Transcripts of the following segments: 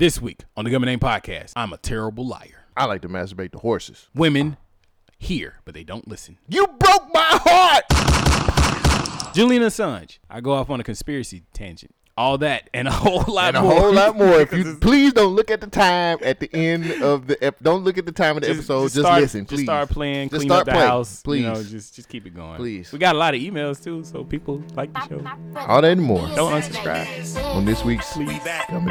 This week on the Government Name Podcast, I'm a terrible liar. I like to masturbate to horses. Women hear, but they don't listen. You broke my heart. Julian Assange. I go off on a conspiracy tangent. All that and a whole lot And a more. whole lot more. If you please don't look at the time at the end of the ep- don't look at the time of the episode. Just, start, listen, please. Just start playing, Just clean start up the playing, house. please. You know, just just keep it going. Please. We got a lot of emails too, so people like the show. All that and more Don't unsubscribe. on this week's Coming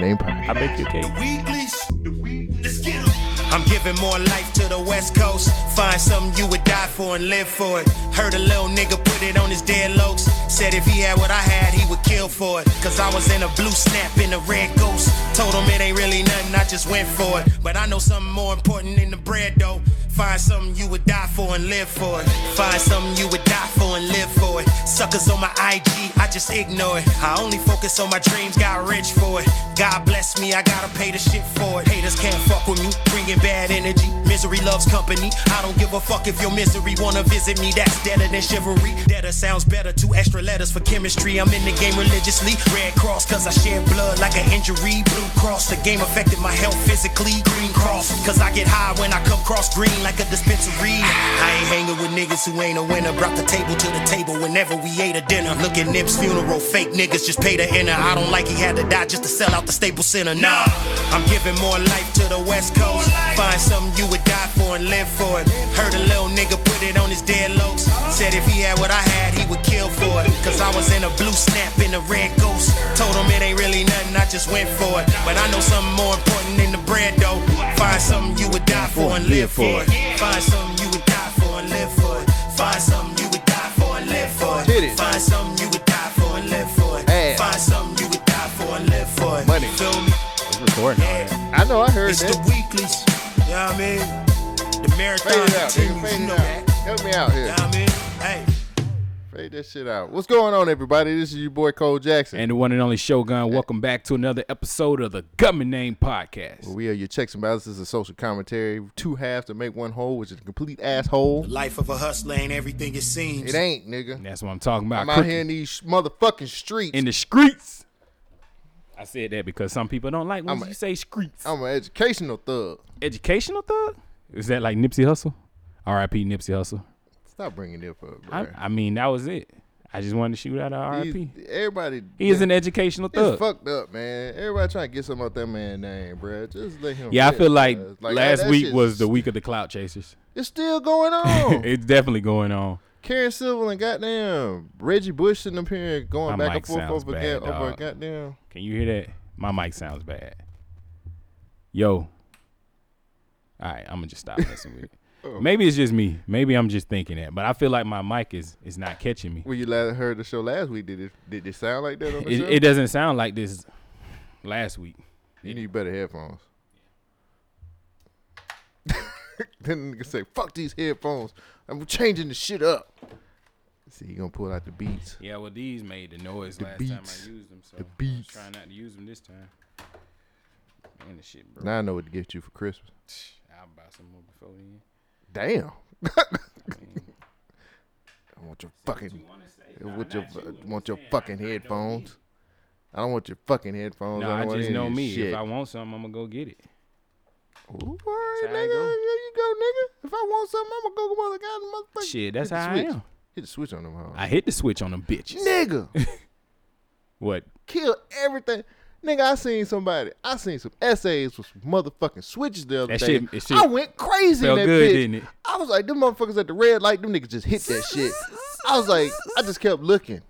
Name I Podcast. bake your cake. Weeklies. Let's get 'em. I'm giving more life to the West Coast. Find something you would die for and live for it. Heard a little nigga put it on his dead lokes. Said if he had what I had, he would kill for it. Cause I was in a blue snap in a red ghost. Told him it ain't really nothing, I just went for it. But I know something more important than the bread though. Find something you would die for and live for it. Find something you would die for and live for it. Suckers on my IG, I just ignore it. I only focus on my dreams, got rich for it. God bless me, I gotta pay the shit for it. Haters can't fuck with me, bringing bad energy. Misery loves company. I don't give a fuck if your misery wanna visit me. That's deader than chivalry. Deader sounds better. Two extra letters for chemistry. I'm in the game religiously. Red Cross, cause I shed blood like an injury. Blue Cross, the game affected my health physically. Green Cross, cause I get high when I come cross green like a dispensary. I ain't hanging with niggas who ain't a winner. Brought the table to the table whenever we ate a dinner. Look at Nip's funeral. Fake niggas just pay to enter. I don't like he had to die just to sell out the Staples Center. Nah, I'm giving more life to the West Coast. Find something you would for and live for it. Heard a little nigga put it on his dead lokes. Said if he had what I had, he would kill for it. Cause I was in a blue snap in a red ghost. Told him it ain't really nothing, I just went for it. But I know something more important than the bread though. Find something you would die for and live for it. Find something you would die for and live for it. Find something you would die for and live for it. Find something you would die for and live for it. Find something you would die for and live for it. Money. Feel me? It's recording. Yeah. I know. I heard It's that. the weeklies. You know what I mean? The marathon Fade it out. nigga. Fade You it know out. that. Help me out You here. know what I mean? Hey. Fade that shit out. What's going on, everybody? This is your boy Cole Jackson. And the one and only Shogun, welcome back to another episode of the Government Name Podcast. Where we are your checks and balances of social commentary. Two halves to make one whole, which is a complete asshole. Life of a hustler ain't everything it seems. It ain't, nigga. That's what I'm talking about. I'm out Crooked here in these motherfucking streets. in the streets. I said that because some people don't like when I'm a- you say streets. I'm an educational thug. Educational thug? Is that like Nipsey Hussle? R.I.P. Nipsey Hussle. Stop bringing it up, bro. I, I mean, that was it. I just wanted to shoot out a R.I.P. Everybody. He is an educational It's thug. fucked up, man. Everybody trying to get something out that man name, bro. Just let him. Yeah, I live, feel like, bruh. last that week was the week of the clout chasers. It's still going on. it's definitely going on. Karen Civil and goddamn Reggie Bush sitting up here going My back mic and forth sounds over, bad, ga- over dog. goddamn. Can you hear that? My mic sounds bad. Yo. All right, I'm gonna just stop messing with it. Oh. Maybe it's just me. Maybe I'm just thinking that, but I feel like my mic is is not catching me. When you last heard the show last week, did it did it sound like that on the It, show? it doesn't sound like this last week. you need better headphones. then nigga say, "Fuck these headphones. I'm changing the shit up." See, he gonna pull out the beats. Yeah, well, these made the noise The last beats. time I used them, so The beats. trying not to use them this time. And the shit, bro. Now I know what to get you for Christmas. Some more before then. Damn. I want your fucking. I want your, I want your fucking headphones. I don't want your fucking headphones. No, don't I just know me. Shit. If I want something, I'm gonna go get it. Ooh, all right, nigga. There you go, nigga. If I want something, I'm gonna go get mother god motherfucker. Shit, that's how I am. Hit the switch on them, huh? I hit the switch on them bitches. nigga, What? kill everything. Nigga, I seen somebody. I seen some essays with some motherfucking switches the other That day. shit- it shit I went crazy. felt in that good, bitch. didn't it? I was like, them motherfuckers at the red light. Them niggas just hit that shit. I was like, I just kept looking.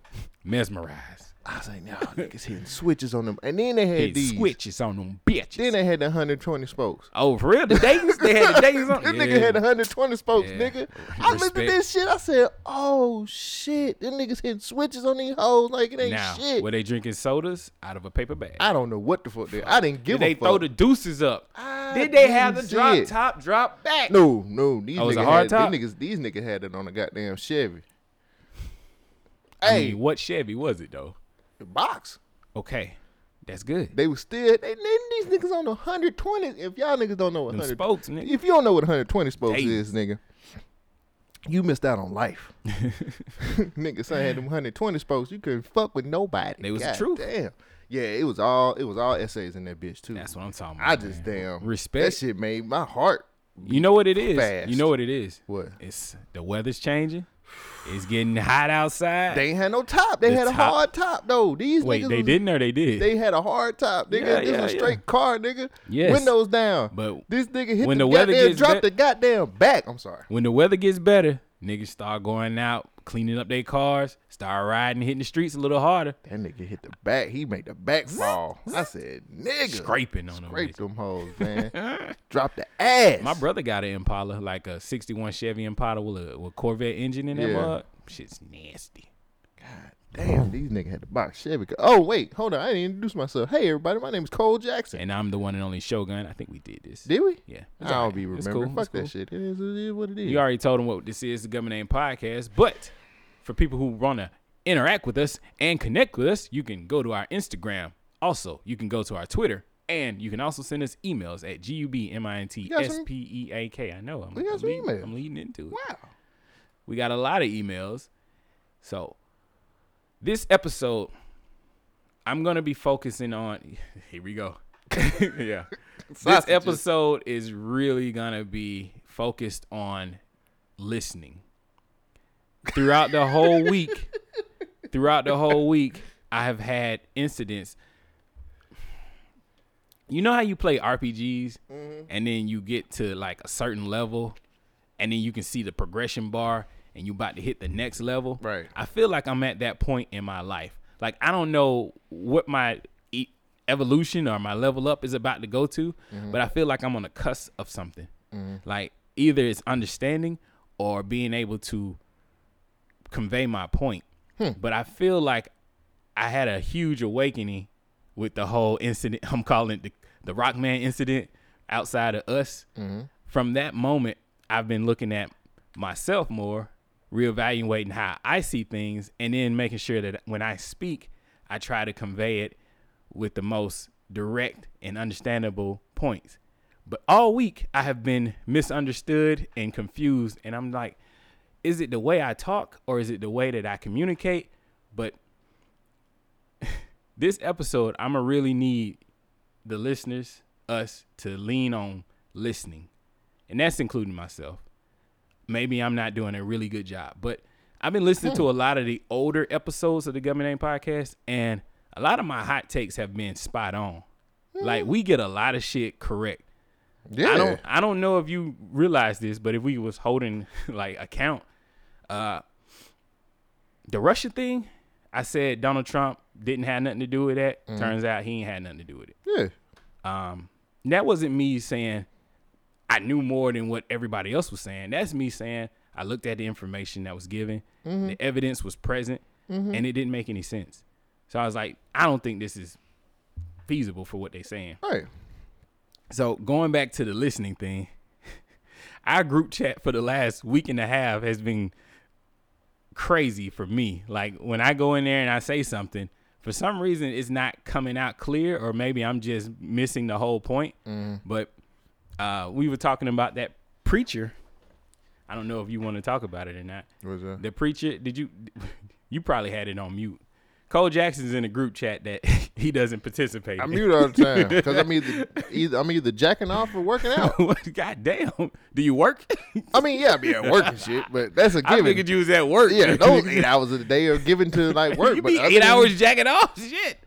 Mesmerized. I was like, no, niggas hitting switches on them. And then they had Hit these. switches on them bitches. Then they had the 120 spokes. oh, for real? The Dayton's? They had the Dayton's on? That Yeah. nigga had 120 spokes, Yeah. nigga. I looked at this shit. I said, "Oh shit, them niggas hitting switches on these hoes like it ain't Now, shit." were they drinking sodas out of a paper bag? I don't know what the fuck they. I didn't give Did they a throw the deuces up? I Did they have the drop it. top, drop back? No, no. These Oh, niggas a hard had, top? These niggas, these niggas had it on a goddamn Chevy. I Hey, mean, what Chevy was it though? Box. Okay, that's good. They was still. They, these niggas on the 120. If y'all niggas don't know what Them 100 spokes, nigga. if you don't know what 120 spokes Damn. is, nigga, you missed out on life. nigga, son had them 120 spokes. You couldn't fuck with nobody. It was the truth. Damn. Yeah, it was all it was all essays in that bitch too. That's what I'm talking about. I just man. damn respect. That shit made my heart. You know what it is. Fast. You know what it is. What? It's the weather's changing. It's getting hot outside. They ain't had no top. They The had a hard top though. These Wait, niggas they was- didn't or they did? They had a hard top, nigga. Yeah, this yeah, was a yeah. straight car, nigga. Yes. Windows down. But this nigga hit when the, the weather goddamn, gets dropped bet- the goddamn back. I'm sorry. when the weather gets better, niggas start going out, cleaning up their cars, start riding, hitting the streets a little harder, That nigga hit the back. He made the back fall. I said, nigga. scraping on them. Scrape bitches. them hoes, man. Drop the ass. My brother got an Impala, like a '61 Chevy Impala with a with Corvette engine in that Yeah. mug. Shit's nasty. Damn, these niggas had to box Chevy. Oh, wait. Hold on. I didn't introduce myself. Hey, everybody. My name is Cole Jackson. And I'm the one and only Shogun. I think we did this. Did we? Yeah. I don't alright. be remembering. cool. Fuck It's that shit. It is, it is what it is. You already told them what this is, the Government Name Podcast. But for people who want to interact with us and connect with us, you can go to our Instagram. Also, you can go to our Twitter. And you can also send us emails at G-U-B-M-I-N-T-S-P-E-A-K. I know. I'm, We got I'm some leading- emails. I'm leading into it. wow. We got a lot of emails. So this episode, I'm gonna be focusing on. Here we go. yeah. This episode is really gonna be focused on listening. Throughout the whole week, throughout the whole week, I have had incidents. You know how you play RPGs mm-hmm. and then you get to like a certain level and then you can see the progression bar and you about to hit the next level. Right. I feel like I'm at that point in my life. Like I don't know what my e- evolution or my level up is about to go to, mm-hmm. but I feel like I'm on the cusp of something. Mm-hmm. Like either it's understanding or being able to convey my point. Hmm. But I feel like I had a huge awakening with the whole incident. I'm calling it the, the Rockman incident outside of us. Mm-hmm. From that moment, I've been looking at myself more, reevaluating how I see things, and then making sure that when I speak, I try to convey it with the most direct and understandable points. But all week, I have been misunderstood and confused, and I'm like, is it the way I talk or is it the way that I communicate? But this episode, I'm gonna really need the listeners, us, to lean on listening, and that's including myself. Maybe I'm not doing a really good job, but I've been listening to a lot of the older episodes of the Government Name Podcast, and a lot of my hot takes have been spot on. Like we get a lot of shit correct. Yeah. I don't I don't know if you realize this, but if we was holding like account, uh the Russia thing, I said Donald Trump didn't have nothing to do with that. Turns out he ain't had nothing to do with it. Yeah. Um that wasn't me saying I knew more than what everybody else was saying. That's me saying I looked at the information that was given, the evidence was present, and it didn't make any sense. So I was like, I don't think this is feasible for what they're saying. Right. So going back to the listening thing, our group chat for the last week and a half has been crazy for me. Like when I go in there and I say something, for some reason it's not coming out clear, or maybe I'm just missing the whole point. Mm. But uh, we were talking about that preacher. I don't know if you want to talk about it or not. What's that? The preacher, did you? You probably had it on mute. Cole Jackson's in a group chat that he doesn't participate. I in. mute all the time because I'm either, either I'm either jacking off or working out. God damn. Do you work? I mean, yeah, I be at work and shit, but that's a I given. figured you was at work. yeah, those eight hours of the day are given to like work. you but be eight hours jacking off. Shit.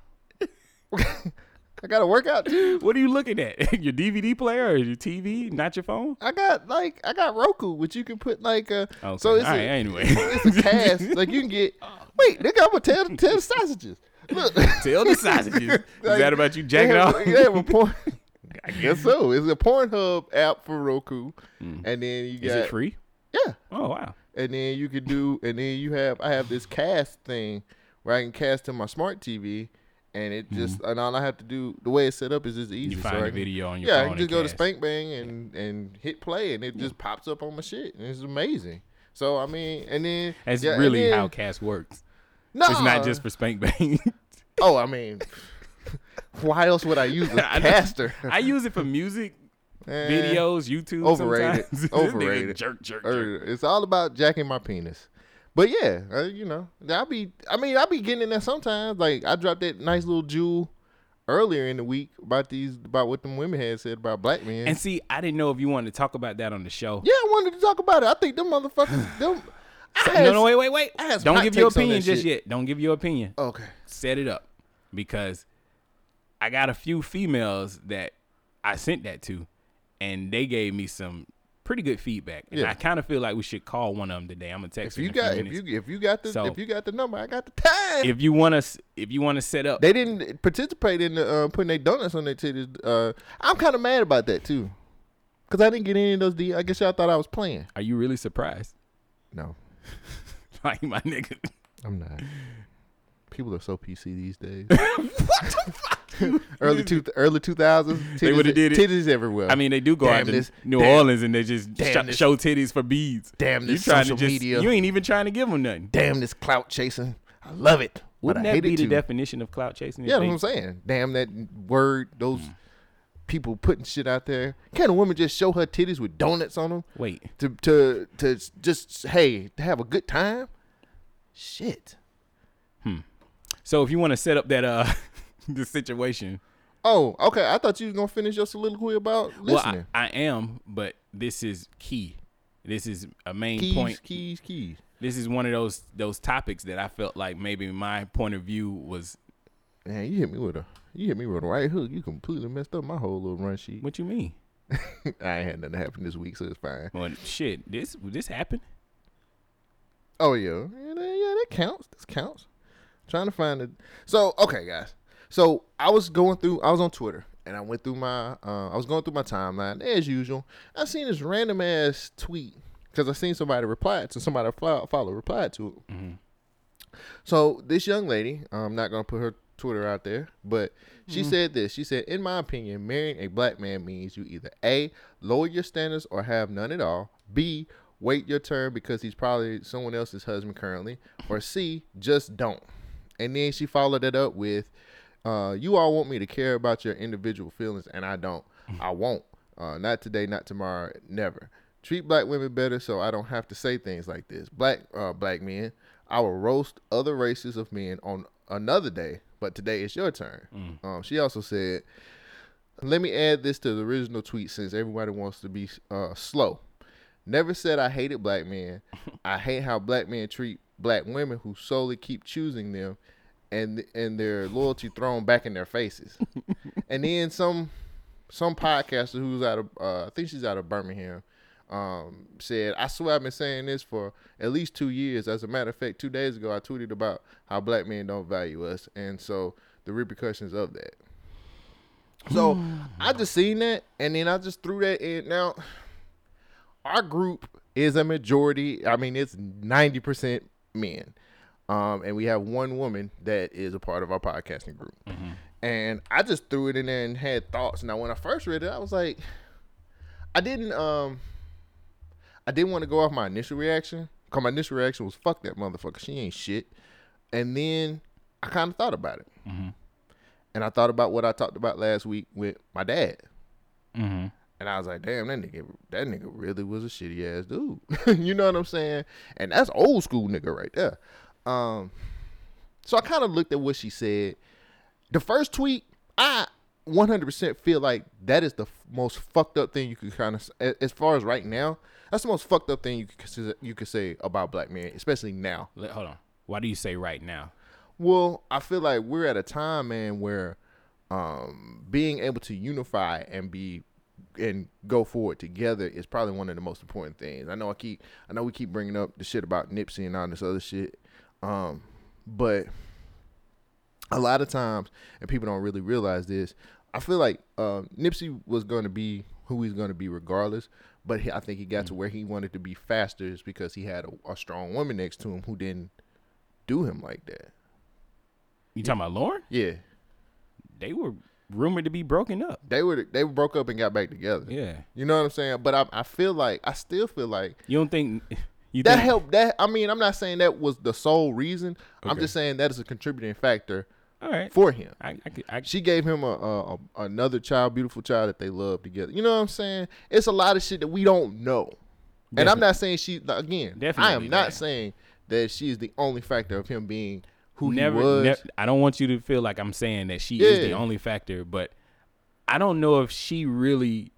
I got to work out too. What are you looking at? your DVD player or your TV, not your phone? I got like I got Roku, which you can put like uh Okay. so it's All a, right, anyway. it's a cast like you can get. Wait, nigga, I'm gonna tell tell the sausages. Look, Tell the sausages. Is Like, that about you jacking off? Yeah, have porn. I guess so. It's a Pornhub app for Roku, and then you got. Is it free? yeah, Oh wow. and then you could do, and then you have I have this cast thing where I can cast to my smart TV, and it mm-hmm. just and all I have to do the way it's set up is just easy. You so find I the can- video on your yeah, I can just go to. Spank Bang and and hit play, and it just pops up on my shit, and it's amazing. So I mean, and then That's yeah, really then- how cast works. No, It's not just for spank bang. Oh, I mean, why else would I use a caster? I use it for music, videos, YouTube. overrated. Sometimes. This nigga Overrated. Jerk, jerk, jerk. Er, it's all about jacking my penis. But yeah, uh, you know, I'll be. I mean, I'll be getting in there sometimes. Like I dropped that nice little jewel earlier in the week about these about what them women had said about black men. And see, I didn't know if you wanted to talk about that on the show. yeah, I wanted to talk about it. I think them motherfuckers. them. I So- had no, no, wait, wait, wait. Don't give your opinion just shit. yet. Don't give your opinion. Okay. Set it up because I got a few females that I sent that to, and they gave me some pretty good feedback. And Yeah. I kind of feel like we should call one of them today. I'm gonna text If you in a few got if you if you got the So- if you got the number, I got the time. if you want to, if you want to set up, they didn't participate in the, uh, putting their donuts on their titties. Uh, I'm kind of mad about that too, cause I didn't get any of those. D- I guess y'all thought I was playing. are you really surprised? No, like my nigga. I'm not. People are so PC these days. early two early two thousands. They would've did it. Titties everywhere. I mean, they do go Damn out to this- New damn- Orleans and they just sh- show titties for beads. damn You this trying social to just, media. You ain't even trying to give them nothing. damn this clout chasing. I love it. Wouldn't that be the too. definition of clout chasing? Yeah, that's what I'm saying. Damn that word. Those Mm. people putting shit out there. Can a woman just show her titties with donuts on them Wait, to to to just hey to have a good time? Shit. Hmm. So if you want to set up that uh the situation, Oh, okay. I thought you was gonna finish your soliloquy about listening. well, I, I am, but this is key. This is a main keys, point. keys, keys. This is one of those those topics that I felt like maybe my point of view was. Man, you hit me with a you hit me with a right hook. You completely messed up my whole little run sheet. What you mean? I ain't had nothing happen this week, so it's fine. Well, shit, this this happened. Oh yeah, yeah, that, yeah, that counts. This counts. trying to find it. So okay, guys. So I was going through. I was on Twitter, and I went through my. Uh, I was going through my timeline as usual. I seen this random ass tweet because I seen somebody reply to somebody follow, follow replied to it. So this young lady, I'm not gonna put her Twitter out there, but she said this. She said, "In my opinion, marrying a black man means you either a lower your standards or have none at all. B wait your turn because he's probably someone else's husband currently, or C just don't." And then she followed it up with, uh, "You all want me to care about your individual feelings, and I don't. I won't. Uh, not today, not tomorrow, never." Treat black women better so I don't have to say things like this. Black uh, black men, I will roast other races of men on another day, but today it's your turn. Um, she also said, let me add this to the original tweet since everybody wants to be uh, slow. Never said I hated black men. I hate how black men treat black women who solely keep choosing them and and their loyalty thrown back in their faces. and then some some podcaster who's out of uh, I think she's out of Birmingham um, said, I swear I've been saying this for at least two years. As a matter of fact, two days ago I tweeted about how black men don't value us and so the repercussions of that. So I just seen that and then I just threw that in. Now our group is a majority. I mean, it's ninety percent men, um, and we have one woman that is a part of our podcasting group. And I just threw it in there and had thoughts. Now, when I first read it, I was like, I didn't, um, I didn't want to go off my initial reaction. Cause my initial reaction was, "Fuck that motherfucker, she ain't shit." And then I kind of thought about it, and I thought about what I talked about last week with my dad. Mm-hmm. And I was like, damn, that nigga, that nigga really was a shitty ass dude. you know what I'm saying? And that's old school nigga right there. Um, so I kind of looked at what she said. The first tweet, I 100% feel like that is the f- most fucked up thing you could kind of, as far as right now, that's the most fucked up thing you could you could say about black men, especially now. Hold on. Why do you say right now? Well, I feel like we're at a time, man, where um, being able to unify and be and go forward together is probably one of the most important things. I know I keep, I know we keep bringing up the shit about Nipsey and all this other shit, um, but a lot of times, and people don't really realize this. I feel like uh, Nipsey was going to be who he's going to be regardless, but he, I think he got to where he wanted to be faster is because he had a, a strong woman next to him who didn't do him like that. You talking about Lauren? Yeah, They were rumored to be broken up. they were they broke up and got back together. Yeah. You know what I'm saying? But I I feel like I still feel like You don't think you that think, helped. That I mean, I'm not saying that was the sole reason. I'm Okay. just saying that is a contributing factor All right. for him. I, I, could- I, She gave him a, a, a another child, beautiful child that they love together. You know what I'm saying? It's a lot of shit that we don't know. And I'm Definitely. not saying she again. I Definitely am not saying that she is the only factor of him being who never, he was. ne- I don't want you to feel like I'm saying that she is the Yeah. only factor, but I don't know if she really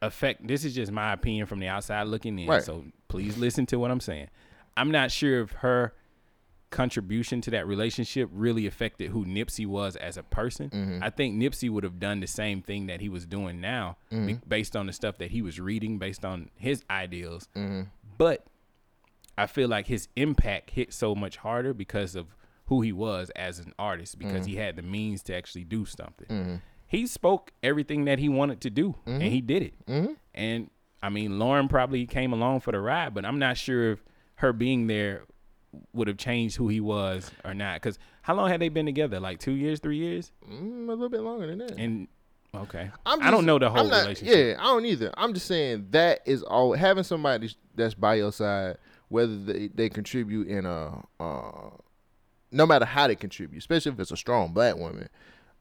affect. This is just my opinion from the outside looking in. Right. So please listen to what I'm saying. I'm not sure if her contribution to that relationship really affected who Nipsey was as a person. Mm-hmm. I think Nipsey would have done the same thing that he was doing now, Mm-hmm. be- based on the stuff that he was reading, based on his ideals. Mm-hmm. But I feel like his impact hit so much harder because of who he was as an artist, because Mm-hmm. he had the means to actually do something. He spoke everything that he wanted to do, and he did it. Mm-hmm. And I mean, Lauren probably came along for the ride, but I'm not sure if her being there would have changed who he was or not. Because how long had they been together? Like two years, three years? Mm, a little bit longer than that. And okay, I'm I don't know the whole not- relationship. Yeah, I don't either. I'm just saying that is all having somebody that's by your side, whether they, they contribute in a, uh, no matter how they contribute, especially if it's a strong black woman.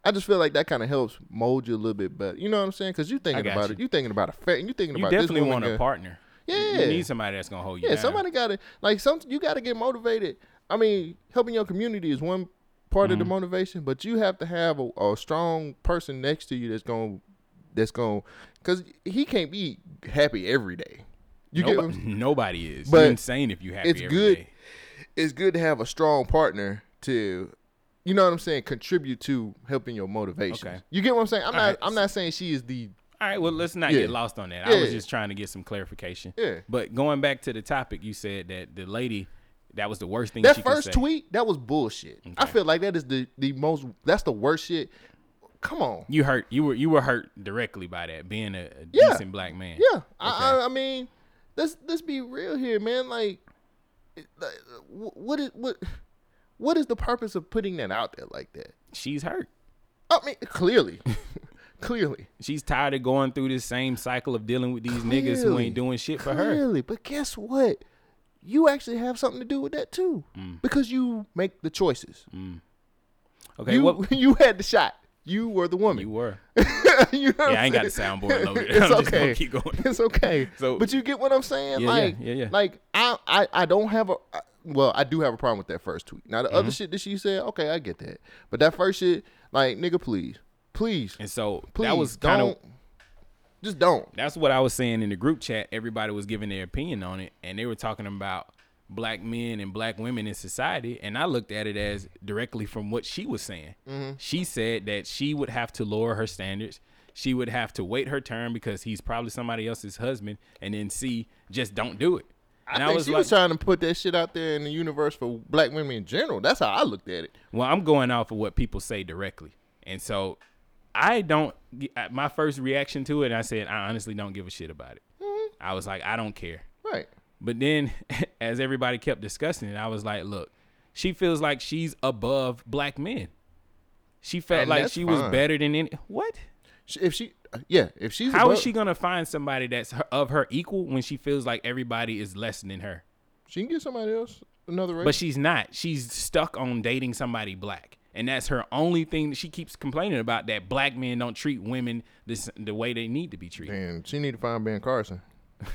I just feel like that kind of helps mold you a little bit better. You know what I'm saying? Because you're thinking about you. it. you're thinking about a fair. you're thinking You about definitely want a partner. Yeah. you need somebody that's gonna hold you. Yeah, down. somebody got to like some. You got to get motivated. I mean, helping your community is one part of the Mm-hmm. motivation, but you have to have a, a strong person next to you that's going, to that's gonna because he can't be happy every day. You get what I'm Nobody, nobody is. But You're insane if you happy it's every good- day. it's good to have a strong partner to you know what I'm saying contribute to helping your motivation. Okay. You get what I'm saying? I'm not Alright. I'm not saying she is the All right, well, let's not Yeah. get lost on that. I was just trying to get some clarification. Yeah. But going back to the topic, you said that the lady, that was the worst thing that she first could say. tweet, that was bullshit. I feel like that is the the most that's the worst shit. Come on. You hurt. You were you were hurt directly by that being a, a Yeah. decent black man. Yeah. I, I I mean, let's let's be real here, man. Like, what is what what is the purpose of putting that out there like that? She's hurt. I mean, clearly. clearly. She's tired of going through this same cycle of dealing with these niggas who ain't doing shit for her. Clearly, but guess what? You actually have something to do with that too, mm. because you make the choices. Mm. Okay, you what you had the shot. You were the woman. you were. You know Yeah, I ain't got the saying? soundboard loaded. it's I'm just okay. gonna keep going. It's okay. So- but you get what I'm saying? Yeah, yeah, like, yeah, yeah. like I, I, I don't have a. I- Well, I do have a problem with that first tweet. Now the Mm-hmm. other shit that she said, okay, I get that. But that first shit, like, nigga, please, please, And so please, that was kind of. Just don't. that's what I was saying in the group chat. Everybody was giving their opinion on it, and they were talking about black men and black women in society. And I looked at it as directly from what she was saying. Mm-hmm. She said that she would have to lower her standards. She would have to wait her turn because he's probably somebody else's husband, and then see, just don't do it. And I think she was trying to put that shit out there in the universe for black women in general. That's how I looked at it. Well, I'm going off of what people say directly. And so I don't, my first reaction to it, I said, I honestly don't give a shit about it. Mm-hmm. I was like, I don't care. Right. But then as everybody kept discussing it, I was like, look, she feels like she's above black men. She felt And like she was better than any. What? If she, yeah, if she's How is above- she going to find somebody that's her, of her equal when she feels like everybody is less than her? She can get somebody else another race. But she's not. She's stuck on dating somebody black. And that's her only thing that she keeps complaining about that black men don't treat women this the way they need to be treated. and she need to find Ben Carson.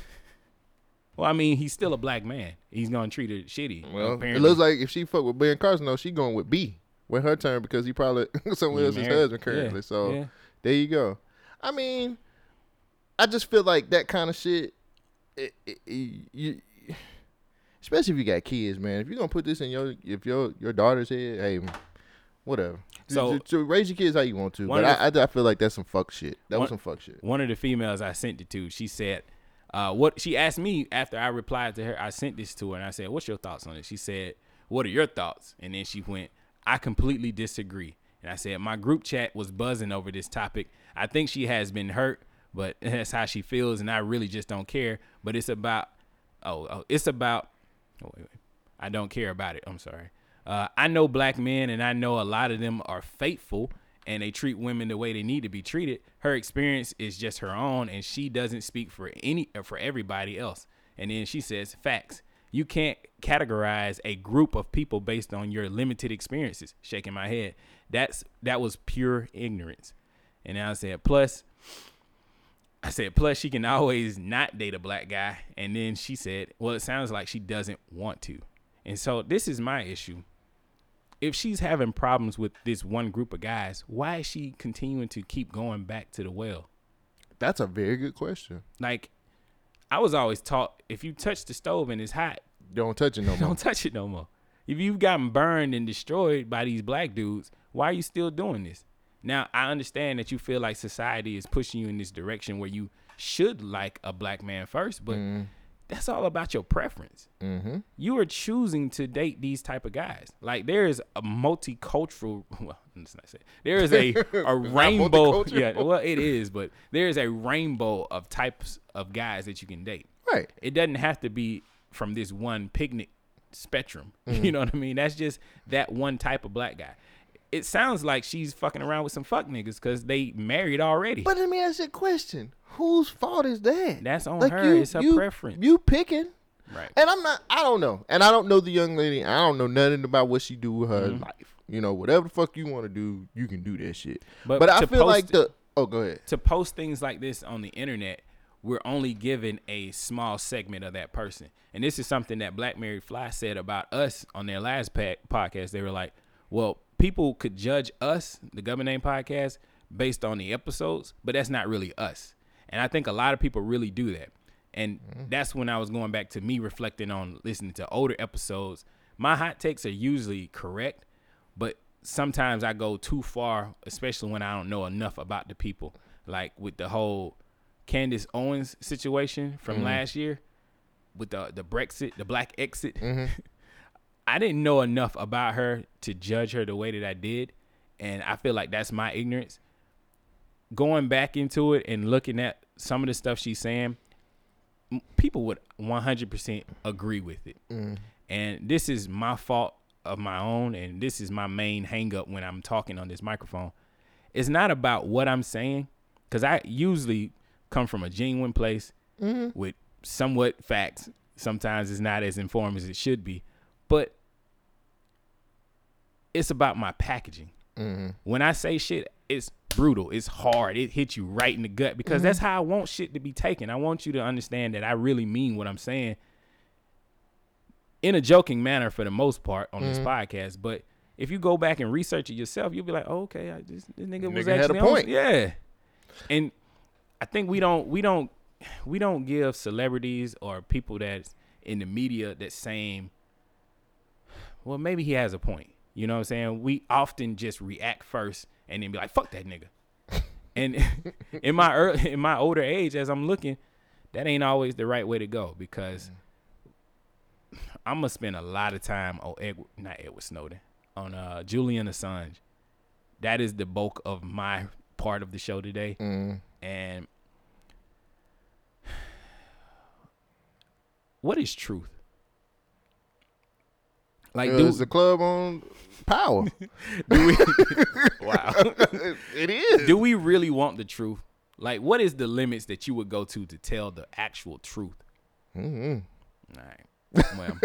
Well, I mean, he's still a black man. He's gonna treat her shitty. Well, apparently. it looks like if she fuck with Ben Carson, though, she going with B with her turn because he probably someone else's husband currently. Yeah, So yeah. there you go. I mean, I just feel like that kind of shit. It, it, it- you, especially if you got kids, man. If you're gonna put this in your if your your daughter's head, hey, whatever. So- So, raise your kids how you want to. But I, I, I feel like that's some fuck shit. That One- was some fuck shit. one of the females I sent it to, she said, uh, what she asked me after I replied to her, I sent this to her and I said, What's your thoughts on it? She said, What are your thoughts? And then she went, I completely disagree. And I said, My group chat was buzzing over this topic. I think she has been hurt, but that's how she feels, and I really just don't care. But it's about oh, oh it's about oh, wait, wait. I don't care about it. I'm sorry. Uh, I know black men, and I know a lot of them are faithful and they treat women the way they need to be treated. Her experience is just her own, and she doesn't speak for any for everybody else. And then she says, "Facts. You can't categorize a group of people based on your limited experiences." Shaking my head. That's that was pure ignorance. And I said, plus. I said, plus she can always not date a black guy. And then she said, well, it sounds like she doesn't want to. And so this is my issue. if she's having problems with this one group of guys, why is she continuing to keep going back to the well? That's a very good question. Like, I was always taught if you touch the stove and it's hot, Don't touch it no more. don't touch it no more. If you've gotten burned and destroyed by these black dudes, why are you still doing this? Now, I understand that you feel like society is pushing you in this direction where you should like a black man first, but that's all about your preference. Mm-hmm. You are choosing to date these type of guys. Like there is a multicultural. Well, let's not say there is a a rainbow. Yeah, well, it is, but there is a rainbow of types of guys that you can date. Right. It doesn't have to be from this one picnic spectrum. Mm-hmm. You know what I mean? That's just that one type of black guy. It sounds like she's fucking around with some fuck niggas because they married already. But let me ask you a question. Whose fault is that? That's on her. It's her you, preference. You picking. right. And I'm not I don't know. And I don't know the young lady. I don't know nothing about what she do with her Mm-hmm. life. You know, whatever the fuck you want to do, you can do that shit. But But, I feel like the Oh, go ahead. to post things like this on the internet, we're only given a small segment of that person. And this is something that Black Mary Fly said about us on their last podcast. They were like, well, people could judge us, the Government Name Podcast, based on the episodes, but that's not really us. And I think a lot of people really do that. And mm-hmm. that's when I was going back to me reflecting on listening to older episodes. My hot takes are usually correct, but sometimes I go too far, especially when I don't know enough about the people. Like with the whole Candace Owens situation from mm-hmm. last year with the the Blexit, the black exit. Mm-hmm. I didn't know enough about her to judge her the way that I did, and I feel like that's my ignorance. Going back into it and looking at some of the stuff she's saying, people would 100% agree with it. Mm. And this is my fault of my own, and this is my main hang up when I'm talking on this microphone. It's not about what I'm saying, because I usually come from a genuine place mm-hmm. with somewhat facts. Sometimes it's not as informed as it should be, but it's about my packaging. Mm-hmm. When I say shit, it's brutal. It's hard. It hits you right in the gut because mm-hmm. that's how I want shit to be taken. I want you to understand that I really mean what I'm saying in a joking manner for the most part on this mm-hmm. podcast. But if you go back and research it yourself, you'll be like, oh, okay, I just, this nigga was Nigga had a actually on- point. yeah. And I think we don't we don't we don't give celebrities or people that's in the media that same well maybe he has a point. You know what I'm saying? We often just react first and then be like, fuck that nigga. and in my early, in my older age as I'm looking, that ain't always the right way to go because I'm gonna spend a lot of time on Edward, not Edward Snowden, on uh, Julian Assange. That is the bulk of my part of the show today, and what is truth? Like, Uh, do, it's a club on power. do we? wow. it is. do we really want the truth? Like, what is the limits that you would go to to tell the actual truth? Mm-hmm. All right. Well,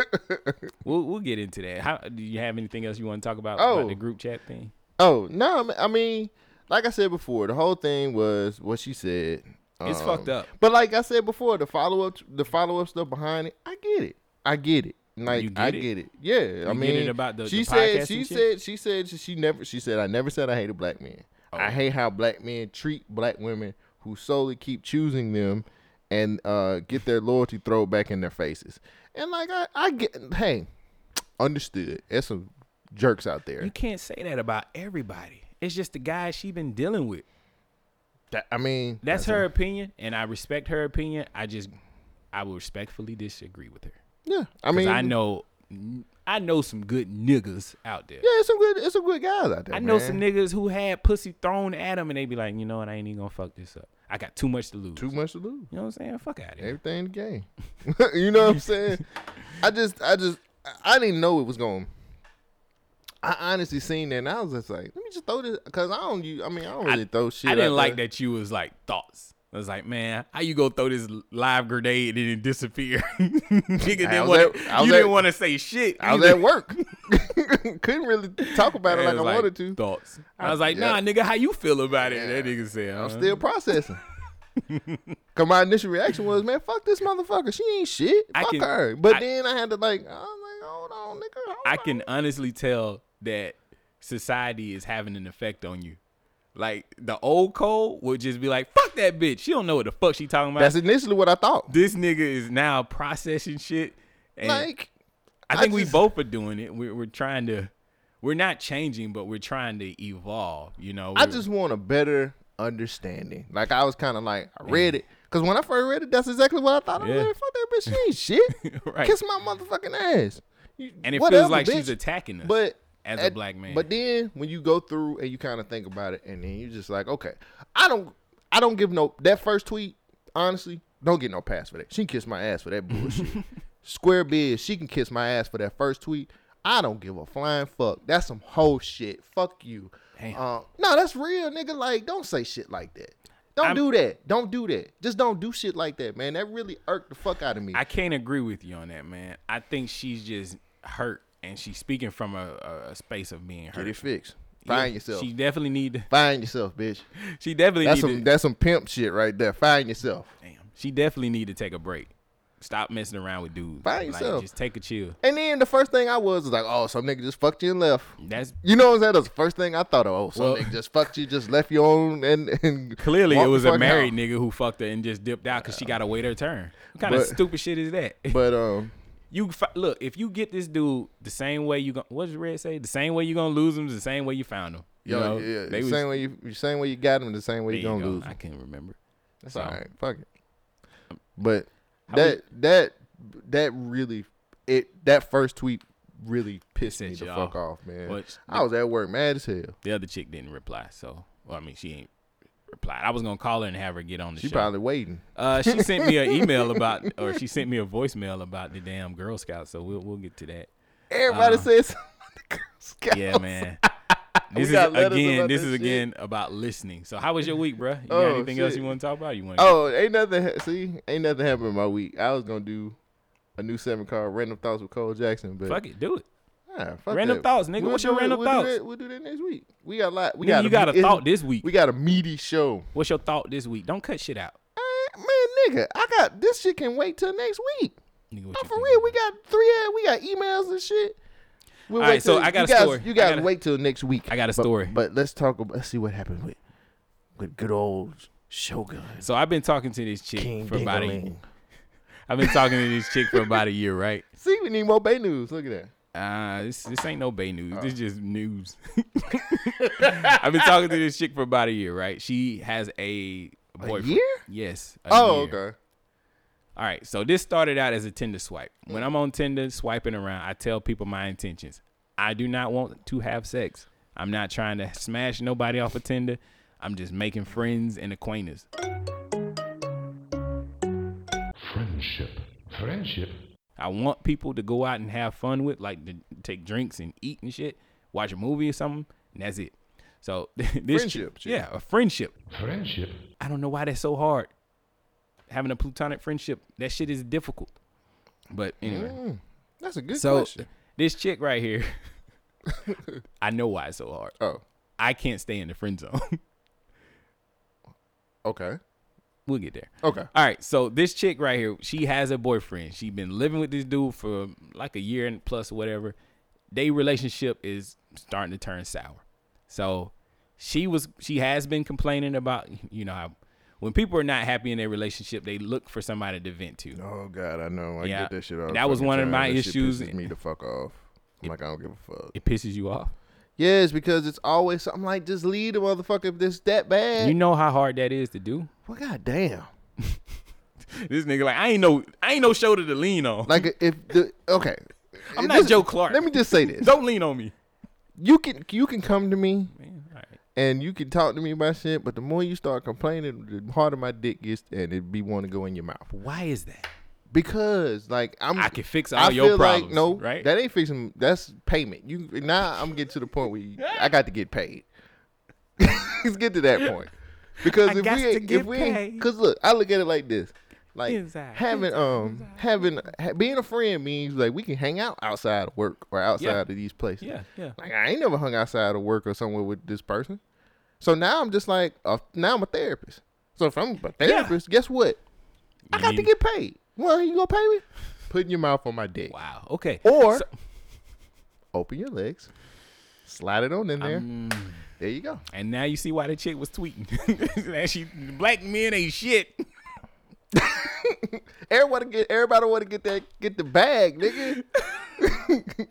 we'll we'll get into that. How do you have anything else you want to talk about Oh. about the group chat thing? Oh no! I mean- I mean, like I said before, the whole thing was what she said. It's Um, fucked up. But like I said before, the follow up, the follow up stuff behind it, I get it. I get it. Like You get I it? get it. Yeah, I mean, it about the- she the said she said she said she, never she said I never said I hated black men. Oh. I hate how black men treat black women who solely keep choosing them and uh, get their loyalty thrown back in their faces. And like I, I get, hey, understood. There's some jerks out there. You can't say that about everybody. It's just the guys she been dealing with. That- I mean, That's her opinion, and I respect her opinion. I just, I will respectfully disagree with her. Yeah, I I mean, I know, I know some good niggas out there. Yeah, it's some good. It's some good guys out there. I know man. some niggas who had pussy thrown at them, and they be like, you know what, I ain't even gonna fuck this up. I got too much to lose. Too much to lose. You know what I'm saying? Fuck out of here. Everything in the game. you know what I'm saying? I just, I just, I- I didn't know it was going. I honestly seen that, and I was just like, let me just throw this because I don't. I mean, I don't really throw shit. I didn't like there. that you was like thoughts. I was like, man, how you gonna throw this live grenade and then disappear? Nigga didn't wanna, was You didn't want to say shit. I was either. at work. Couldn't really talk about it like I was wanted to. Thoughts. I was like, nah, nigga, how you feel about it? That nigga said, I'm uh, still processing. Cause my initial reaction was, man, fuck this motherfucker. She ain't shit. I Fuck can- her. But I- then I had to like, I was like, hold on, nigga. Hold I on. can honestly tell that society is having an effect on you. Like the old Cole would just be like, "Fuck that bitch." She don't know what the fuck she talking about. That's initially what I thought. this nigga is now processing shit. Like, I I think we both are doing it. We're, we're trying to, we're not changing, but we're trying to evolve. You know, I We're- just want a better understanding. Like I was kind of like I read it because when I first read it, that's exactly what I thought. I was Yeah. like, "Fuck that bitch, she ain't shit. Right. Kiss my motherfucking ass." You- and it whatever, feels like bitch. she's attacking us. But as a black man. But then when you go through and you kind of think about it, and then you just like, okay, I don't, I don't give no that first tweet. Honestly, don't get no pass for that. She can kiss my ass for that bullshit. Square biz, she can kiss my ass for that first tweet. I don't give a flying fuck. That's some whole shit. Fuck you. Damn. Uh, no, that's real, nigga. Like, don't say shit like that. Don't I'm- do that. Don't do that. Just don't do shit like that, man. That really irked the fuck out of me. I can't agree with you on that, man. I think she's just hurt, and she's speaking from a, a, space of being hurt. Get it fixed. Yeah, Find yourself. She definitely need to. Find yourself, bitch. She definitely That's some to. that's some pimp shit right there. Find yourself. Damn. She definitely need to take a break. Stop messing around with dudes. Find Like, yourself. Just take a chill. And then the first thing I was was like, oh, some nigga just fucked you and left. That's You know what I'm saying? That's the first thing I thought of. Oh, some Well- nigga just fucked you, just left you on and, and clearly it was a married out. nigga who fucked her and just dipped out because she got to wait her turn. What kind of stupid shit is that? But um, you look if you get this dude the same way you going what does Red say? The same way you gonna lose him, is the same way you found him. You yo, know, yeah, the was- same way you, the same way you got him, the same way you gonna go. lose. Him. I can't remember. That's So- all right. Fuck it. Um, but How that that that really it that first tweet really pissed me the you fuck off. man. I was at work mad as hell. The other chick didn't reply, so well, I mean she ain't replied. I was gonna call her and have her get on the She show. probably waiting. Uh, she sent me an email about, or she sent me a voicemail about the damn Girl Scouts. So we'll we'll get to that. Everybody Uh, says the Girl Scouts. Yeah, man. This is got again. about This that is shit. again about listening. So how was your week, bruh? You got Oh, anything else you want to talk about? You want? Oh, ain't nothing. See, ain't nothing happened in my week. I was gonna do a new segment called "Random Thoughts" with Cole Jackson, but fuck it, do it. Nah, Random that. thoughts, nigga. What's your do that- random we'll do thoughts? that- we'll do that next week. We got a lot. We Nigga, got. you got a thought this week. We got a meaty show. What's your thought this week? Don't cut shit out. Eh, Man, nigga, I got this shit can wait till next week. Nigga, what No, for real, we got three. uh, We got emails and shit. We'll All wait so till- I got a guys, story. You I guys got a- wait till next week. I got a But- story. But, let's talk. About, let's see what happened with with good old Shogun So I've been talking to this chick King for about a. Dingaling. I've been talking to this chick for about a year, right? See, we need more Bay news. Look at that. Uh, this this ain't no Bay news. This Oh. just news. I've been talking to this chick for about a year, right? She has a A boyfriend. year? Yes. a Oh, year. okay. All right. So this started out as a Tinder swipe. When I'm on Tinder swiping around, I tell people my intentions. I do not want to have sex. I'm not trying to smash nobody off of Tinder. I'm just making friends and acquaintances. Friendship. Friendship. I want people to go out and have fun with, like to take drinks and eat and shit, watch a movie or something, and that's it. So this chick- Friendship, shit. yeah, a friendship. Friendship. I don't know why that's so hard. Having a plutonic friendship, that shit is difficult. But anyway, Mm, that's a good so question. this chick right here, I know why it's so hard. Oh, I can't stay in the friend zone. okay. We'll get there. Okay. All right, so this chick right here, she has a boyfriend. She been living with this dude for like a year and plus or whatever. They relationship is starting to turn sour. So she was she has been complaining about you know how when people are not happy in their relationship, they look for somebody to vent to. Oh God, I know. I Yeah. get that shit all. That was one of my That shit issues. pisses me the fuck off. I'm like, I don't give a fuck. It pisses you off. Yes, because it's always. I'm like, just leave the motherfucker if this that bad. You know how hard that is to do. well, God damn. This nigga like I ain't no I ain't no shoulder to lean on. Like if the okay. I'm This- not Joe Clark. Let me just say this. Don't lean on me. You can you can come to me Man, all right. and you can talk to me about shit, but the more you start complaining, the harder my dick gets, and it be want to go in your mouth. Why is that? Because like I'm, I can fix I all your feel problems. like no, right? that ain't fixing. That's payment. You now I'm getting to the point where you, I got to get paid. Let's get to that point. Because I if we ain't, if we ain't, cause look, I look at it like this. Like Inside, having um having ha, being a friend means like we can hang out outside of work or outside Yeah. of these places. yeah, yeah. Like I ain't never hung outside of work or somewhere with this person. So now I'm just like uh, now I'm a therapist. So if I'm a therapist, guess what? I You got to get paid. Well, you gonna pay me? Putting your mouth on my dick. Wow. Okay. Or So- open your legs Slide it on in there. Mm. there you go. And now you see why the chick was tweeting. that she black men ain't shit. Everybody get everybody want to get that get the bag, nigga.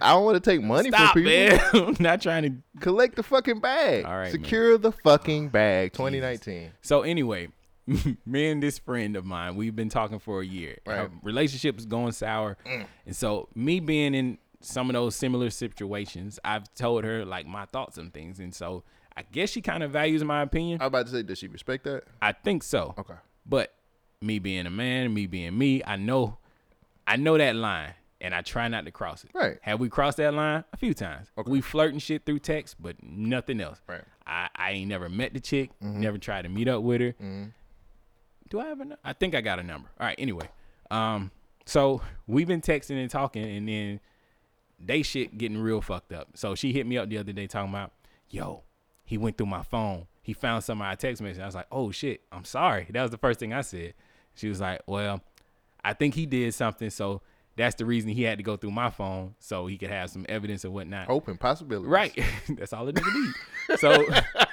I don't want to take money Stop, from people. man. I'm not trying to. Collect the fucking bag. All right, Secure the fucking bag. 2019. So anyway, me and this friend of mine, we've been talking for a year. Our Right. relationship is going sour, and so me being in some of those similar situations, I've told her like my thoughts on things, and so I guess she kind of values my opinion. I'm about to say, does she respect that? I think so. Okay. But me being a man, me being me, I know, I know that line, and I try not to cross it. Right. Have we crossed that line a few times? Okay. We flirting shit through text, but nothing else. Right. I, I ain't never met the chick, Mm-hmm. never tried to meet up with her. Do I have a? nu- I think I got a number. All right. Anyway, um, so we've been texting and talking, and then they shit getting real fucked up. So she hit me up the other day talking about, yo, he went through my phone. He found some of our text message. I was like, oh shit, I'm sorry. That was the first thing I said. She was like, well, I think he did something, so that's the reason he had to go through my phone so he could have some evidence and whatnot. Open possibilities. Right. That's all a nigga need. So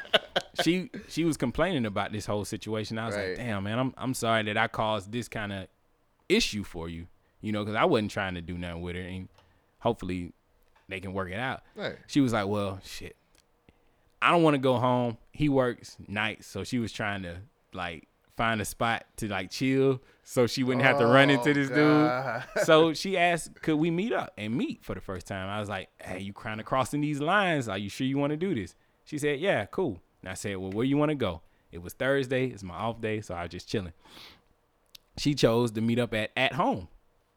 she she was complaining about this whole situation. I was Right. like, damn, man, I'm I'm sorry that I caused this kind of issue for you. You know, because I wasn't trying to do nothing with her, and hopefully they can work it out. Right. She was like, well, shit, I don't want to go home. He works nights, so she was trying to like find a spot to like chill, so she wouldn't have to run into Oh, this God. dude. So she asked, could we meet up and meet for the first time? I was like, hey, you kind of crossing these lines. Are you sure you want to do this? She said, yeah, cool. And I said, well, where you want to go? It was Thursday. It's my off day, so I was just chilling. She chose to meet up at at home.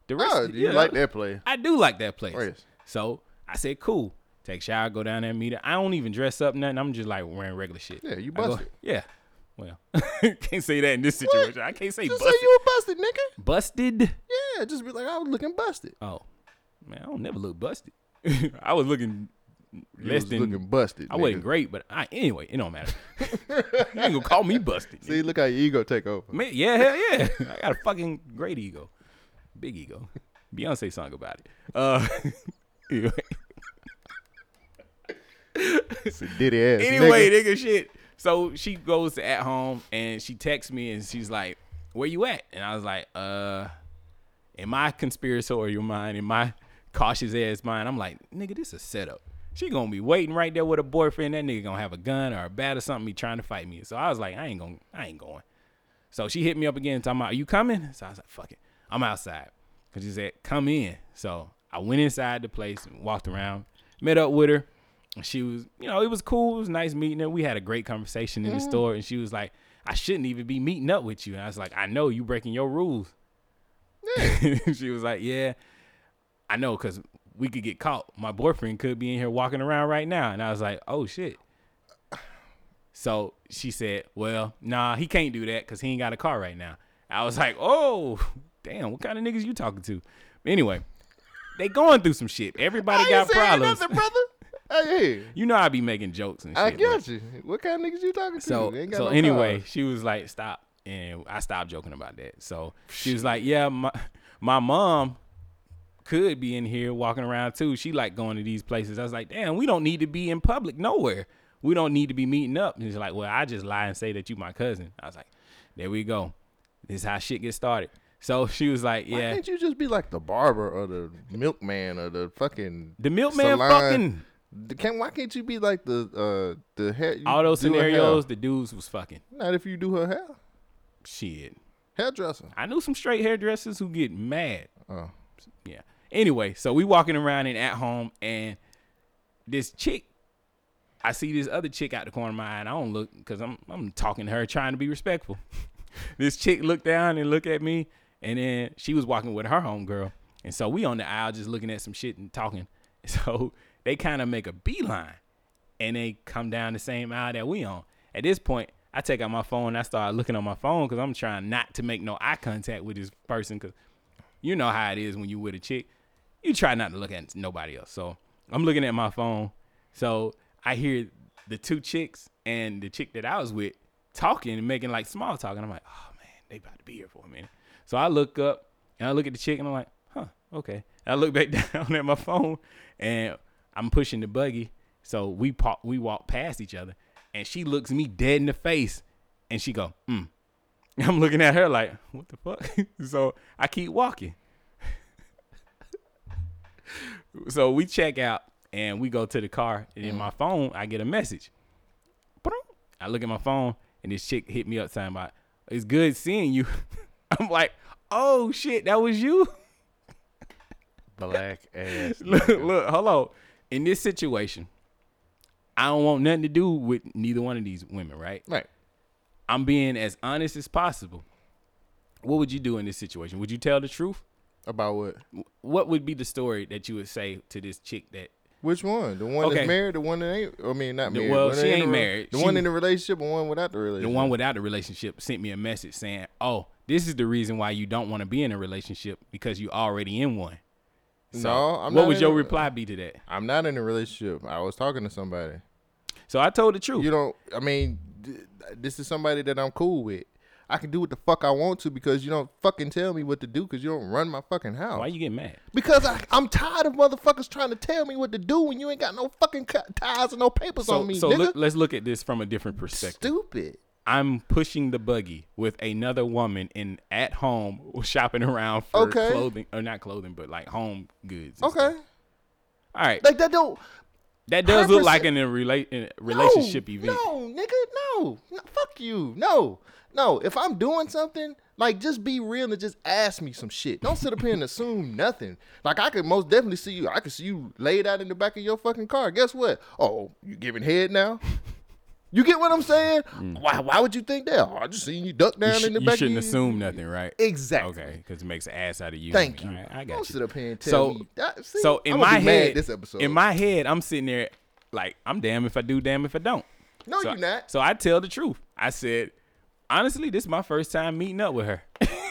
The oh, rest, Oh, of- you know, like that play? I do like that place. Oh, yes. So I said, cool. Take a shower, go down there, and meet her. I don't even dress up nothing. I'm just like wearing regular shit. Yeah, you busted. yeah. Well, can't say that in this situation. I can't say Just busted. say you were busted, nigga. busted. Yeah, just be like, I was looking busted. Oh, man, I don't never look busted. I was looking You less than looking busted. I wasn't great, but I anyway, it don't matter. you ain't gonna call me busted. See, look how your ego take over. Man, yeah, hell yeah. I got a fucking great ego. Big ego. Beyonce song about it. Uh anyway, It's a ditty ass. anyway nigga. nigga shit. So she goes to at home and she texts me and she's like, Where you at? And I was like, uh in my conspiratorial mind, in my cautious ass mind, I'm like, nigga, this is a setup. She gonna be waiting right there with a boyfriend. That nigga gonna have a gun or a bat or something. He trying to fight me. So I was like, I ain't gonna, I ain't going. So she hit me up again, talking about, are you coming? So I was like, fuck it, I'm outside. Cause she said, come in. So I went inside the place and walked around, met up with her. And she was, you know, it was cool. It was nice meeting her. We had a great conversation in the mm-hmm. store. And she was like, I shouldn't even be meeting up with you. And I was like, I know you breaking your rules. Yeah. she was like, yeah, I know, cause we could get caught. My boyfriend could be in here walking around right now. And I was like, oh shit. So she said, well, nah, he can't do that because he ain't got a car right now. I was like, oh, damn, what kind of niggas you talking to? Anyway, they going through some shit. Everybody got problems. nothing, brother. Hey, You know I be making jokes and shit. I got you. What kind of niggas you talking to? so ain't got so no anyway, cars. she was like, "Stop," and I stopped joking about that. So she was like, "Yeah, my my mom could be in here walking around too. She like going to these places." I was like, "Damn, we don't need to be in public nowhere. We don't need to be meeting up." And she's like, "Well, I just lie and say that you my cousin." I was like, "There we go. This is how shit gets started." So she was like, yeah. Why can't you just be like the barber or the milkman or the fucking The milkman salon? fucking Can why can't you be like the uh the hair? all those do her hair? scenarios. The dudes was fucking Not if you do her hair. shit. Hairdresser. I knew some straight hairdressers who get mad. Oh. Yeah. Anyway, so we walking around and at home, and this chick, I see this other chick out the corner of my eye, and I don't look because I'm I'm talking to her, trying to be respectful. this chick looked down and looked at me, and then she was walking with her homegirl, and so we on the aisle just looking at some shit and talking. So they kind of make a beeline, and they come down the same aisle that we on. At this point, I take out my phone and I start looking on my phone because I'm trying not to make no eye contact with this person because you know how it is when you with a chick. You try not to look at nobody else. So I'm looking at my phone. So I hear the two chicks and the chick that I was with talking and making like small talk. And I'm like, oh man, they about to be here for a minute. So I look up and I look at the chick and I'm like, huh, okay. And I look back down at my phone and I'm pushing the buggy, so we pa- we walk past each other, and she looks me dead in the face, and she go, mm. I'm looking at her like, what the fuck? so I keep walking. so we check out and we go to the car, and in my mm. phone I get a message. I look at my phone, and this chick hit me up saying about, "It's good seeing you." I'm like, "Oh shit, that was you." Black ass. look, look, hold on. In this situation, I don't want nothing to do with neither one of these women, right? Right. I'm being as honest as possible. What would you do in this situation? Would you tell the truth? About what? What would be the story that you would say to this chick that Which one? The one Okay. that's married, the one that ain't. I mean, not The- married. well, she ain't a married. The She- one in the relationship, and one without the relationship. the one without the relationship sent me a message saying, "Oh, this is the reason why you don't want to be in a relationship because you already in one." So, No, I'm what would your a- reply be to that? I'm not in a relationship. I was talking to somebody. So I told the truth. You don't. I mean, th- this is somebody that I'm cool with. I can do what the fuck I want to because you don't fucking tell me what to do because you don't run my fucking house. why you get mad? Because I, I'm tired of motherfuckers trying to tell me what to do when you ain't got no fucking ties and no papers So, on me, so nigga. look, let's look at this from a different perspective. Stupid. I'm pushing the buggy with another woman in at home shopping around for Okay. clothing or not clothing, but like home goods. Okay. stuff. All right. Like that don't. that does look 100%. like an, a rela- in a relationship no, event. No, nigga, no. no. Fuck you. No. No. If I'm doing something, like just be real and just ask me some shit. Don't sit up here and assume nothing. Like I could most definitely see you. I could see you laid out in the back of your fucking car. Guess what? Oh, you giving head now? You get what I'm saying? Why why would you think that? Oh, I just seen you duck down Mm. You, sh- in the you back. shouldn't of your- assume nothing, right? Exactly. Okay, because it makes an ass out of you. Thank you. Right, I got Don't you. sit up here and tell so, me. that- see, so in my head, this episode. in my head, I'm sitting there like I'm damn if I do, damn if I don't. No, so, you not. So I tell the truth. I said, honestly, this is my first time meeting up with her.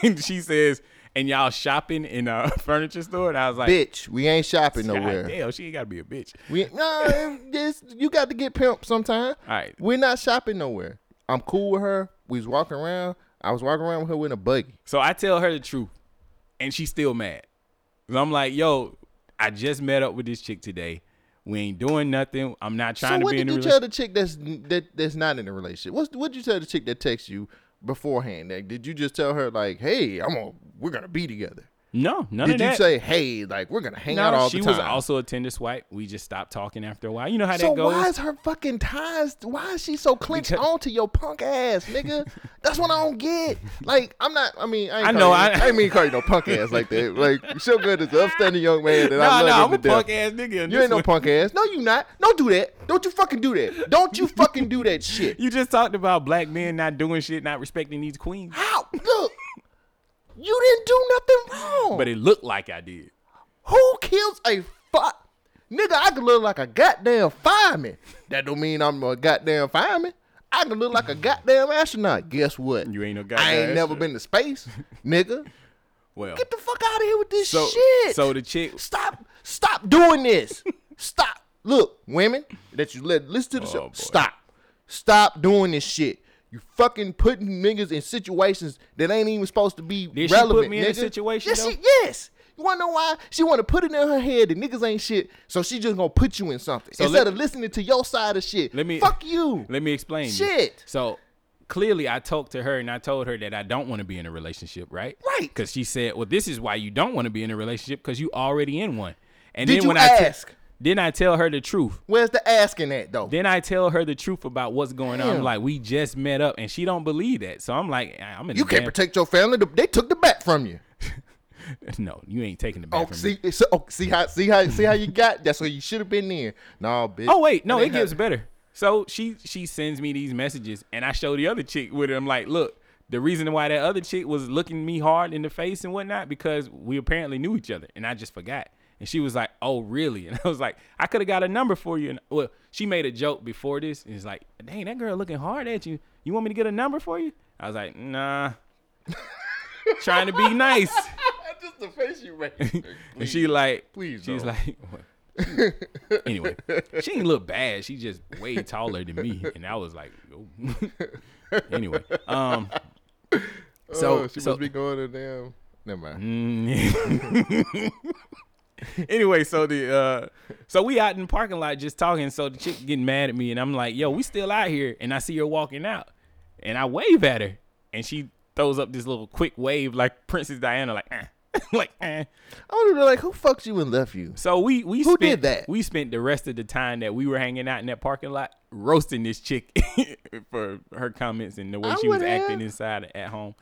and she says, and y'all shopping in a furniture store, and I was like, bitch, we ain't shopping nowhere. damn, she ain't gotta be a bitch. We no, this you got to get pimped sometime. All right. We're not shopping nowhere. I'm cool with her. We was walking around. I was walking around with her in a buggy. So I tell her the truth, and she's still mad. I'm like, yo, I just met up with this chick today. We ain't doing nothing. I'm not trying so to what be in did you tell the chick that's that that's not in a relationship? What what did you tell the chick that texts you beforehand? Like, did you just tell her like, hey, I'm gonna we're gonna be together? No, none Did you that. say, hey, like we're gonna hang no, out all the time? She was also a Tinder swipe. We just stopped talking after a while. You know how so that goes. So why is her fucking ties? Why is she so clinched Because- onto your punk ass, nigga? That's what I don't get. Like I'm not. I mean, I, ain't I know, You, I- I, ain't mean call you no punk ass like that. Like Shogun is an upstanding young man, and no, I love no, I'm a death. punk ass nigga. You ain't no one. punk ass. No, you not. Don't do that. Don't you fucking do that. Don't you fucking do that shit. You just talked about black men not doing shit, not respecting these queens. How? Look, you didn't do nothing wrong. But it looked like I did. Who kills a fuck? Nigga, I can look like a goddamn fireman. That don't mean I'm a goddamn fireman. I can look like a goddamn astronaut. Guess what? You ain't no goddamn. I ain't never been to space, nigga. Well, Get the fuck out of here with this so shit. so the chick. Stop. Stop doing this. Stop. Look, women that you let listen to the Oh, show. boy. Stop. Stop doing this shit. You fucking putting niggas in situations that ain't even supposed to be Did she put relevant. me in a situation, Yes, though? she, yes. You wanna know why? She wanna put it in her head that niggas ain't shit, so she just gonna put you in something So instead let- of listening to your side of shit. Let me fuck you. Let me explain. this. Shit. So clearly, I talked to her and I told her that I don't want to be in a relationship, right? Right. Because she said, "Well, this is why you don't want to be in a relationship because you already in one." And Did then you when I te- ask? Then I tell her the truth. Where's the asking at though? Then I tell her the truth about what's going on. I'm like, we just met up, and she don't believe that. So I'm like, ah, I'm in. you can't damn- protect your family. They took the bat from you. No, you ain't taking the back Oh, from see, me. so, oh, see how, see how, see how you got. That's where you should have been in. No, bitch. Oh wait, no, it gets how- better. So she she sends me these messages, and I show the other chick with it. I'm like, look, the reason why that other chick was looking me hard in the face and whatnot because we apparently knew each other, and I just forgot. And she was like, "Oh, really?" And I was like, "I could have got a number for you." And well, she made a joke before this, and it's like, "Dang, that girl looking hard at you. You want me to get a number for you?" I was like, "Nah." Trying to be nice. Just the face you made. And she like, please she's don't. like, anyway, she didn't look bad. She just way taller than me, and I was like, oh. anyway, um, so oh, she so must be going to damn. Never mind. Anyway, so the uh so we out in the parking lot just talking. So the chick getting mad at me, and I'm like, "Yo, we still out here." And I see her walking out, and I wave at her, and she throws up this little quick wave like Princess Diana, like, eh. like, eh. I want to be like, who fucked you and left you? So we we Who spent, did that? We spent the rest of the time that we were hanging out in that parking lot roasting this chick for her comments and the way I she was would acting inside at home.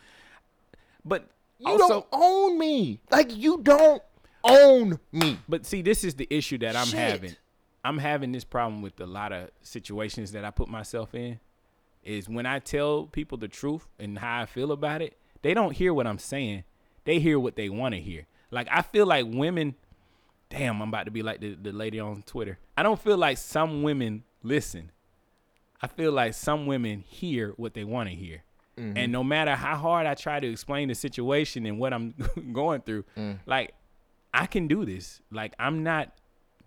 But You also, don't own me. Like you don't own me. But see, this is the issue that I'm Shit. having. I'm having this problem with a lot of situations that I put myself in. Is when I tell people the truth and how I feel about it, they don't hear what I'm saying. They hear what they want to hear. Like I feel like women. Damn, I'm about to be like the, the lady on Twitter. I don't feel like some women listen. I feel like some women hear what they want to hear. Mm-hmm. And no matter how hard I try to explain the situation and what I'm going through, mm. like I can do this. Like I'm not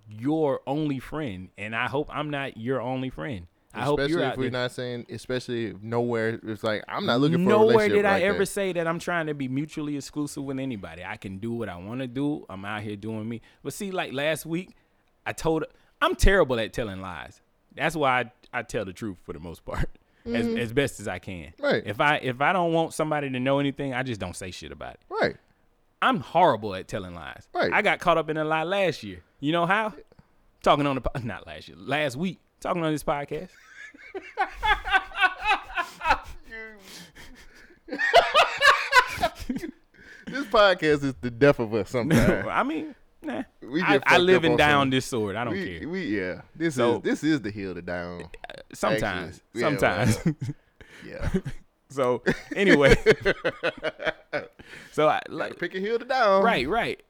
your only friend, and I hope I'm not your only friend. I hope especially you're if out we're there. not saying, especially nowhere. It's like I'm not looking for a Nowhere did I like ever that. say that I'm trying to be mutually exclusive with anybody. I can do what I want to do. I'm out here doing me. But see, like last week, I told I'm terrible at telling lies. That's why I, I tell the truth for the most part, as, as best as I can. Mm-hmm. Right. If I if I don't want somebody to know anything, I just don't say shit about it. Right. I'm horrible at telling lies. Right. I got caught up in a lie last year. You know how? Talking on the not last year, last week. Talking on this podcast. This podcast is the death of us sometimes. I mean, nah. We I, I live and die on this sword. I don't we, care. we yeah. This So- is this is the hill to die on. Sometimes. actually, yeah, sometimes. Yeah. So anyway. so I like Pick a hill to die on. right, right.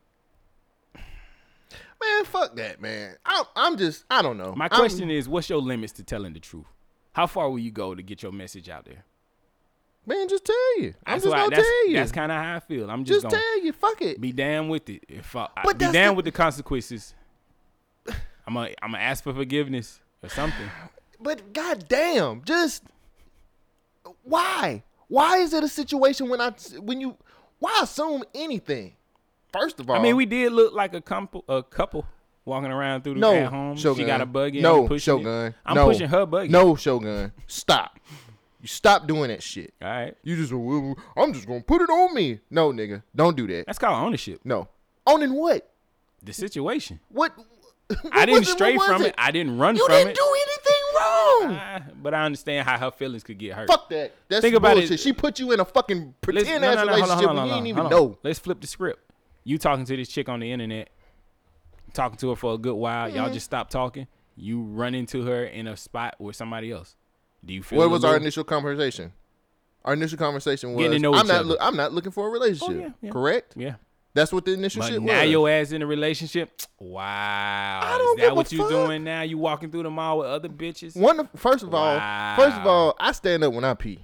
Man, fuck that, man. I'm I'm just I don't know. My I'm- question is, what's your limits to telling the truth? How far will you go to get your message out there? man, just tell you. I'm That's just gonna that's, tell you. That's kind of how I feel. I'm just, just tell you. Fuck it. be down with it. If I, I be down the- with the consequences, I'm gonna I'm gonna ask for forgiveness or something. But goddamn, just why? Why is it a situation when I when you why assume anything? First of all, I mean, we did look like a couple a couple walking around through the no at home. Shogun. She got a buggy. No pushing it. Shogun. I'm no. pushing her buggy. No Shogun. Stop. You stop doing that shit. All right. You just I'm just gonna put it on me. No, nigga, don't do that. That's called ownership. No. Owning what? The situation. What? I didn't stray what was from it. I didn't run You from didn't it. You didn't do anything wrong. But I understand how her feelings could get hurt. Fuck that. That's Think about bullshit. it. She put you in a fucking Let's- pretend no, ass no, no, hold on, relationship hold on, you didn't even know. Let's flip the script. You talking to this chick on the internet, talking to her for a good while. Mm-hmm. Y'all just stop talking. You run into her in a spot with somebody else. Do you feel? What was our little- initial conversation? Our initial conversation was Getting to know I'm not loo- I'm not looking for a relationship. Oh, yeah, yeah. Correct? Yeah. That's what the initial But shit now was. your ass in a relationship. Wow. I don't Is that give a what you fuck. doing now? You walking through the mall with other bitches? One of, first of all, first of all, I stand up when I pee.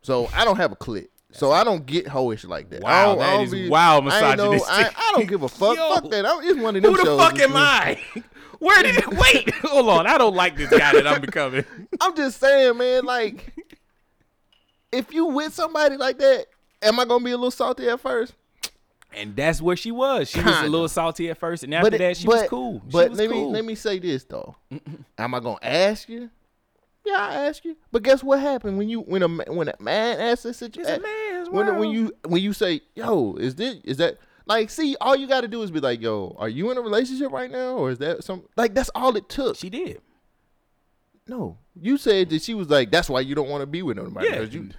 So I don't have a clit. So I don't get hoish like that. I Wow, don't, I that don't is be, wild I, I. I don't give a fuck. Yo. fuck that. I'm, it's one of them Who the fuck am I? Where did it? Wait, hold on. I don't like this guy that I'm becoming. I'm just saying, man, like if you with somebody like that, am I gonna be a little salty at first? And that's where she was. She was a little salty at first, and after it- that, she but, was cool. She But was let cool. me let me say this though. Am I gonna ask you? Yeah, I ask you. But guess what happened when you when a when a man asks a situation? It's a man's when when you when you say, "Yo, is this is that?" Like, see, all you got to do is be like, "Yo, are you in a relationship right now, or is that some?" Like, that's all it took. She did. no, you said that she was like, "That's why you don't want to be with nobody." Yeah. you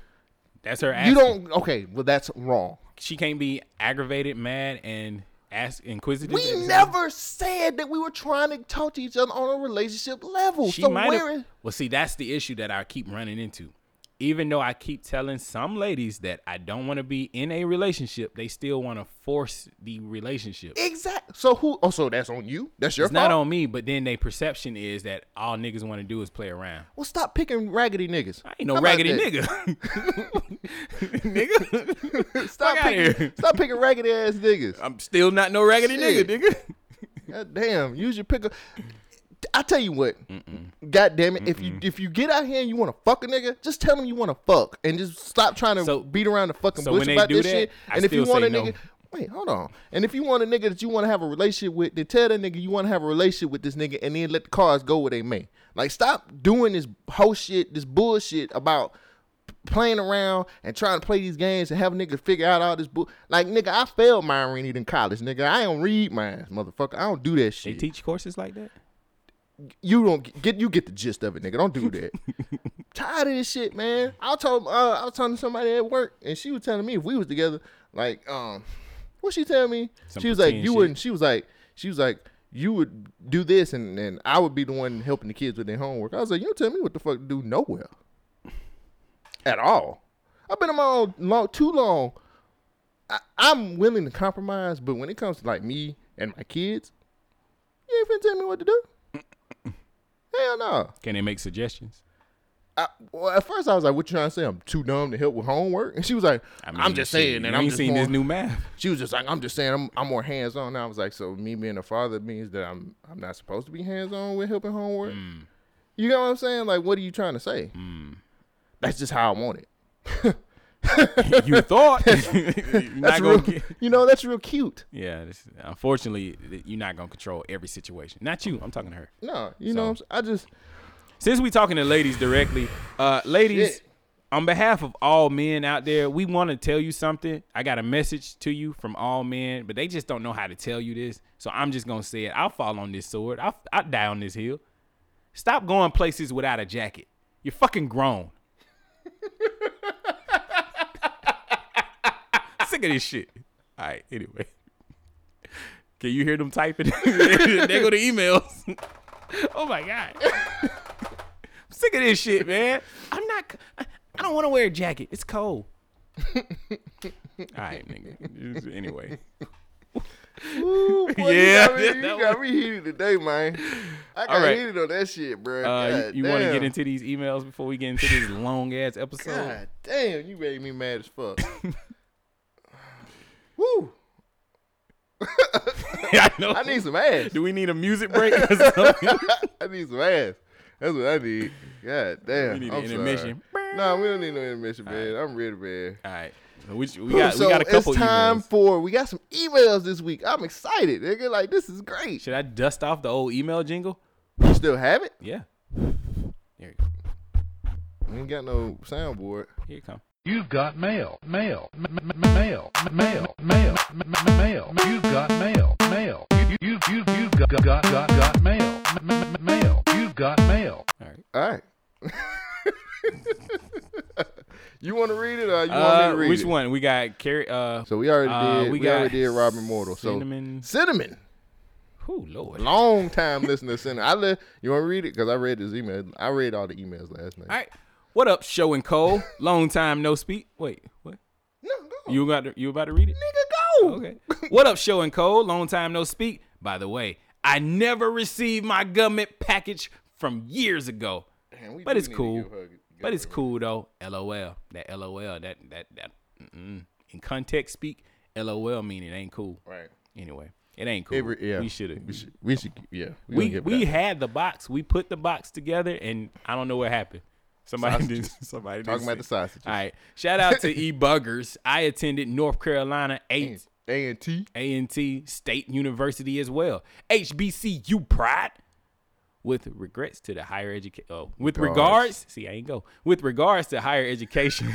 That's her. you don't. Okay, well, that's wrong. She can't be aggravated, mad, and ask inquisitive. We at the same- never said that we were trying to talk to each other on a relationship level. She so might where is. Well, see, that's the issue that I keep running into. Even though I keep telling some ladies that I don't want to be in a relationship, they still want to force the relationship. exactly? So who? Oh, so that's on you. That's your fault? It's fault. not on me, but then their perception is that all niggas want to do is play around. Well, stop picking raggedy niggas. I ain't no How raggedy nigga. nigga. Stop picking, stop picking raggedy ass niggas. I'm still not no raggedy Shit. nigga, nigga. God damn, use your picker. I tell you what, God damn it, if you if you get out here and you want to fuck a nigga, just tell him you want to fuck and just stop trying to So- beat around the fucking so bush about this that, shit. I And if you want a say no. nigga, wait, hold on. And if you want a nigga that you want to have a relationship with, then tell that nigga you want to have a relationship with this nigga, and then let the cards go where they may. Like, stop doing this whole shit, this bullshit about playing around and trying to play these games and have a nigga figure out all this bull. Like, nigga, I failed my reading in college, nigga. I don't read mine, motherfucker. I don't do that shit. They teach courses like that. You don't get you get the gist of it, nigga. Don't do that. Tired of this shit, man. I told uh, I was talking to somebody at work, and she was telling me if we was together, like, um, what she telling me? Some she was like, you shit. wouldn't. She was like, she was like, you would do this, and and I would be the one helping the kids with their homework. I was like, you don't tell me what the fuck to do nowhere, at all. I've been around long too long. I, I'm willing to compromise, but when it comes to like me and my kids, you ain't finna tell me what to do. Hell no. Can they make suggestions? I, well, at first I was like, "What you trying to say? I'm too dumb to help with homework." And she was like, I "I'm mean, just shit, saying." And I'm just more, this new math. She was just like, "I'm just saying, I'm, I'm more hands on." now." I was like, "So me being a father means that I'm I'm not supposed to be hands on with helping homework?" Mm. You know what I'm saying? Like, what are you trying to say? That's just how I want it. you thought That's real, get. you know, that's real cute. Yeah, this, unfortunately, you're not gonna control every situation. Not you. I'm talking to her. No, you know, what I'm? I just Since we talking to ladies directly, uh, ladies, Shit. on behalf of all men out there, we want to tell you something. I got a message to you from all men, but they just don't know how to tell you this. So I'm just gonna say it. I'll fall on this sword. I'll, I'll die on this hill. Stop going places without a jacket. You're fucking grown. Sick of this shit. All right. Anyway, can you hear them typing? they go to emails. oh my god. I'm sick of this shit, man. I'm not. I, I don't want to wear a jacket. It's cold. All right, nigga. Anyway, Ooh, boy, Yeah, you got me, that you got me heated today, man. I got right. heated on that shit, bro. uh, you, want to get into these emails before we get into this long ass episode? God damn, you made me mad as fuck. Woo! I know. I need some ass. Do we need a music break? or something? I need some ass. That's what I need. God damn. We need I'm an intermission. No, we don't need no intermission, man. I'm ready, man. All right. So we, we got so we got a couple it's time emails. for we got some emails this week. I'm excited, nigga. Like this is great. Should I dust off the old email jingle? You still have it? Yeah. There you go. We ain't got no soundboard. Here you come. You've got mail, mail, mail, mail, mail, m- m- mail. You've got mail, mail. You you you you've got got got got mail, mail. You've got mail. All right. All right. you want to read it or you want me Uh, to read which it? one? We got Carrie. Uh, So we already Uh, did. we we got already did Robin Mortal. So Cinnamon. cinnamon. oh Lord. Long time listener, cinnamon. I let you want to read it because I read his email. I read all the emails last night. All right. What up, Show and Cole? Long time no speak. Wait, what? No, go. You got to, you about to read it? nigga, go. Okay. what up, Show and Cole? Long time no speak. By the way, I never received my government package from years ago. Damn, we But it's cool. But it's cool though. LOL. That LOL. That that that. Mm-mm. In context speak, LOL mean it ain't cool. Right. Anyway, it ain't cool. Every, yeah. We should have. We should. We should. Yeah. We gonna we had the box. We put the box together, and I don't know what happened. Somebody did. Somebody talking about the sausages. All right. Shout out to E Buggers. I attended North Carolina eight A and T. A and T State University as well. HBCU pride. With regrets to the higher education. Oh, uh, with Regards. regards. See, I ain't go. With regards to higher education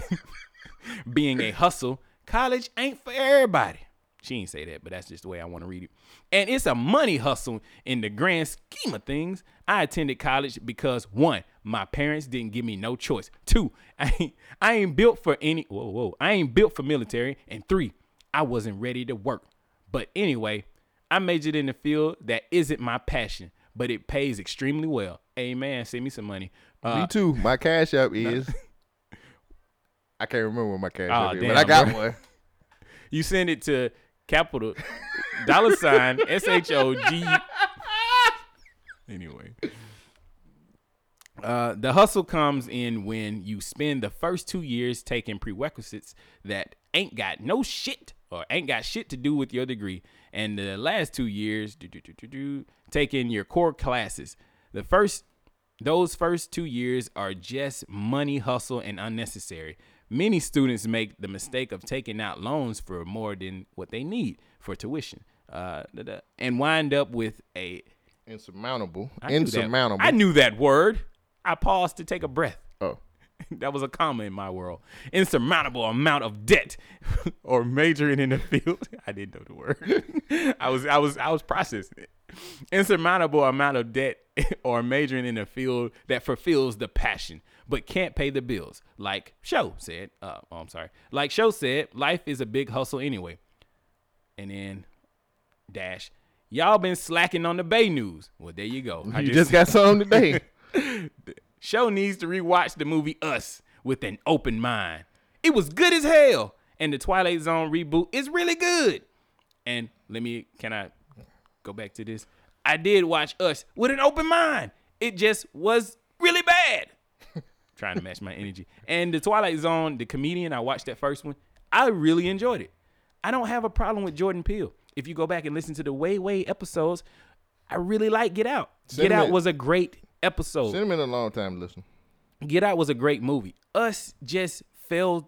being a hustle, college ain't for everybody. She ain't say that, but that's just the way I want to read it. And it's a money hustle in the grand scheme of things. I attended college because one, my parents didn't give me no choice. Two, I ain't, I ain't built for any. Whoa, whoa, I ain't built for military. And three, I wasn't ready to work. But anyway, I majored in the field that isn't my passion, but it pays extremely well. Amen. Send me some money. Uh, Me too. My cash app is. I can't remember what my cash Aw, app is, damn, but I got bro. one. you send it to capital dollar sign S H O G. Anyway. Uh, the hustle comes in when you spend the first two years taking prerequisites that ain't got no shit or ain't got shit to do with your degree, and the last two years taking your core classes. The first, those first two years are just money hustle and unnecessary. Many students make the mistake of taking out loans for more than what they need for tuition, uh, and wind up with a Insurmountable. I knew that- Insurmountable. I knew that word. I paused to take a breath. Oh. that was a comma in my world. Insurmountable amount of debt or majoring in the field. I didn't know the word. I was I was I was processing it. Insurmountable amount of debt or majoring in a field that fulfills the passion but can't pay the bills. Like Show said. Uh, oh, I'm sorry. Like Show said, life is a big hustle anyway. And then dash. Y'all been slacking on the Bay News. Well, there you go. I you just got some today. Show needs to rewatch the movie Us with an open mind. It was good as hell, and the Twilight Zone reboot is really good. And let me, can I go back to this? I did watch Us with an open mind. It just was really bad. Trying to match my energy. And the Twilight Zone, the comedian, I watched that first one. I really enjoyed it. I don't have a problem with Jordan Peele. If you go back and listen to the way way episodes, I really like Get Out. Get Out Sentiment- was a great episode. Send him in a long time listen. Get Out was a great movie. Us just failed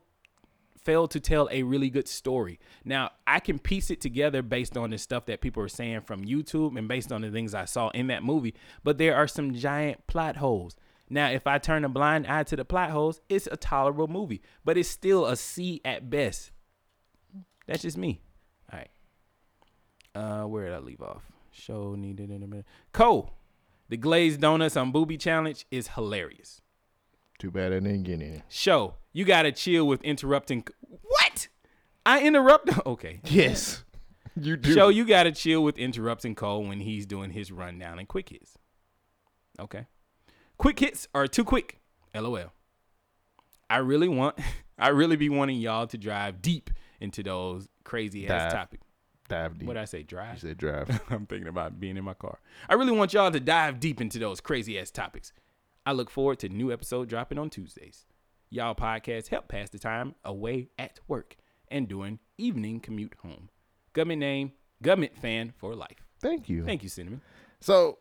failed to tell a really good story. Now, I can piece it together based on the stuff that people are saying from YouTube and based on the things I saw in that movie, but there are some giant plot holes. Now, if I turn a blind eye to the plot holes, it's a tolerable movie, but it's still a C at best. That's just me. All right. Uh, where did I leave off? Show needed in a minute. Cole, the glazed donuts on booby challenge is hilarious. Too bad I didn't get any. Show, you gotta chill with interrupting. What? I interrupt. Okay. Yes. You do. Show, you gotta chill with interrupting Cole when he's doing his rundown and quick hits. Okay. Quick hits are too quick. LOL. I really want, I really be wanting y'all to drive deep into those crazy ass topics. Dive deep. What I say, you drive? said drive. I'm thinking about being in my car. I really want y'all to dive deep into those crazy ass topics. I look forward to new episode dropping on Tuesdays. Y'all podcasts help pass the time away at work and doing evening commute home. Government name, government fan for life. Thank you. Thank you, Cinnamon. So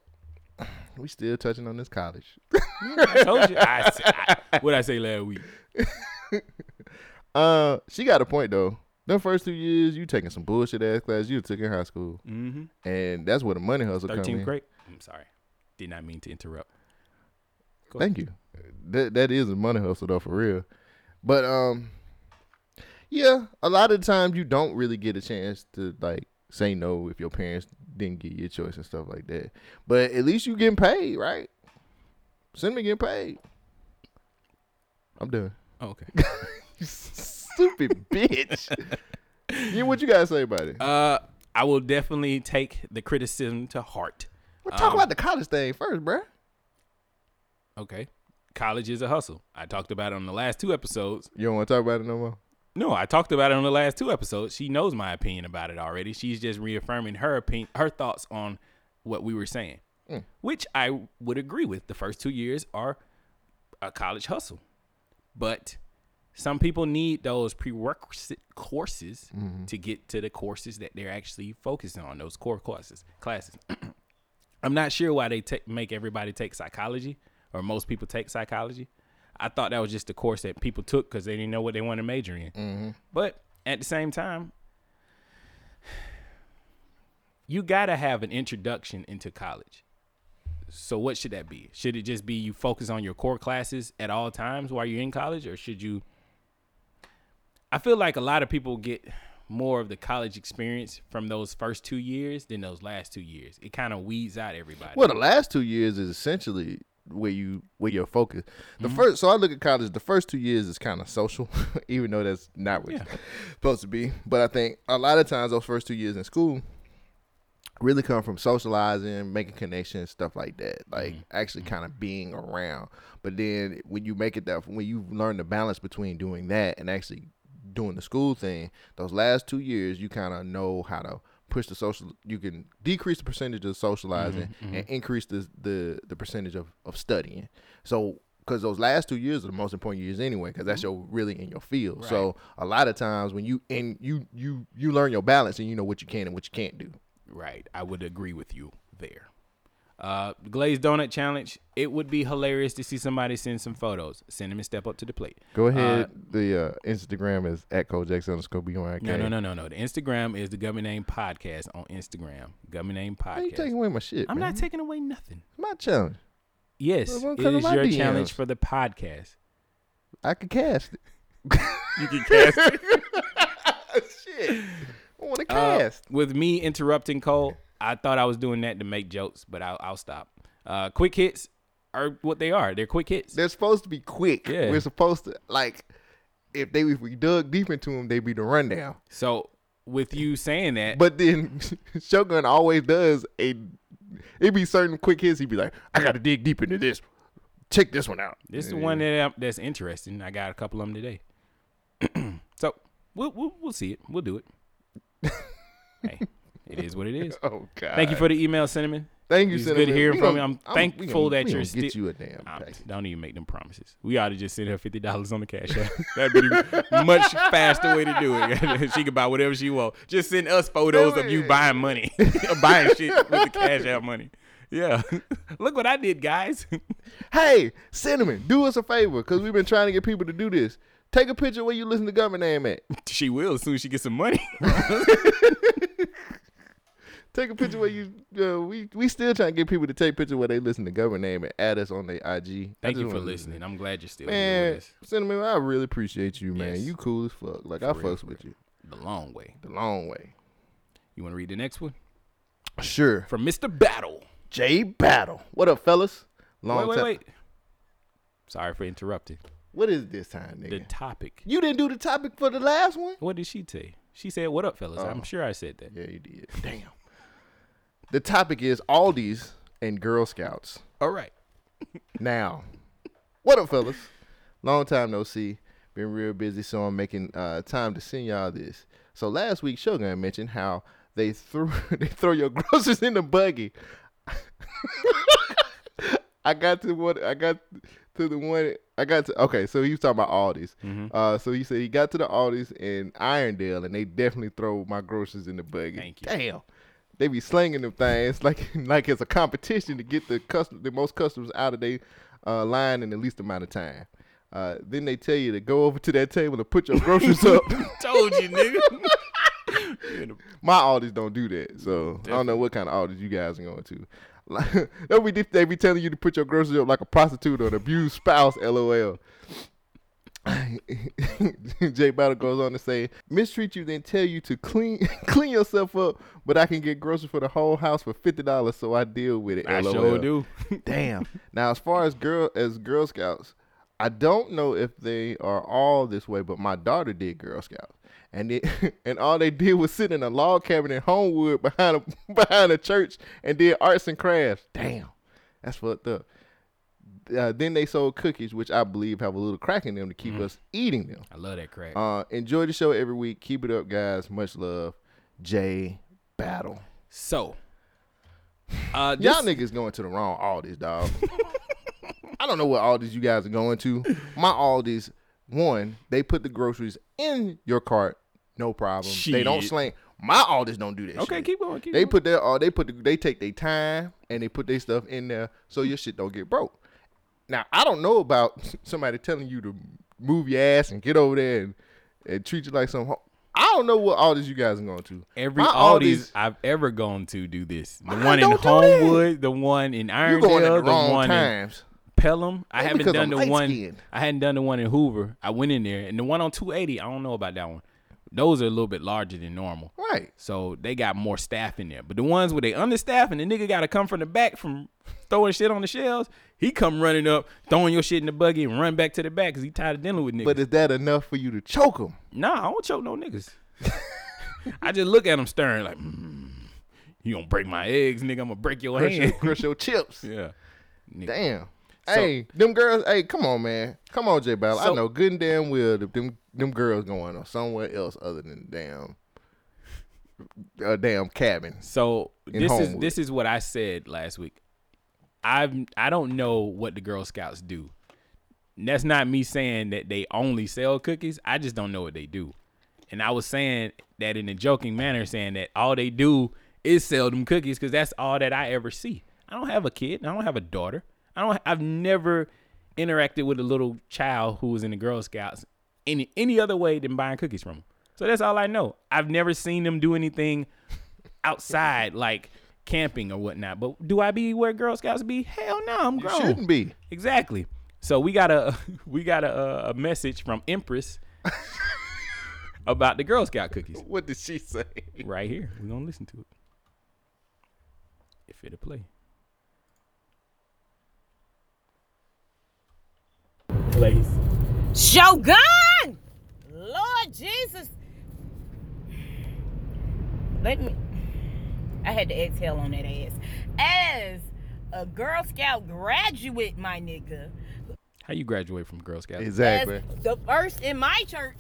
we still touching on this college. I told you. I, I, what I say last week? Uh, she got a point though. The first two years, you taking some bullshit ass class you took in high school, Mm-hmm. and that's where the money hustle come 13th in. grade. I'm sorry. Did not mean to interrupt. Go Thank you. That that is a money hustle though, for real. But um, yeah, a lot of times you don't really get a chance to like say no if your parents didn't get your choice and stuff like that. But at least you getting paid, right? Send me getting paid. I'm done. Oh, okay. Stupid bitch. yeah, what you gotta say about it? Uh, I will definitely take the criticism to heart. Well, talk um, about the college thing first, bruh. Okay. College is a hustle. I talked about it on the last two episodes. You don't want to talk about it no more. No, I talked about it on the last two episodes. She knows my opinion about it already. She's just reaffirming her opinion, her thoughts on what we were saying, which I would agree with. The first two years are a college hustle, but some people need those prerequisite courses mm-hmm. to get to the courses that they're actually focusing on. Those core courses, classes. I'm not sure why they take make everybody take psychology or most people take psychology. I thought that was just a course that people took because they didn't know what they wanted to major in. Mm-hmm. But at the same time, you gotta have an introduction into college. So what should that be? Should it just be you focus on your core classes at all times while you're in college, or should you? I feel like a lot of people get more of the college experience from those first two years than those last two years. It kind of weeds out everybody. Well, the last two years is essentially where you where your focus. The Mm-hmm. first, so I look at college. The first two years is kind of social, even though that's not what it's supposed to be. But I think a lot of times those first two years in school really come from socializing, making connections, stuff like that. Like Mm-hmm. actually kind of being around. But then when you make it that, when you learn the balance between doing that and actually doing the school thing, those last two years you kind of know how to push the social. You can decrease the percentage of socializing mm-hmm, mm-hmm. and increase the the the percentage of of studying. So. Because those last two years are the most important years anyway, because that's mm-hmm. your really in your field. So a lot of times when you and you you you learn your balance and you know what you can and what you can't do. Right. I would agree with you there. Uh, glazed donut challenge. It would be hilarious to see somebody send some photos. Send them and step up to the plate. Go Uh, ahead. the uh, Instagram is at Kojax underscore B1K. no, no, no, no, no. The Instagram is the Government Name Podcast on Instagram. Government Name Why you taking away my shit? I'm man? not taking away nothing. my challenge. Yes, Well, it come to is my your DMs. challenge for the podcast. I could cast it. You can cast it. Shit. I want to Uh, cast. with me interrupting Cole, I thought I was doing that to make jokes, but I'll, I'll stop. Uh, quick hits are what they are. They're quick hits. They're supposed to be quick. Yeah. We're supposed to like if they if we dug deep into them, they'd be the rundown. So with you saying that, But then Shogun always does a. it'd be certain quick hits. He'd be like, "I got to dig deep into this. Check this one out." this is the one that I'm- that's interesting. I got a couple of them today. so we'll, we'll we'll see it. We'll do it. hey, it is what it is. Oh God! Thank you for the email, Cinnamon. Thank you. It's Cinnamon. good hearing We from you. I'm thankful gonna- that you're still. get you a damn. Package. don't even make them promises. We ought to just send her fifty dollars on the cash app. That'd be much faster way to do it. she can buy whatever she want. Just send us photos of you buying money, buying shit with the cash app money. Yeah, look what I did, guys. Hey, Cinnamon, do us a favor because we've been trying to get people to do this. Take a picture where you listen to government name at. she will as soon as she gets some money. Take a picture where you. Uh, we we still trying to get people to take pictures where they listen to government name and add us on their IG. Thank you for listening. I'm glad you're still here Man. Cinnamon, I really appreciate you, man. Yes. You cool as fuck. Like I For real, fucks with you The long way. the long way. You want to read the next one Sure. from Mr. Battle? Jay Battle. What up, fellas? Long wait, wait, time. wait. Sorry for interrupting. What is this time, The topic. you didn't do the topic for the last one. What did she say? She said, "What up, fellas?" Oh. I'm sure I said that. Yeah, you did. Damn. The topic is Aldi's and Girl Scouts. All right. Now, what up, fellas? Long time no see. Been real busy, so I'm making uh, time to send y'all this. So last week, Shogun mentioned how they threw they throw your groceries in the buggy. I got to what I got to the one I got to. Okay, so he was talking about Aldi's. Mm-hmm. Uh, so he said he got to the Aldi's in Irondale, and they definitely throw my groceries in the buggy. Thank you. Damn. They be slinging them things like like it's a competition to get the custom the most customers out of their uh, line in the least amount of time. Uh, then they tell you to go over to that table and put your groceries up. Told you, nigga. My Aldi's don't do that, so I don't know what kind of Aldi's you guys are going to. Like, they be they be telling you to put your groceries up like a prostitute or an abused spouse. LOL. Jay Battle goes on to say, mistreat you, then tell you to clean clean yourself up, but I can get groceries for the whole house for fifty dollars, so I deal with it. I LOL. sure do. Damn. now, as far as girl as Girl Scouts, I don't know if they are all this way, but my daughter did Girl Scouts, and it, and all they did was sit in a log cabin in Homewood behind a behind a church and did arts and crafts. Damn, that's fucked up. Uh, then they sold cookies, which I believe have a little crack in them to keep us eating them. I love that crack. Uh, enjoy the show every week. Keep it up, guys. Much love, Jay Battle. so, uh, this, Y'all niggas going to the wrong Aldi's, dog. I don't know what Aldi's you guys are going to. My Aldi's, one, they put the groceries in your cart, no problem. They don't Shit. slang. My Aldi's don't do that. okay, shit. keep going. Keep They going. put their, uh, they put, the, they take their time and they put their stuff in there so your shit don't get broke. Now I don't know about somebody telling you to move your ass and get over there and, and treat you like some. ho- I don't know what Aldi's you guys are going to. Every My Aldi's I've ever gone to do this. The Mine one in don't do that. Homewood, the one in Irondale, the the one in times. Pelham. I Maybe haven't done I'm the one. light-skinned. I hadn't done the one in Hoover. I went in there, and the one on 280. I don't know about that one. Those are a little bit larger than normal. Right. So they got more staff in there. But the ones where they understaff and the nigga got to come from the back from throwing shit on the shelves, he come running up, throwing your shit in the buggy and run back to the back because he tired of dealing with niggas. But is that enough for you to choke him? nah, I don't choke no niggas. I just look at him staring like, mm, you gonna break my eggs, nigga? I'm gonna break your Crush your, hand. crush your chips. yeah. Nigga. Damn. So- hey, them girls. Hey, come on, man. Come on, Jay Battle. I know good and damn well that them them girls going on somewhere else other than damn a damn cabin. So this is this is what I said last week. I've I don't know what the Girl Scouts do. And that's not me saying that they only sell cookies. I just don't know what they do. And I was saying that in a joking manner, saying that all they do is sell them cookies because that's all that I ever see. I don't have a kid. I don't have a daughter. I don't. I've never interacted with a little child who was in the Girl Scouts any any other way than buying cookies from them. So that's all I know. I've never seen them do anything outside like camping or whatnot. But do I be where Girl Scouts be? Hell no, I'm You grown. shouldn't be. Exactly. So we got a we got a, a message from Empress about the Girl Scout cookies What did she say? right here. We're gonna listen to it. If it'll play. Plays. Shogun! Lord Jesus. Let me. I had to exhale on that ass. As a Girl Scout graduate, my nigga, How you graduate from Girl Scouts? Exactly. as the first in my church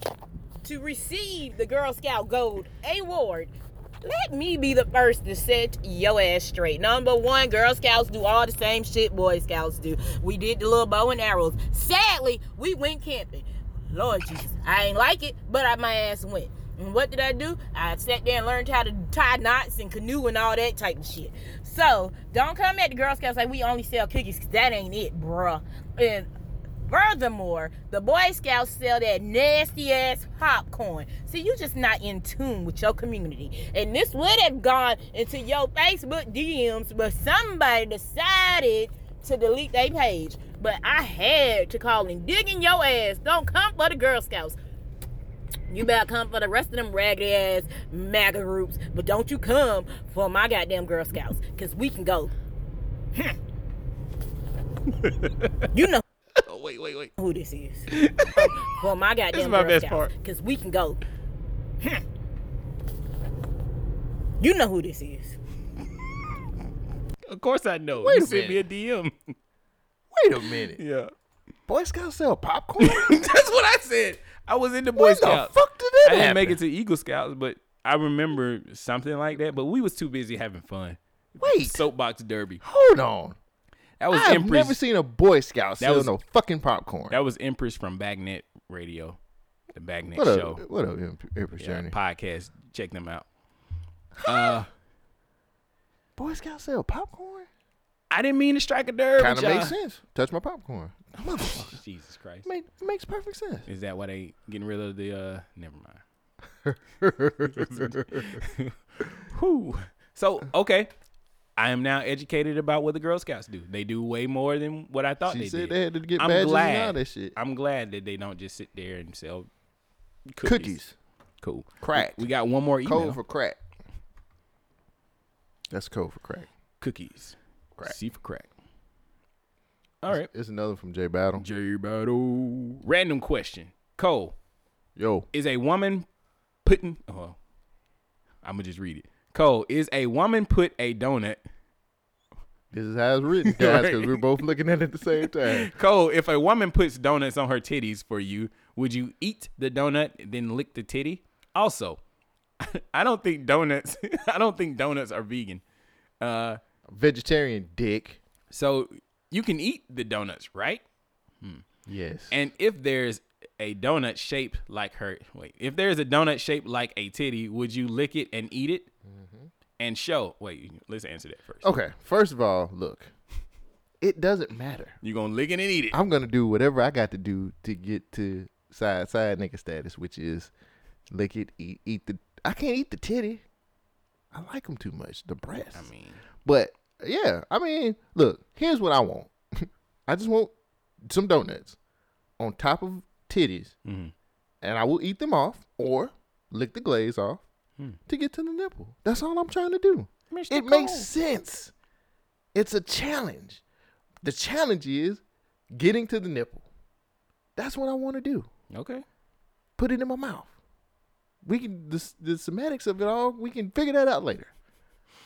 to receive the Girl Scout Gold Award, let me be the first to set your ass straight. Number one, Girl Scouts do all the same shit Boy Scouts do. We did the little bow and arrows. Sadly, we went camping. Lord Jesus, I ain't like it, but I my ass went. And what did I do? I sat there and learned how to tie knots and canoe and all that type of shit. So don't come at the Girl Scouts like we only sell cookies, cause that ain't it, bruh. And Furthermore, the Boy Scouts sell that nasty ass popcorn. See, you just not in tune with your community. And this would have gone into your Facebook DMs, but somebody decided to delete their page. But I had to call and dig in your ass. Don't come for the Girl Scouts. You better come for the rest of them raggedy ass MAGA groups, but don't you come for my goddamn Girl Scouts, cause we can go. Hmm. you know wait, wait, wait. who this is. Well, my goddamn This is my best Scouts, part. Cause we can go. Hmm. You know who this is. Of course I know. Wait you a sent me a DM. Wait a minute. yeah. Boy Scouts sell popcorn? That's what I said. I was in the Boy When the Scouts. fuck did that I didn't make it to Eagle Scouts, but I remember something like that. But we was too busy having fun. Wait. Soapbox Derby. Hold on. That was I've Empress. never seen a Boy Scout That sell was- no fucking popcorn. That was Empress from Bagnet Radio, the Bagnet what show. What up, Empress Yeah, Journey? podcast. Check them out. Uh, Boy Scout sell popcorn? I didn't mean to strike a nerve. Kind of makes sense. Touch my popcorn. Motherfucker. Jesus Christ. Make, makes perfect sense. Is that why they getting rid of the? uh Never mind. Whew. So okay, I am now educated about what the Girl Scouts do. They do way more than what I thought She they said did. they had to get I'm badges glad. and all that shit. I'm glad that they don't just sit there and sell cookies. Cookies. Cool. Crack. We got one more email. Code for crack. That's code for crack. cookies. Crack. C for crack. All right. It's another from Jay Battle. Jay Battle. Random question. Cole, Yo, is a woman putting oh I'm gonna just read it. Cole, is a woman put a donut this is how it's written, guys, because we're both looking at it at the same time. Cole, if a woman puts donuts on her titties for you, would you eat the donut then lick the titty? Also, I don't think donuts I don't think donuts are vegan. Uh Vegetarian dick. so you can eat the donuts, right? Yes. And if there's a donut shaped like her, wait, if there's a donut shaped like a titty, would you lick it and eat it? And show, wait, let's answer that first. okay, first of all, look, it doesn't matter. You gonna lick it and eat it? I'm gonna do whatever I got to do to get to side side nigga status, which is lick it, eat, eat the. I can't eat the titty. I like them too much, the breast. I mean, But yeah, I mean, look, here's what I want. I just want some donuts on top of titties, Mhm. and I will eat them off or lick the glaze off Hmm. to get to the nipple. That's all I'm trying to do. Mr. It makes sense. It's a challenge. The challenge is getting to the nipple. That's what I want to do. okay. Put it in my mouth. We can the, the semantics of it all. We can figure that out later.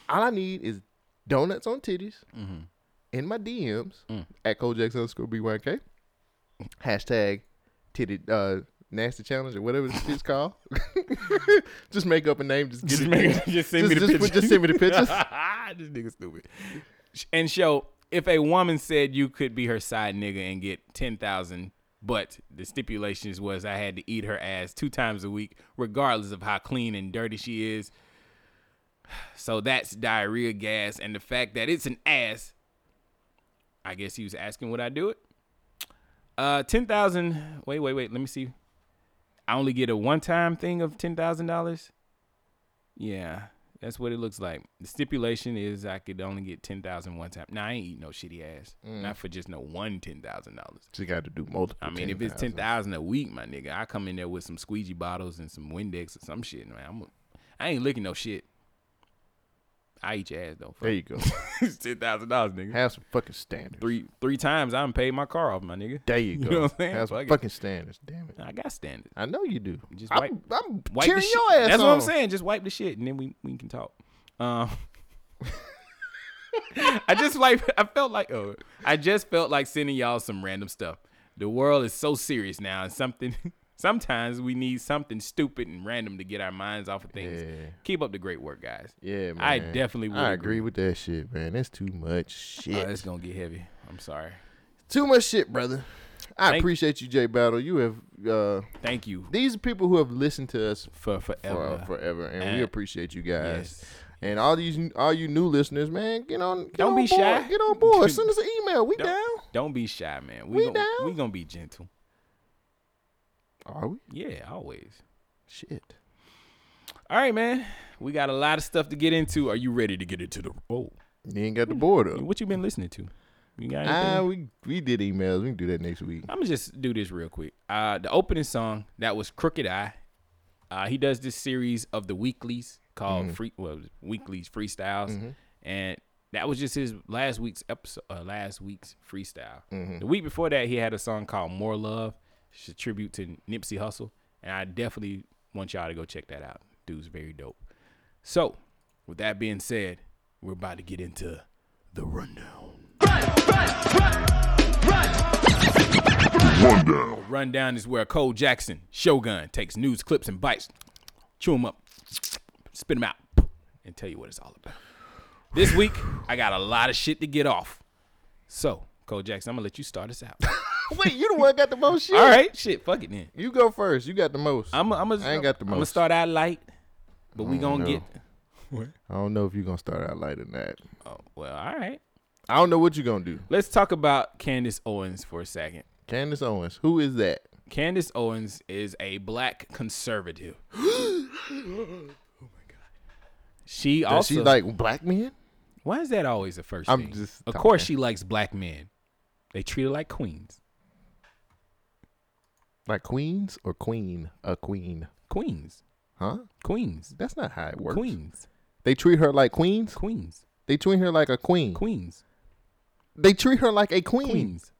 All I need is donuts on titties Mhm. in my DMs Mm. at Kojak underscore B1K. Hashtag titty uh, nasty challenge or whatever this shit's called. just make up a name. Just get Just, it. make, just send me the just, picture. just send me the pictures. this nigga stupid. And show if a woman said you could be her side nigga and get ten thousand, but the stipulations was I had to eat her ass two times a week, regardless of how clean and dirty she is. So that's diarrhea gas, and the fact that it's an ass I guess he was asking would I do it. Uh, ten thousand. Wait, wait, wait. Let me see. I only get a one-time thing of ten thousand dollars. Yeah, that's what it looks like. The stipulation is I could only get ten thousand one time. Nah, I ain't eating no shitty ass. Mm. Not for just no one ten thousand dollars. She got to do multiple. I mean, if it's ten thousand a week, my nigga, I come in there with some squeegee bottles and some Windex or some shit. Man, I'm, I ain't licking no shit. I eat your ass though. there you go. ten thousand dollars, nigga. Have some fucking standards. Three three times I'm paid my car off, my nigga. There you go. You know what I'm saying? Have some Fuck it. fucking standards. Damn it. I got standards. I know you do. Just I'm, wipe- I'm Wipe cheering your ass That's what I'm saying. Just wipe the shit and then we we can talk. Um, I just like I felt like oh I just felt like sending y'all some random stuff. The world is so serious now, and something sometimes we need something stupid and random to get our minds off of things. Yeah. Keep up the great work, guys. Yeah, man. I definitely would I agree. agree with that shit, man. That's too much Oh, shit. it's gonna get heavy. I'm sorry. too much shit, brother. I Thank- appreciate you, Jay Battle. You have uh Thank you these are people who have listened to us for for forever. forever, and, we appreciate you guys. Yes. And all these, all you new listeners, man, get on. Get Don't on be board. shy. Get on board. Send us an email. We Don't- down. Don't be shy, man. We We, gonna, down. we gonna be gentle. Are we? Yeah, always. Shit. All right, man. We got a lot of stuff to get into. Are you ready to get into the? Oh, You ain't got the board up. what you been listening to? You got anything? we we did emails. We can do that next week. I'm gonna just do this real quick. Uh, the opening song that was "Crooked Eye." Uh, he does this series of the weeklies called Mm-hmm. free well weeklies freestyles, and that was just his last week's episode. Uh, last week's freestyle. Mm-hmm. The week before that, he had a song called "More Love." It's a tribute to Nipsey Hussle, and I definitely want y'all to go check that out. Dude's very dope. So, with that being said, we're about to get into the rundown. Rundown. Rundown is where Cole Jackson, Shogun, takes news clips and bites, chew them up, spit them out, and tell you what it's all about. This week, I got a lot of shit to get off. So, Cole Jackson, I'm gonna let you start us out. Wait, you the one got the most shit. all right, shit, fuck it then. You go first. You got the most. I'm, I'm, I ain't got the most. I'm gonna start out light, but we mm, gonna no. get. I don't know if you're gonna start out light or not. Oh well, all right. I don't know what you're gonna do. Let's talk about Candace Owens for a second. Candace Owens. Who is that? Candace Owens is a black conservative. oh my god. She Does also she like black men? Why is that always the 1st I'm thing? just of course, she likes black men. They treat her like queens. Like queens or queen? A queen. Queens. Huh? Queens. That's not how it works. Queens. They treat her like queens. Queens. They treat her like a queen. Queens. They treat her like a queen. Queens.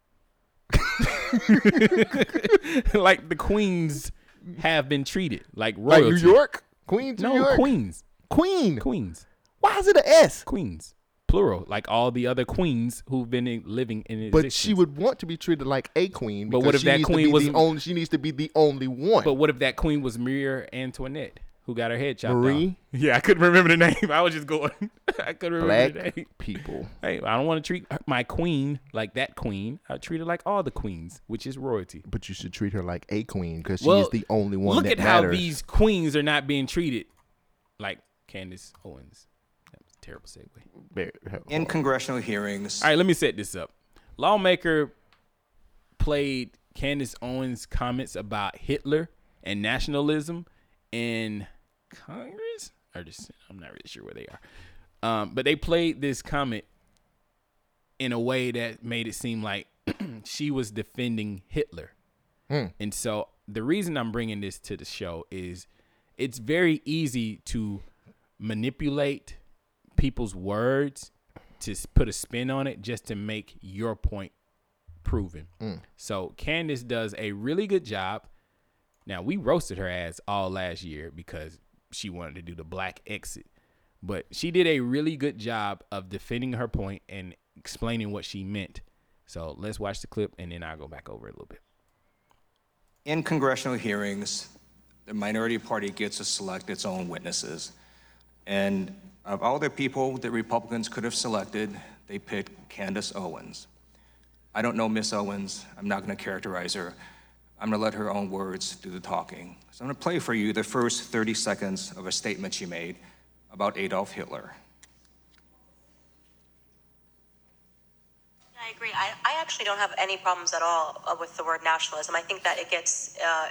like the queens have been treated like Like royalty. New York? Queens, New No, York? queens. Queen. Queens. Why is it an S? Queens. Plural. Like all the other queens who've been in, living in existence. But she would want to be treated like a queen. But what if she that needs to queen be was- the only? She needs to be the only one. But what if that queen was Maria Antoinette, who got her head chopped Marie? off? Yeah, I couldn't remember the name. I was just going. I couldn't remember the black name. people. Hey, I don't want to treat my queen like that queen. I treat her like all the queens, which is royalty. But you should treat her like a queen because she Well, is the only one Look that at how these queens are not being treated like Candace Owens. That was a terrible segue. In congressional hearings, All right, let me set this up. Lawmaker played Candace Owens' comments about Hitler and nationalism in Congress or just I'm not really sure where they are. Um, but they played this comment in a way that made it seem like she was defending Hitler. And so the reason I'm bringing this to the show is it's very easy to manipulate people's words to put a spin on it just to make your point proven. Mm. So Candace does a really good job. Now we roasted her ass all last year because she wanted to do the Blexit. But she did a really good job of defending her point and explaining what she meant. So let's watch the clip and then I'll go back over it a little bit. in congressional hearings, the minority party gets to select its own witnesses. And of all the people that Republicans could have selected, they picked Candace Owens. I don't know Miss Owens. I'm not going to characterize her. I'm going to let her own words do the talking. So I'm going to play for you the first 30 seconds of a statement she made about Adolf Hitler. I agree. I, I actually don't have any problems at all uh, with the word nationalism. I think that it gets, uh,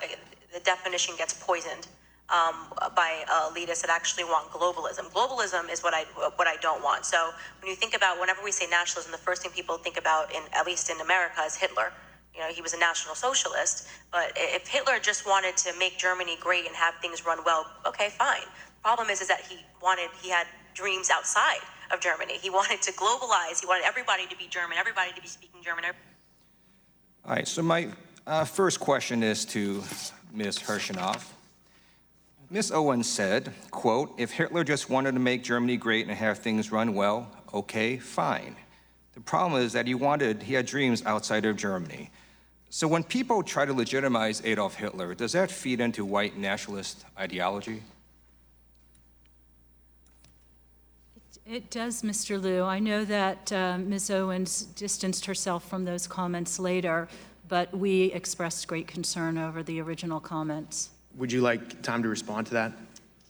the definition gets poisoned um, by elitists that actually want globalism. Globalism is what I what I don't want. So when you think about whenever we say nationalism, the first thing people think about, in at least in America, is Hitler. You know, he was a national socialist. But if Hitler just wanted to make Germany great and have things run well, okay, fine. Problem is, is that he wanted, he had dreams outside of Germany. He wanted to globalize. He wanted everybody to be German, everybody to be speaking German. All right, so my uh, first question is to Ms. Hershenov. Ms. Owens said, quote, if Hitler just wanted to make Germany great and have things run well, okay, fine. The problem is that he wanted, he had dreams outside of Germany. So when people try to legitimize Adolf Hitler, does that feed into white nationalist ideology? It does, Mr. Liu. I know that uh, Ms. Owens distanced herself from those comments later, but we expressed great concern over the original comments. Would you like time to respond to that?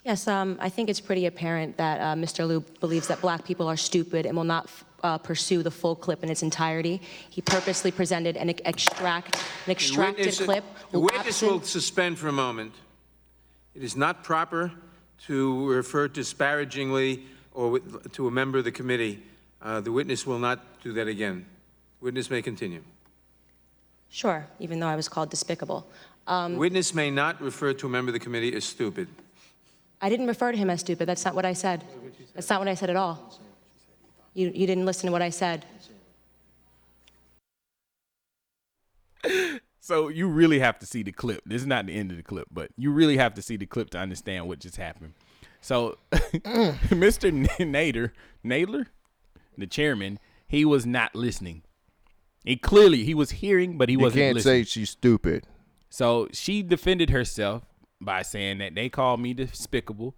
Yes, um, I think it's pretty apparent that uh, Mr. Liu believes that black people are stupid and will not uh, pursue the full clip in its entirety. He purposely presented an extract, an extracted witness- clip. The witness absent- will suspend for a moment. It is not proper to refer disparagingly or with- to a member of the committee. Uh, The witness will not do that again. Witness may continue. Sure, even though I was called despicable. Um, Witness may not refer to a member of the committee as stupid. I didn't refer to him as stupid. That's not what I said. That's not what I said at all. You, you didn't listen to what I said. So you really have to see the clip. This is not the end of the clip, but you really have to see the clip to understand what just happened. So Mr. Nader, Nadler, the chairman, he was not listening. He clearly he was hearing, but he You wasn't can't listening. say she's stupid. So she defended herself by saying that they called me despicable,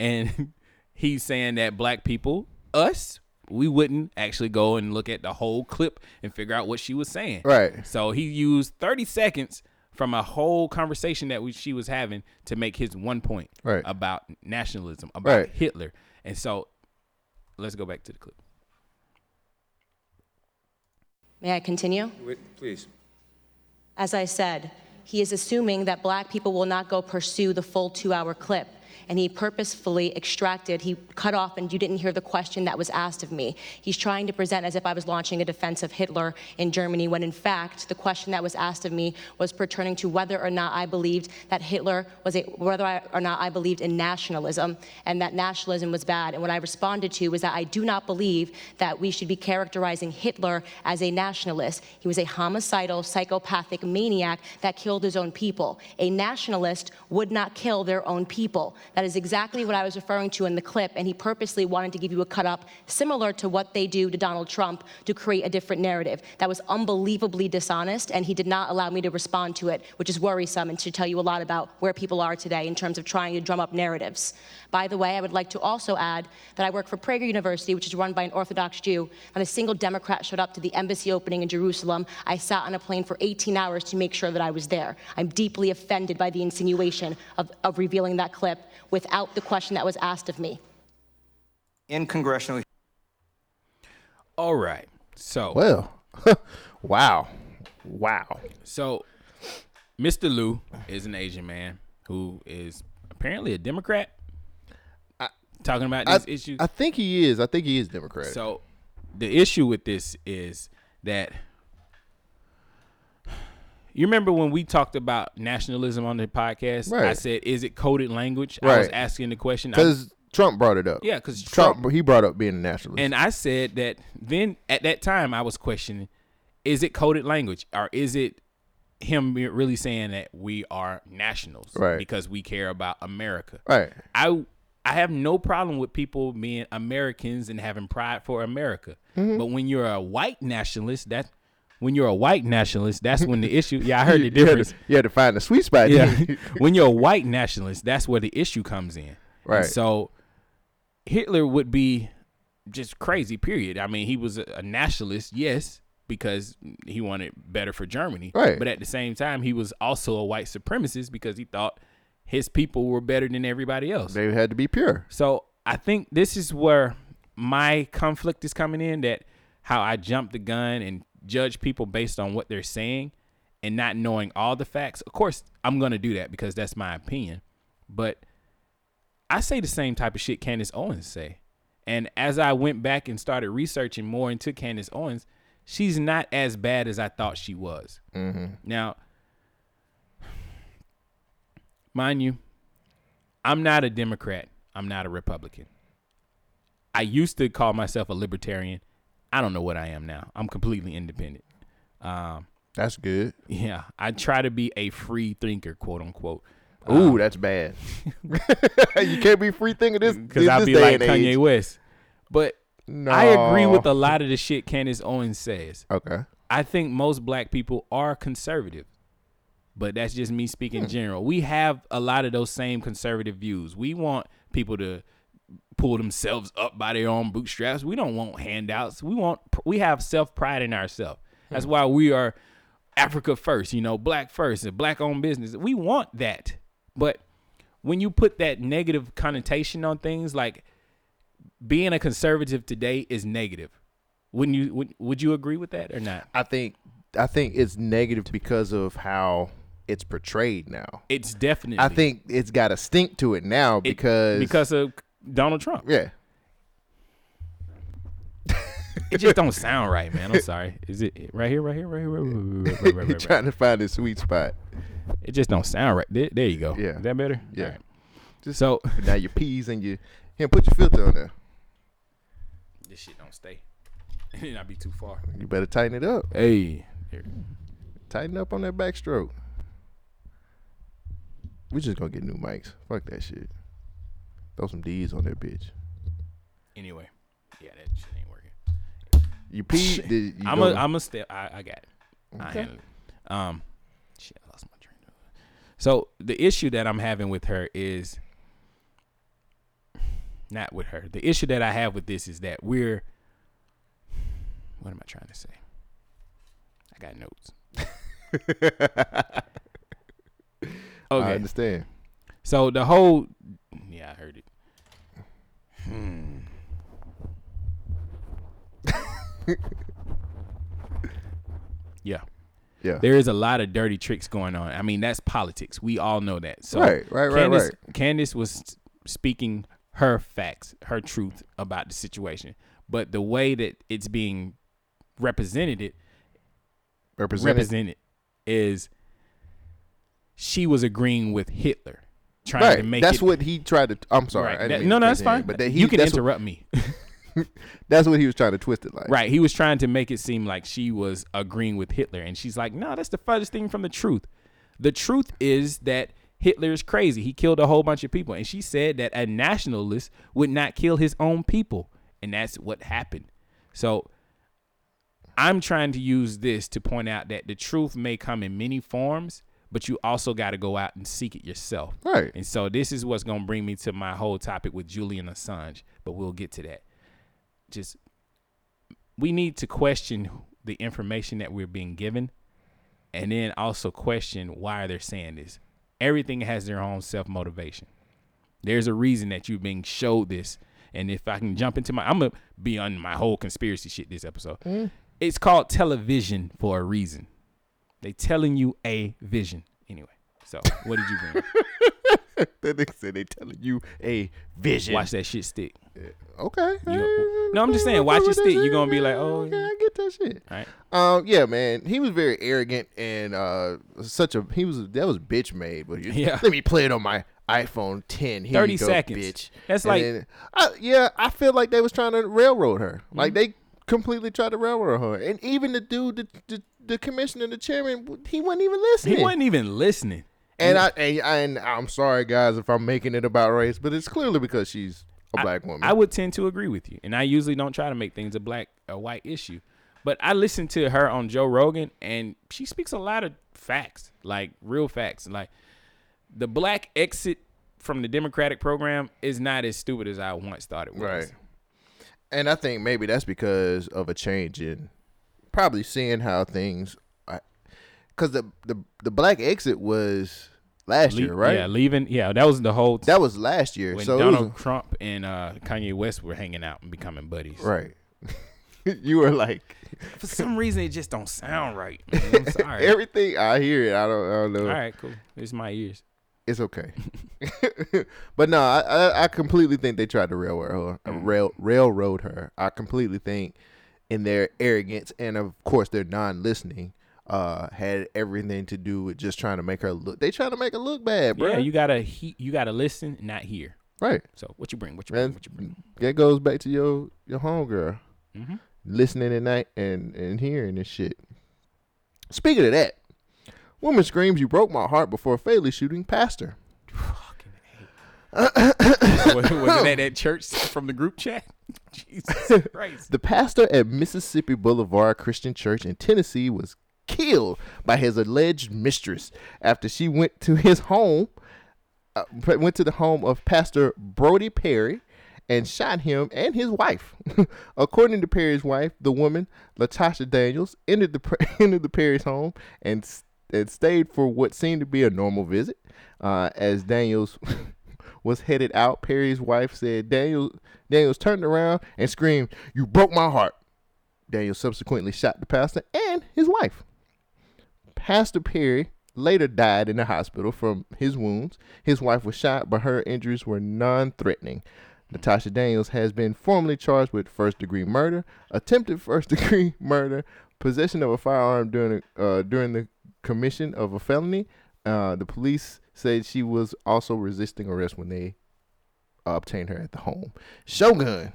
and he's saying that black people, us, we wouldn't actually go and look at the whole clip and figure out what she was saying. Right. So he used 30 seconds from a whole conversation that we, she was having to make his one point Right. about nationalism, about Right. Hitler. And so let's go back to the clip. May I continue? Please. As I said, he is assuming that black people will not go pursue the full two hour clip. And he purposefully extracted, he cut off, and you didn't hear the question that was asked of me. He's trying to present as if I was launching a defense of Hitler in Germany, when in fact, the question that was asked of me was pertaining to whether or not I believed that Hitler was a, whether I, or not I believed in nationalism, and that nationalism was bad. And what I responded to was that I do not believe that we should be characterizing Hitler as a nationalist. He was a homicidal, psychopathic maniac that killed his own people. A nationalist would not kill their own people. That is exactly what I was referring to in the clip, and he purposely wanted to give you a cut up similar to what they do to Donald Trump to create a different narrative. That was unbelievably dishonest, and he did not allow me to respond to it, which is worrisome and should tell you a lot about where people are today in terms of trying to drum up narratives. By the way, I would like to also add that I work for Prager University, which is run by an Orthodox Jew. Not a single Democrat showed up to the embassy opening in Jerusalem. I sat on a plane for 18 hours to make sure that I was there. I'm deeply offended by the insinuation of, of revealing that clip without the question that was asked of me. In congressional All right. So Well, wow, wow. So, Mr. Liu is an Asian man who is apparently a Democrat. talking about I, these issues. I think he is. I think he is Democrat. So, the issue with this is that you remember when we talked about nationalism on the podcast? I said, "Is it coded language?" I was asking the question because Trump brought it up. Yeah, 'cause Trump, Trump- he brought up being a nationalist. And I said that then at that time I was questioning, is it coded language or is it him really saying that we are nationals Right. because we care about America? Right. I I have no problem with people being Americans and having pride for America. Mhm. But when you're a white nationalist, that when you're a white nationalist, that's when the issue. Yeah, I heard the You had to- difference. you had to find the sweet spot, Yeah, when you're a white nationalist, that's where the issue comes in. And Right. so Hitler would be just crazy. Period. I mean, he was a, a nationalist, yes, because he wanted better for Germany. Right. But at the same time, he was also a white supremacist because he thought his people were better than everybody else. They had to be pure. So I think this is where my conflict is coming in that how I jumped the gun and judge people based on what they're saying and not knowing all the facts. Of course, I'm gonna do that because that's my opinion. But I say the same type of shit Candace Owens say. And as I went back and started researching more into Candace Owens, she's not as bad as I thought she was. Mhm. Now, mind you, I'm not a Democrat. I'm not a Republican. I used to call myself a libertarian. I don't know what I am now. I'm completely independent. Um, That's good. yeah, I try to be a free thinker, quote unquote. Ooh, that's bad. you can't be free thinking this because I'll be like Kanye age. West. But I agree with a lot of the shit Candace Owens says. Okay. I think most black people are conservative, but that's just me speaking Hmm. general. We have a lot of those same conservative views. We want people to pull themselves up by their own bootstraps. We don't want handouts. We want we have self pride in ourselves. That's Hmm. why we are Africa first, you know, black first, a black owned business. We want that. But when you put that negative connotation on things like being a conservative today is negative. Wouldn't you would, would you agree with that or not? I think I think it's negative because of how it's portrayed now. It's definitely I think it's got a stink to it now It- because because of Donald Trump. yeah. It just don't sound right, man. I'm sorry. Is it right here, right here, right here, right, right, right, right, right, right, right. trying to find a sweet spot. It just don't sound right. There, there you go. Yeah. Is that better? Yeah. All right. Just So now your peas and your here put your filter on there. this shit don't stay. It not be too far. You better tighten it up. Hey. Here. Tighten up on that backstroke. We just gonna get new mics. Fuck that shit. Throw some D's on that bitch. Anyway. Yeah, that shit ain't working. You pee. did you I'm a I'm a step. I, I got it. I Okay. it. Um, shit, I lost my train of. So the issue that I'm having with her is not with her. The issue that I have with this is that we're. What am I trying to say? I got notes. okay. I understand. So the whole, yeah, I heard it. Hmm. yeah. Yeah. There is a lot of dirty tricks going on. I mean, that's politics. We all know that. So Right, right, right, Candace, right. Candace was speaking her facts, her truth about the situation. But the way that it's being represented it Represented. represented is she was agreeing with Hitler, trying right. to make that's it, what he tried to. I'm sorry. Right. That- no, no, that's in, fine. But that he, you can that's what- interrupt me. that's what he was trying to twist it like. Right. He was trying to make it seem like she was agreeing with Hitler. And she's like, no, that's the furthest thing from the truth. The truth is that Hitler is crazy. He killed a whole bunch of people. And she said that a nationalist would not kill his own people. And that's what happened. So I'm trying to use this to point out that the truth may come in many forms, but you also got to go out and seek it yourself. Right. And so this is what's going to bring me to my whole topic with Julian Assange, but we'll get to that. Just we need to question the information that we're being given and then also question why they're saying this. Everything has their own self motivation. There's a reason that you're being showed this. And if I can jump into my, I'm gonna be on my whole conspiracy shit this episode. Mm. It's called television for a reason. They telling you a vision. Anyway, so what did you bring? that nigga said they telling you a vision. Watch that shit stick. Okay. You- no, I'm just saying, watch it stick. You're gonna be like, oh, okay, I get that shit. All right. Um, yeah, man, he was very arrogant and uh, such a he was that was bitch made. But you, Yeah. let me play it on my iPhone 10. Here 30 you go, seconds. bitch. That's And like- then- I, yeah, I feel like they was trying to railroad her. Mm-hmm. Like they completely tried to railroad her, and even the dude, the the, the commissioner, the chairman, he wasn't even listening. He wasn't even listening. And I and, and I'm sorry, guys, if I'm making it about race, but it's clearly because she's a black woman. I would tend to agree with you, and I usually don't try to make things a black a white issue. But I listened to her on Joe Rogan, and she speaks a lot of facts, like real facts. Like the Blexit from the Democratic program is not as stupid as I once thought it was. Right. And I think maybe that's because of a change in probably seeing how things, because the, the the Blexit was last Le- year, right? Yeah, leaving. Yeah, that was the whole. That was last year. when so it was Donald Trump and uh, Kanye West were hanging out and becoming buddies. Right. you were like, For some reason, it just don't sound right. Man. I'm sorry. everything I hear it. I don't. I don't know. All right, cool. It's my ears. It's okay. but no, I, I I completely think they tried to railroad her. Mm. Rail railroad her. I completely think in their arrogance and of course their non-listening uh had everything to do with just trying to make her look. They trying to make her look bad, bro. Yeah, you gotta he, you gotta listen, not hear. right. So what you bring? What you bring? And What you bring? that goes back to your your homegirl. Mhm. Listening at night and and hearing this shit. Speaking of that, woman screams, "You broke my heart!" before fatally shooting pastor. was, was it at church from the group chat? Jesus Christ. The pastor at Mississippi Boulevard Christian Church in Tennessee was killed by his alleged mistress after she went to his home, uh, went to the home of Pastor Brody Perry and shot him and his wife. According to Perry's wife, the woman, Latasha Daniels, entered the entered the Perry's home and and stayed for what seemed to be a normal visit. Uh, as Daniels was headed out, Perry's wife said Daniel Daniels turned around and screamed, "You broke my heart." Daniel subsequently shot the pastor and his wife. Pastor Perry later died in the hospital from his wounds. His wife was shot, but her injuries were non-threatening. Natasha Daniels has been formally charged with first-degree murder, attempted first-degree murder, possession of a firearm during uh, during the commission of a felony. Uh, the police said she was also resisting arrest when they uh, obtained her at the home. Shogun.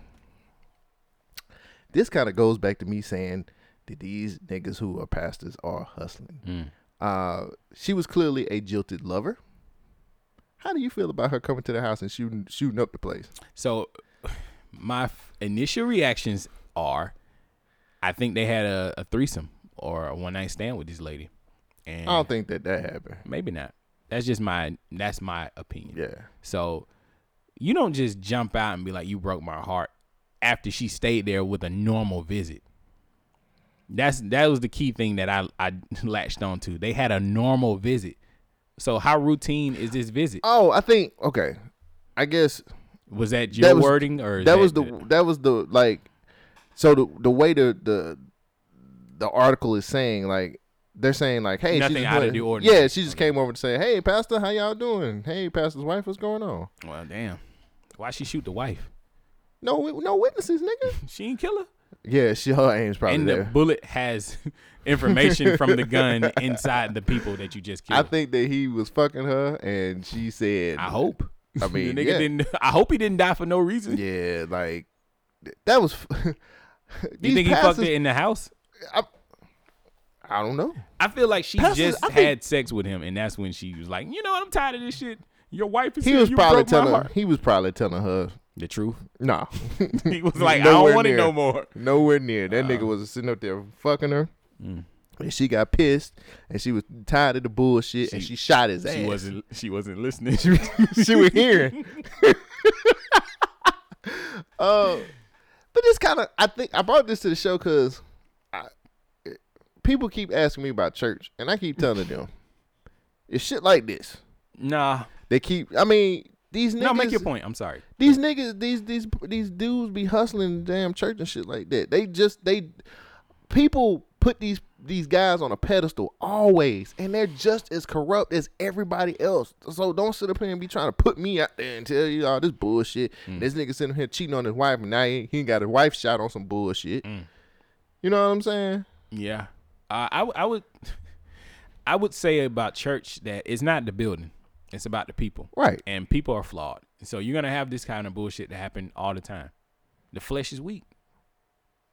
This kind of goes back to me saying that these niggas who are pastors are hustling. Mm. Uh, she was clearly a jilted lover. How do you feel about her coming to the house and shooting shooting up the place? So my f- initial reactions are, I think they had a, a threesome or a one night stand with this lady, and I don't think that that happened. maybe not. That's just my that's my opinion. Yeah. So you don't just jump out and be like, "You broke my heart," after she stayed there with a normal visit. That's that was the key thing that I I latched onto. They had a normal visit. So how routine is this visit? Oh, I think okay. I guess Was that your that was- wording or that, was the that was the like so the the way the the the article is saying like they're saying like hey she Nothing just out of the ordinary. yeah she just came over to say hey pastor how y'all doing hey pastor's wife what's going on Well, damn. Why she shoot the wife? no no witnesses nigga She ain't kill her. yeah she her aim's probably and there the bullet has information from the gun inside the people that you just killed. I think that he was fucking her and she said I hope. I mean the nigga yeah, didn't. I hope he didn't die for no reason. yeah like that was Do you think he fucked it in the house? I don't know I feel like she just I think- had sex with him, and that's when she was like, you know what, I'm tired of this shit. Your wife is he here. was you probably telling heart." he was probably telling her the truth. Nah, He was like, I don't want it no more. Nowhere near. That nigga was sitting up there fucking her. Mm. And she got pissed and she was tired of the bullshit and she shot his ass. She wasn't. She wasn't listening. she was hearing. uh, but this kind of, I think, I brought this to the show because people keep asking me about church, and I keep telling them, it's shit like this. Nah. They keep, I mean, these niggas. No, make your point. I'm sorry. These niggas, these these these dudes be hustling the damn church and shit like that. They just they people put these these guys on a pedestal always, and they're just as corrupt as everybody else. So don't sit up here and be trying to put me out there and tell you all this bullshit. Mm. This nigga sitting here cheating on his wife, and now he, he got his wife shot on some bullshit. Mm. You know what I'm saying? Yeah, uh, I I would I would say about church that it's not the building, it's about the people. Right. And people are flawed, so you're gonna have this kind of bullshit that happen all the time. The flesh is weak.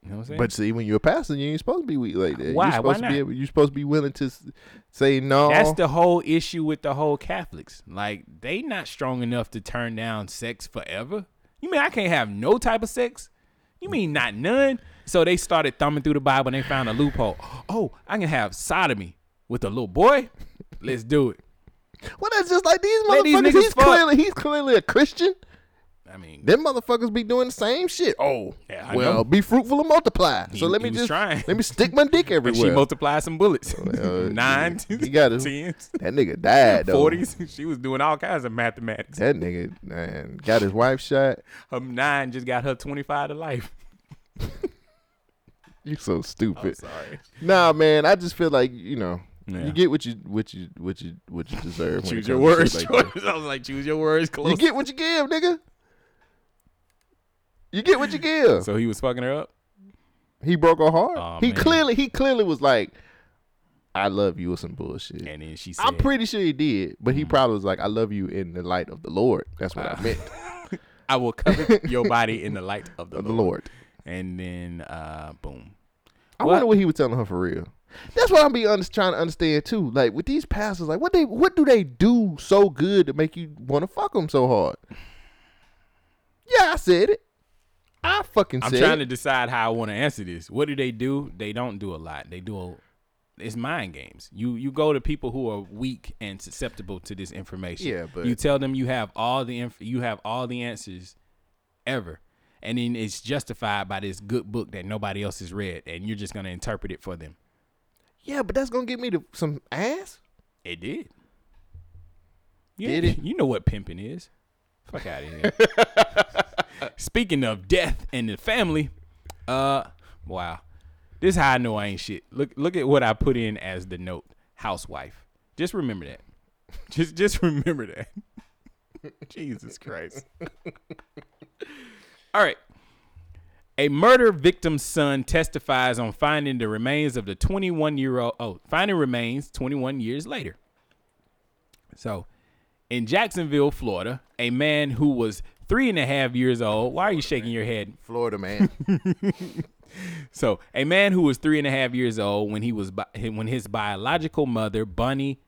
You know what I'm saying? But see, when you're a pastor, you ain't supposed to be weak like that. Why? You're supposed Why to be not? able, you're supposed to be willing to s- say no. That's the whole issue with the whole Catholics. Like they not strong enough to turn down sex forever. You mean I can't have no type of sex? You mean not none? So they started thumbing through the Bible and they found a loophole. Oh, I can have sodomy with a little boy. Let's do it. Well, that's just like these Let these motherfuckers. niggas he's fuck. clearly he's clearly a Christian. I mean, them motherfuckers be doing the same shit. Oh, Yeah, well, know. be fruitful and multiply. He- so let me just trying. let me stick my dick everywhere. she multiplied some bullets. Uh, Nine, he got his, tens, That nigga died though. forties. She was doing all kinds of mathematics. That nigga man got his wife shot. Her nine just got her twenty five to life. You so stupid. sorry. Nah, man. I just feel like you know. Yeah. You get what you what you what you what you deserve. Choose your words. like choice. I was like, choose your words. Close. You get what you give, nigga. You get what you give. so he was fucking her up. He broke her heart. Aw, he man. clearly he clearly was like, "I love you" or some bullshit. And then she said, I'm pretty sure he did, but Mm. he probably was like, "I love you in the light of the Lord." That's what I meant. I will cover your body in the light of the, Of the Lord. Lord. And then, uh, boom. I What? wonder what he was telling her for real. That's what I'm be under- trying to understand too. Like with these pastors, like what they what do they do so good to make you want to fuck them so hard? Yeah, I said it. I fucking I'm trying to decide how I want to answer this. What do they do? They don't do a lot. They do a, it's mind games. You you go to people who are weak and susceptible to this information. Yeah, but- you tell them you have all the inf- you have all the answers ever. And then it's justified by this good book that nobody else has read, and you're just gonna interpret it for them. Yeah, but that's gonna get me to some ass. It did. You, Did it? You know what pimping is. Fuck out of here. Speaking of death and the family, uh, wow, this is how I know I ain't shit. Look, look at what I put in as the note: housewife. Just remember that. Just, just remember that. Jesus Christ. All right. A murder victim's son testifies on finding the remains of the 21 year old. Oh, finding remains 21 years later. So, in Jacksonville, Florida, a man who was three and a half years old. Why are you shaking your head? Florida man. So, a man who was three and a half years old when he was bi- when his biological mother Bunny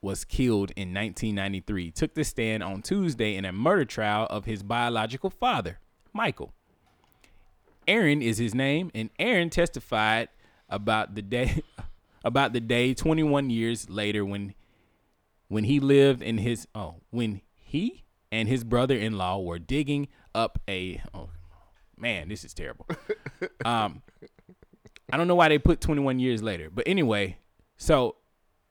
was killed in 1993 took the stand on Tuesday in a murder trial of his biological father, Michael. Aaron is his name, and Aaron testified about the day about the day 21 years later when when he lived in his oh when he and his brother-in-law were digging up a oh man this is terrible um i don't know why they put 21 years later but anyway so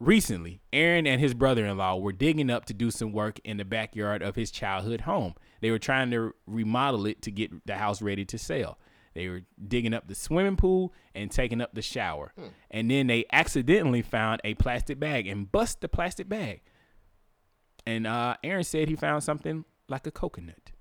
recently aaron and his brother-in-law were digging up to do some work in the backyard of his childhood home. They were trying to remodel it to get the house ready to sell. They were digging up the swimming pool and taking up the shower. And then they accidentally found a plastic bag and bust the plastic bag. And uh aaron said he found something like a coconut.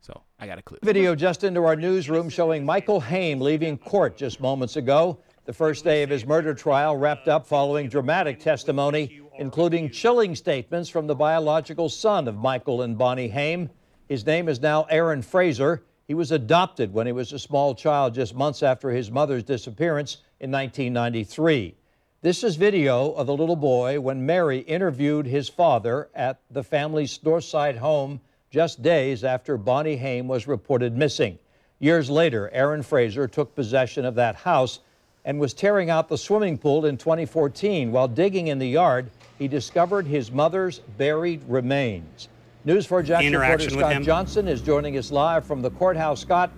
So i got a clip. Video just into our newsroom showing Michael Haim leaving court just moments ago. The first day of his murder trial wrapped up following dramatic testimony, including chilling statements from the biological son of Michael and Bonnie Haim. His name is now Aaron Fraser. He was adopted when he was a small child just months after his mother's disappearance in 1993. This is video of the little boy when Mary interviewed his father at the family's Northside home just days after Bonnie Haim was reported missing. Years later, Aaron Fraser took possession of that house and was tearing out the swimming pool in 2014. While digging in the yard, he discovered his mother's buried remains. News for Jackson reporter Scott him. Johnson is joining us live from the courthouse. Scott,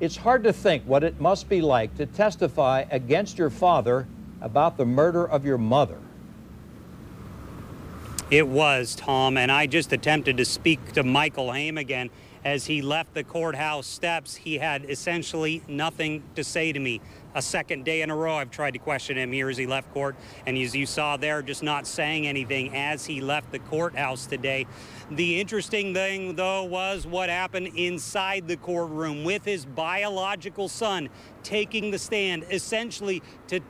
it's hard to think what it must be like to testify against your father about the murder of your mother. It was, Tom, and I just attempted to speak to Michael Haim again. As he left the courthouse steps, he had essentially nothing to say to me. A second day in a row, I've tried to question him here as he left court, and as you saw there, just not saying anything as he left the courthouse today. The interesting thing, though, was what happened inside the courtroom with his biological son taking the stand, essentially to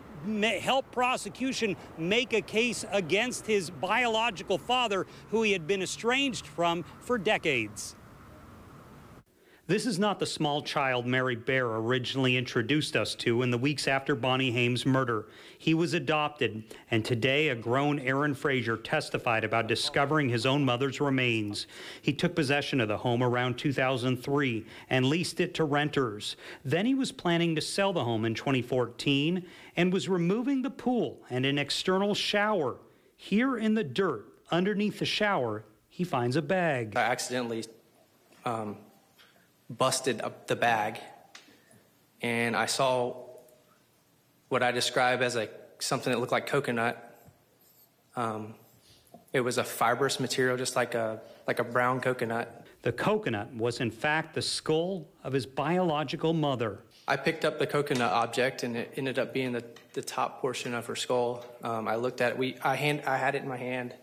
help prosecution make a case against his biological father, who he had been estranged from for decades. This is not the small child Mary Baer originally introduced us to in the weeks after Bonnie Haim's murder. He was adopted, and today a grown Aaron Fraser testified about discovering his own mother's remains. He took possession of the home around 2003 and leased it to renters. Then he was planning to sell the home in 2014 and was removing the pool and an external shower. Here in the dirt, underneath the shower, he finds a bag. I accidentally um, busted up the bag, and I saw what I describe as a something that looked like coconut. Um, it was a fibrous material, just like a like a brown coconut. The coconut was in fact the skull of his biological mother. I picked up the coconut object, and it ended up being the, the top portion of her skull. Um, I looked at it. We, I, hand, I had it in my hand.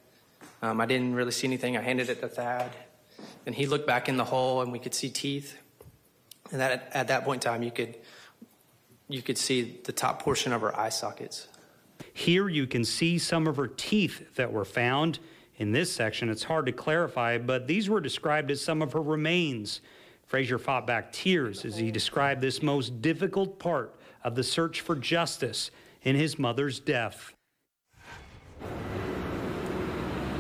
Um, I didn't really see anything. I handed it to Thad. And he looked back in the hole, and we could see teeth. And that, at that point in time, you could, you could see the top portion of her eye sockets. Here you can see some of her teeth that were found. In this section, it's hard to clarify, but these were described as some of her remains. Fraser fought back tears as he described this most difficult part of the search for justice in his mother's death.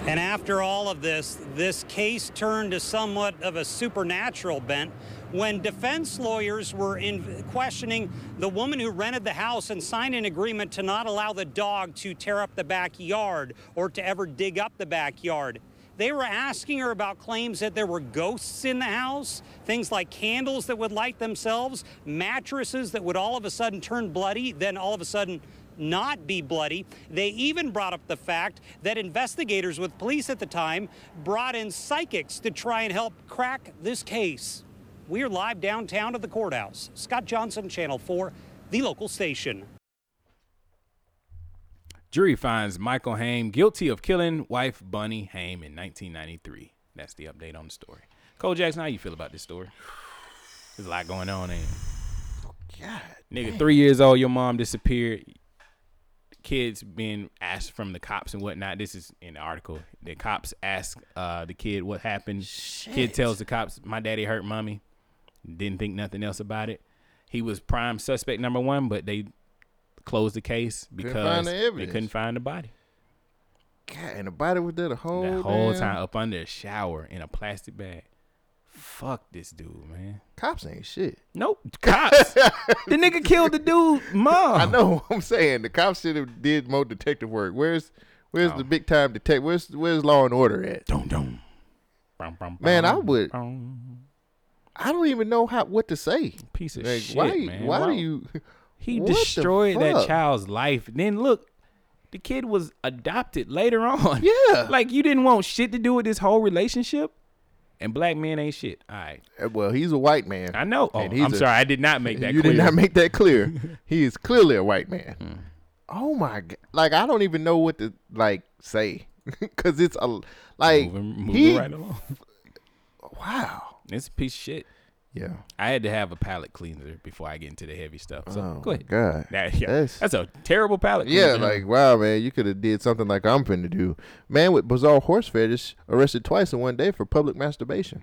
And after all of this, this case turned to somewhat of a supernatural bent when defense lawyers were in questioning the woman who rented the house and signed an agreement to not allow the dog to tear up the backyard or to ever dig up the backyard. They were asking her about claims that there were ghosts in the house, things like candles that would light themselves, mattresses that would all of a sudden turn bloody, then all of a sudden not be bloody. They even brought up the fact that investigators with police at the time brought in psychics to try and help crack this case. We're live downtown at the courthouse. Scott Johnson, Channel 4, the local station. Jury finds Michael Haim guilty of killing wife Bonnie Haim in 1993. That's the update on the story. Cole Jackson, how you feel about this story? There's a lot going on in. Oh, God, Nigga, three years old, your mom disappeared. Kids being asked from the cops and whatnot. This is in the article. The cops ask uh, the kid what happened. Kid tells the cops, "My daddy hurt mommy." Didn't think nothing else about it. He was prime suspect number one, but they closed the case because find the they couldn't find the body. God, and the body was there the whole That whole damn- time up under a shower in a plastic bag. Fuck this dude, man. Cops ain't shit. Nope, cops. the nigga killed the dude, mom. I know. what I'm saying the cops should have did more detective work. Where's Where's Oh. the big time detective? Where's Where's Law and Order at? Bum, bum, Man, I would. I don't even know how what to say. Piece of Like, shit, why, man. Why Why- do you? He destroyed that child's life. Then look, the kid was adopted later on. Yeah. like you didn't want shit to do with this whole relationship. And black men ain't shit. All right. Uh, Well, he's a white man. I know. Oh, I'm a- sorry. I did not make that you clear. did not make that clear. he is clearly a white man. Hmm. Oh my god! Like I don't even know what to like say because it's a like moving, moving he. right along. Wow. It's a piece of shit. Yeah. I had to have a palate cleanser before I get into the heavy stuff. So Oh, go ahead. God. That- yeah, That's- that's, a terrible palate cleaner. Yeah, cleanser. like wow, man, you could have did something like I'm finna do. Man with bizarre horse fetish arrested twice in one day for public masturbation.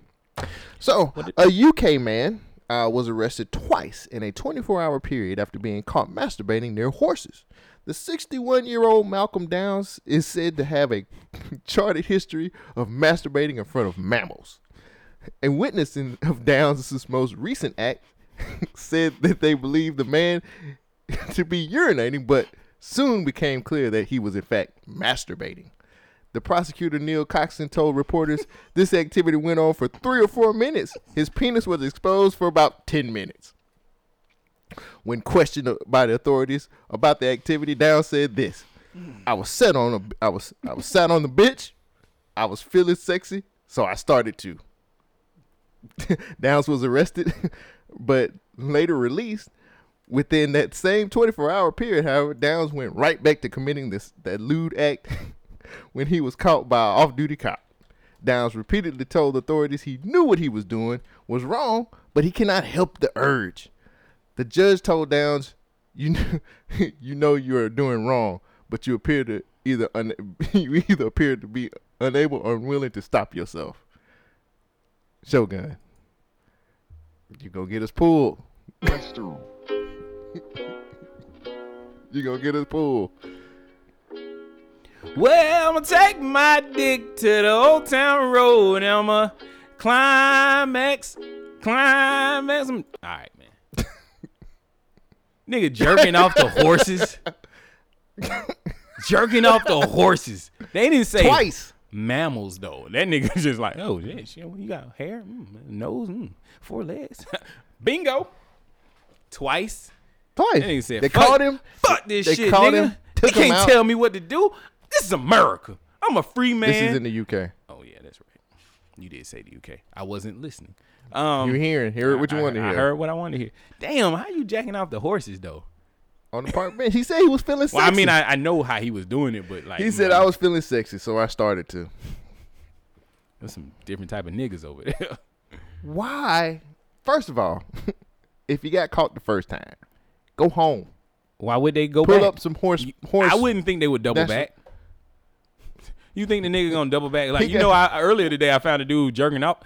So a UK man uh, was arrested twice in a 24-hour period after being caught masturbating near horses. The 61-year-old Malcolm Downs is said to have a charted history of masturbating in front of mammals. A witness in, of Downs' most recent act said that they believed the man to be urinating, but soon became clear that he was in fact masturbating. The prosecutor Neil Coxon told reporters this activity went on for three or four minutes. His penis was exposed for about ten minutes. When questioned by the authorities about the activity, Downs said this: mm. "I was set on a, I was, I was sat on the bench. I was feeling sexy, so I started to." Downs was arrested, but later released. Within that same 24-hour period, however, Downs went right back to committing this that lewd act when he was caught by an off-duty cop. Downs repeatedly told authorities he knew what he was doing was wrong, but he cannot help the urge. The judge told Downs, "You know, you know you are doing wrong, but you appear to either un- you either appear to be unable or unwilling to stop yourself." Shogun, you gonna get us pulled. you gonna get us pulled. Well, I'm gonna take my dick to the old town road. and I'm gonna climax, climax. All right, man. Nigga jerking off the horses. jerking off the horses. They didn't say Twice. Mammals though. That nigga just like, oh yeah, shit, you got hair, mm, nose, mm, four legs. Bingo. Twice. Twice. That nigga said, They fuck, caught him. Fuck this They shit, caught nigga. him, They took him can't out. tell me what to do. This is America. I'm a free man. This is in the UK. Oh yeah, that's right. You did say the UK. I wasn't listening. Um, You hearing? Hear what you I- wanted to hear. I hear. heard what I wanted to hear. Damn, how you jacking off the horses though? On the park bench, he said he was feeling sexy. Well, I mean, I, I know how he was doing it, but like he said I was feeling sexy, so I started to. There's some different type of niggas over there. Why? First of all, if you got caught the first time, go home. Why would they go Pull back? up some horse. horse. I wouldn't think they would double back. You think the nigga gonna double back? Like you know, I, earlier today I found a dude jerking off.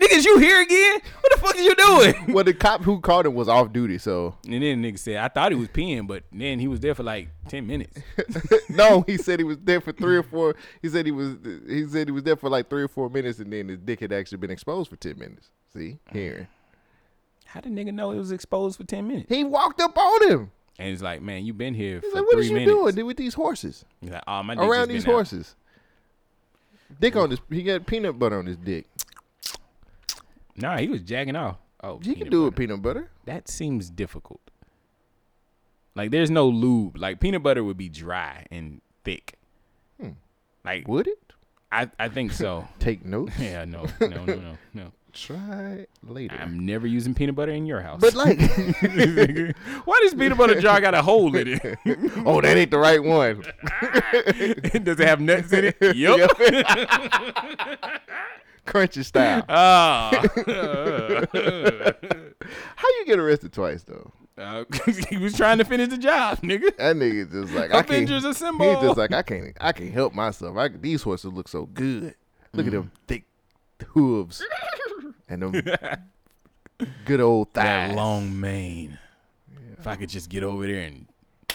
Niggas, you here again? What the fuck are you doing? well, the cop who called him was off duty, so And then the nigga said, I thought he was peeing, but then he was there for like ten minutes. no, he said he was there for three or four. He said he was. He said he was there for like three or four minutes, and then his dick had actually been exposed for ten minutes. See, mm-hmm. hearing. How did nigga know it was exposed for ten minutes? He walked up on him. And he's like, man, you've been here He's for like, "What three you minutes. doing with these horses? He's like, oh, my dick Around these been out." horses. Dick on his. He got peanut butter on his dick. Nah, he was jacking off. Oh, He can do butter. it peanut butter. That seems difficult. Like there's no lube. Like peanut butter would be dry and thick. Hmm. Like would it? I I think so. Take notes. Yeah, no, no, no, no, no. Try later. I'm never using peanut butter in your house. But like, why does peanut butter jar got a hole in it? oh, that ain't the right one. Does it have nuts in it? Yup. Crunchy style. Ah. How you get arrested twice though? Uh, he was trying to finish the job, nigga. That nigga just like I can't. Avengers. He's just like I can't. I can't help myself. I, these horses look so good. Look at them thick hooves and them good old thighs. That long mane. If I could just get over there and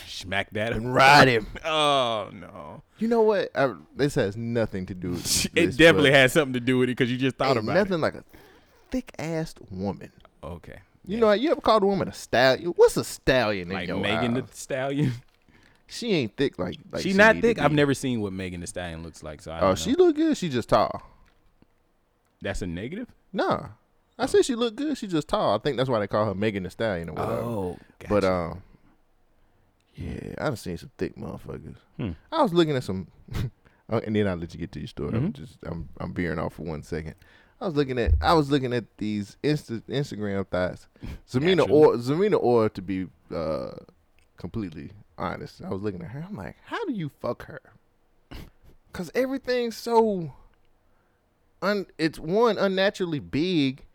smack that And ride him. oh no. You know what? I, this has nothing to do with It this, definitely has something to do with it because you just thought about nothing like a thick assed woman. Okay. You know, how you ever called a woman a stallion? What's a stallion in Like Megan the? Stallion. She ain't thick like. like She's she not thick. I've never seen what Megan the Stallion looks like, so I Oh, know. she look good. She just tall. That's a negative. Nah, I said she look good. She just tall. I think that's why they call her Megan the Stallion or whatever. Oh, but um, yeah, I done seen some thick motherfuckers. Hmm. I was looking at some, oh, and then I'll let you get to your story. I'm Mhm. just I'm I'm veering off for one second. I was looking at I was looking at these Insta, Instagram thoughts. Zamina or Zamina or to be uh completely honest, I was looking at her. I'm like, how do you fuck her? Cause everything's so un. It's one unnaturally big,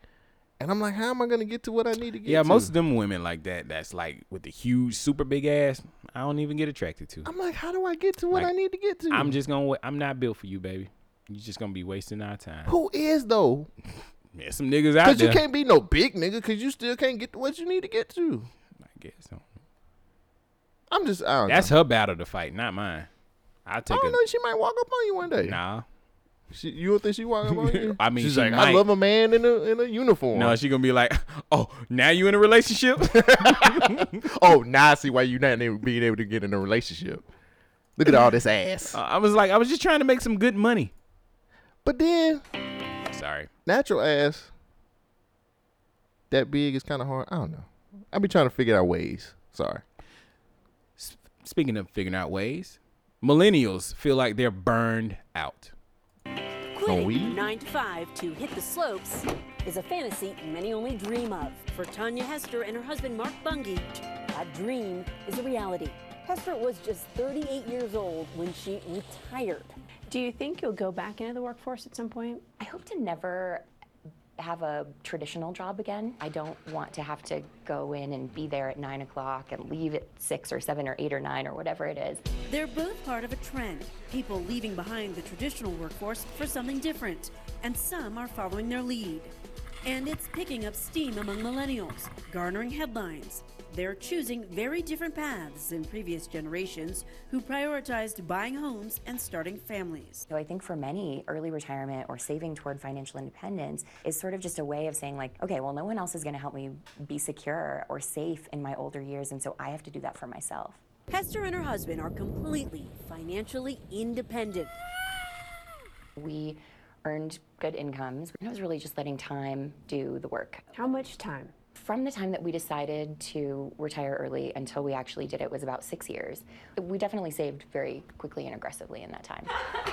and I'm like, how am I gonna get to what I need to get? To? Yeah, to? most of them women like that. That's like with the huge, super big ass. I don't even get attracted to. I'm like, how do I get to what Like, I need to get to? I'm just gonna. I'm not built for you, baby. You're just gonna be wasting our time. Who is though? There's some niggas out Because there. Cause you can't be no big nigga because you still can't get to what you need to get to. I guess. so. I'm just, I don't That's know. her battle to fight, not mine. I I take don't a know. She might walk up on you one day. nah. She, you don't think she walk up on you? I mean, she's she like, might. I love a man in a in a uniform. No, she gonna be like, oh, now you in a relationship? oh, now I see why you not being able to get in a relationship. Look at all this ass. Uh, I was like, I was just trying to make some good money. But then Sorry. natural ass that big is kind of hard. I don't know. I be trying to figure out ways. Sorry. Speaking of figuring out ways, millennials feel like they're burned out. On weed? Nine to five to hit the slopes is a fantasy many only dream of. For Tanya Hester and her husband Mark Bunge, that dream is a reality. Hester was just 38 years old when she retired. Do you think you'll go back into the workforce at some point? I hope to never have a traditional job again. I don't want to have to go in and be there at nine o'clock and leave at six or seven or eight or nine or whatever it is. They're both part of a trend, people leaving behind the traditional workforce for something different, and some are following their lead. And it's picking up steam among millennials, garnering headlines. They're choosing very different paths than previous generations who prioritized buying homes and starting families. So I think for many, early retirement or saving toward financial independence is sort of just a way of saying, like, okay, well, no one else is going to help me be secure or safe in my older years, and so I have to do that for myself. Hester and her husband are completely financially independent. We earned good incomes, and it was really just letting time do the work. How much time? From the time that we decided to retire early until we actually did it was about six years. We definitely saved very quickly and aggressively in that time.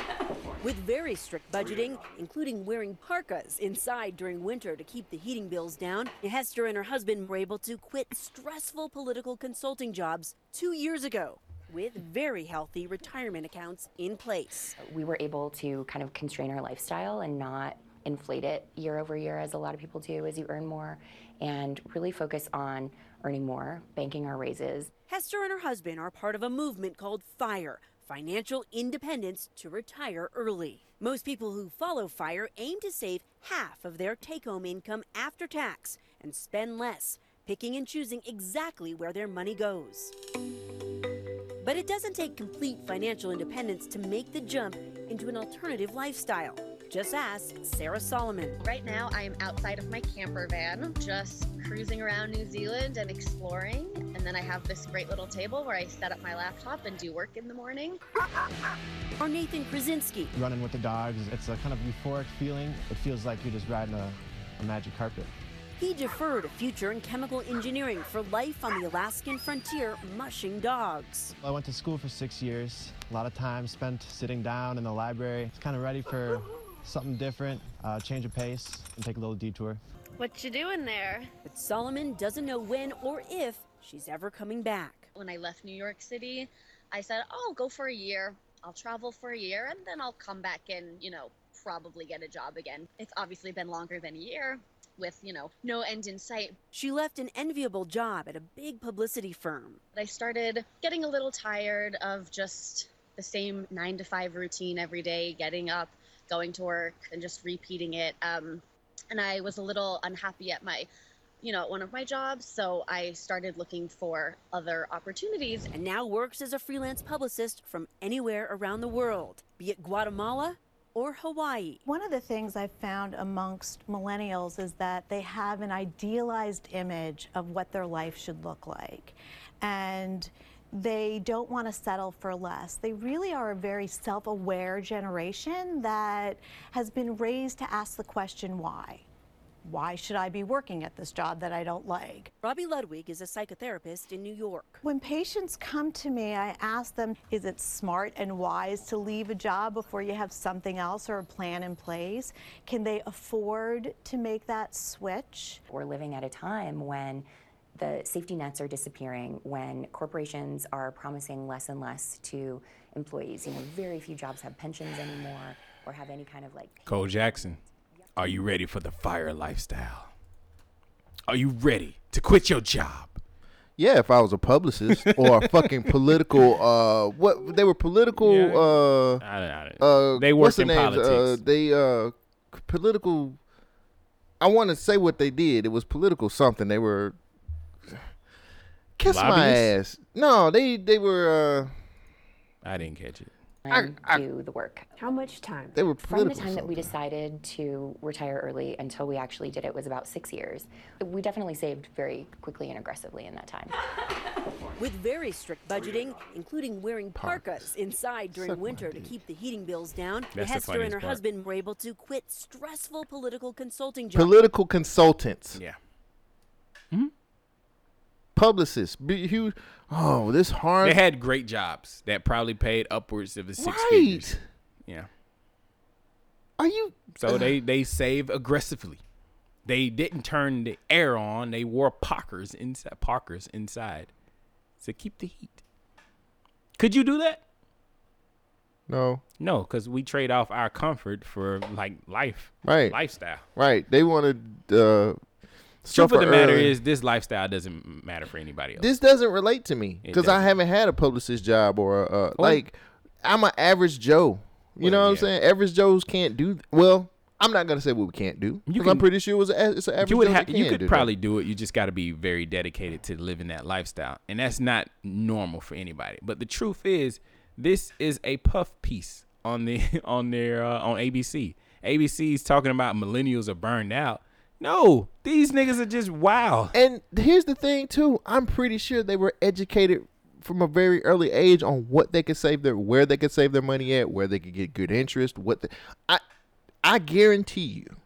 With very strict budgeting, including wearing parkas inside during winter to keep the heating bills down, Hester and her husband were able to quit stressful political consulting jobs two years ago with very healthy retirement accounts in place. We were able to kind of constrain our lifestyle and not inflate it year over year as a lot of people do as you earn more and really focus on earning more, banking our raises. Hester and her husband are part of a movement called FIRE Financial Independence to Retire Early. Most people who follow FIRE aim to save half of their take home income after tax and spend less, picking and choosing exactly where their money goes. But it doesn't take complete financial independence to make the jump into an alternative lifestyle. Just ask Sarah Solomon. Right now, I am outside of my camper van, just cruising around New Zealand and exploring. And then I have this great little table where I set up my laptop and do work in the morning. Or Nathan Krasinski. Running with the dogs, it's a kind of euphoric feeling. It feels like you're just riding a, a magic carpet. He deferred a future in chemical engineering for life on the Alaskan frontier, mushing dogs. I went to school for six years. A lot of time spent sitting down in the library. It's kind of ready for something different, uh, change of pace, and take a little detour. What you doing there? But Solomon doesn't know when or if she's ever coming back. When I left New York City, I said, oh, I'll go for a year. I'll travel for a year and then I'll come back and, you know, probably get a job again. It's obviously been longer than a year with, you know, no end in sight. She left an enviable job at a big publicity firm. I started getting a little tired of just the same nine to five routine every day, getting up, going to work, and just repeating it. Um, and I was a little unhappy at my, you know, at one of my jobs, so I started looking for other opportunities. And now works as a freelance publicist from anywhere around the world, be it Guatemala or Hawaii. One of the things I've found amongst millennials is that they have an idealized image of what their life should look like. And they don't want to settle for less. They really are a very self aware generation that has been raised to ask the question why. Why should I be working at this job that I don't like? Robi Ludwig is a psychotherapist in New York. When patients come to me, I ask them, is it smart and wise to leave a job before you have something else or a plan in place? Can they afford to make that switch? We're living at a time when the safety nets are disappearing, when corporations are promising less and less to employees. You know, very few jobs have pensions anymore or have any kind of like Cole Jackson, are you ready for the fire lifestyle? Are you ready to quit your job? Yeah, if I was a publicist or a fucking political, uh, what they were political, uh, I- I- uh, they what's worked the in names? Uh, politics. they uh, political. I want to say what they did. It was political something. They were kiss my ass. No, they they were. uh I didn't catch it. and do the work. How much time? They were From the time that we decided to retire early until we actually did it was about six years. We definitely saved very quickly and aggressively in that time. With very strict budgeting, including wearing parkas inside during Suck winter to keep the heating bills down, That's Hester and her part. husband were able to quit stressful political consulting jobs. political consultants. Yeah. Publicists. Be huge. Oh, this hard. They had great jobs that probably paid upwards of the six Right. figures. Yeah. Are you? So they they save aggressively. They didn't turn the air on. They wore parkers inside. Parkers inside, to keep the heat. Could you do that? No. No, because we trade off our comfort for like life, Right. Lifestyle. Right. They wanted. Uh, Truth of the matter early. is, this lifestyle doesn't matter for anybody else. this doesn't relate to me because I haven't had a publicist job or a, uh, Well- like I'm an average Joe. You know what I'm saying? Average Joes can't do. Well, I'm not gonna say what we can't do. You 'cause I'm pretty sure it was a, it's an average you would you could do that. probably do it. You just got to be very dedicated to living that lifestyle, and that's not normal for anybody. But the truth is, this is a puff piece on the on their uh, on ABC. ABC's talking about millennials are burned out. No, these niggas are just wild. And here's the thing too. I'm pretty sure they were educated from a very early age on what they could save their where they could save their money at, where they could get good interest, what the, I I guarantee you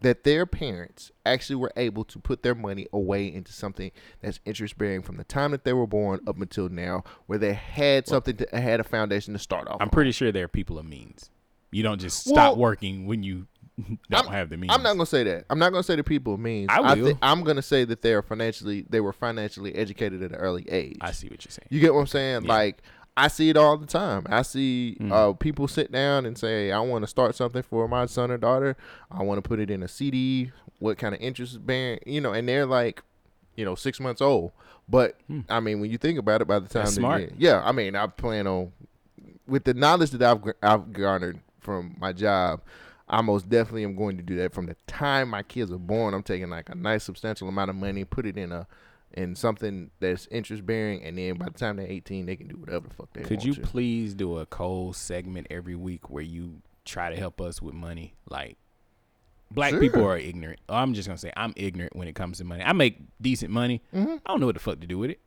that their parents actually were able to put their money away into something that's interest bearing from the time that they were born up until now, where they had something to had a foundation to start off. I'm pretty sure they're people of means. You don't just stop Well, working when you don't have the means. I'm not gonna say that. I'm not gonna say the people means. I will. thi- I'm gonna say that they are financially. They were financially educated at an early age. I see what you're saying. You get what I'm saying? Like I see it all the time. I see Mm-hmm. uh, people sit down and say, "I want to start something for my son or daughter. I want to put it in a CD. What kind of interest bearing? You know?" And they're like, you know, six months old. But I mean, when you think about it, by the time Hmm. That's smart. get- yeah, I mean, I plan on with the knowledge that I've I've garnered from my job. I most definitely am going to do that from the time my kids are born. I'm taking like a nice substantial amount of money, put it in a in something that's interest bearing, and then by the time they're 18, they can do whatever the fuck they Could want Could you to. please do a cold segment every week where you try to help us with money? Like black Sure. people are ignorant. I'm just gonna say I'm ignorant when it comes to money. I make decent money. Mhm. I don't know what the fuck to do with it.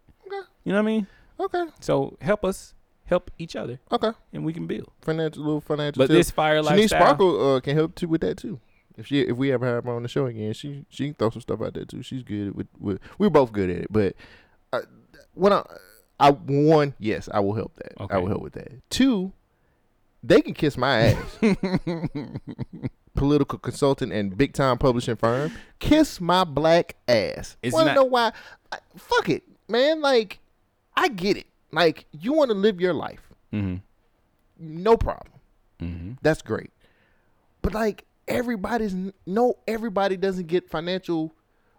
You know what I mean? Okay. So help us help each other. Okay. And we can build. financial little financial. But this fire Shanice lifestyle- Sparkle uh, can help too with that too. If she if we ever have her on the show again, she she can throw some stuff out there too. She's good with, with we're both good at it. But uh, when I I one yes I will help that. I will help with that. Two, they can kiss my ass. Political consultant and big time publishing firm, kiss my black ass. Want to know why? I, fuck it, man. Like I get it. Like you want to live your life Mm-hmm. no problem. Mm-hmm. That's great. But like everybody's no, everybody doesn't get financial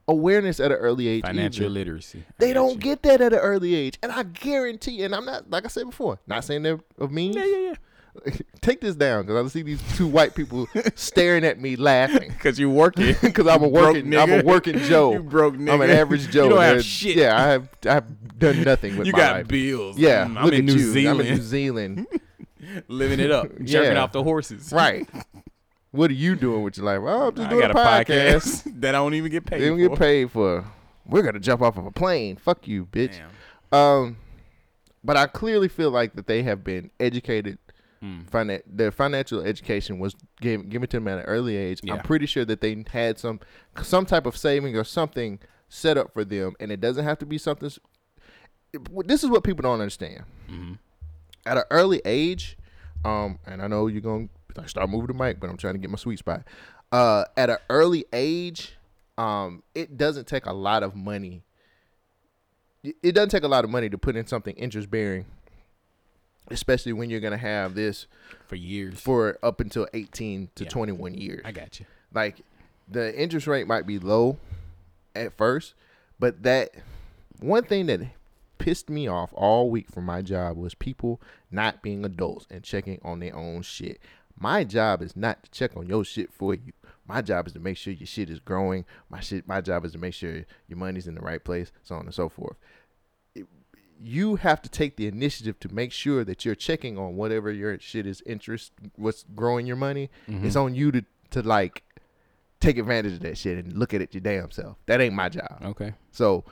awareness at an early age. Financial either. literacy. They don't get that at an early age, and I guarantee. And I'm not like I said before, not saying they're of means. Yeah, yeah, yeah. Take this down because I see these two white people staring at me laughing. Cause you're working. Because I'm a working, I'm a working Joe. You broke I'm an average Joe. You don't have shit. Yeah, I have. I've done nothing with You my got life. bills. Yeah, I'm in New you. I'm Zealand. in New Zealand. Living it up. Jerking Yeah. off the horses. Right. What are you doing with your life? Oh, I'm just I doing got a podcast. podcast that I don't even get paid They don't for. get paid for. We're gonna jump off of a plane. Fuck you, bitch. Um, but I clearly feel like that they have been educated. Hmm. Finan- their financial education was given given to them at an early age. Yeah. I'm pretty sure that they had some some type of saving or something set up for them, and it doesn't have to be something. This is what people don't understand. Mm-hmm. At an early age, um, and I know you're gonna start moving the mic, but I'm trying to get my sweet spot. Uh, at an early age, um, it doesn't take a lot of money. It doesn't take a lot of money to put in something interest bearing, especially when you're gonna have this for years for up until 18 to Yeah. 21 years. I got you. Like the interest rate might be low at first, but that one thing that pissed me off all week from my job was people not being adults and checking on their own shit. My job is not to check on your shit for you. My job is to make sure your shit is growing. My shit my job is to make sure your money's in the right place, so on and so forth. You have to take the initiative to make sure that you're checking on whatever your shit is interest what's growing your money. Mhm. It's on you to to like take advantage of that shit and look at it your damn self. That ain't my job. Okay. So,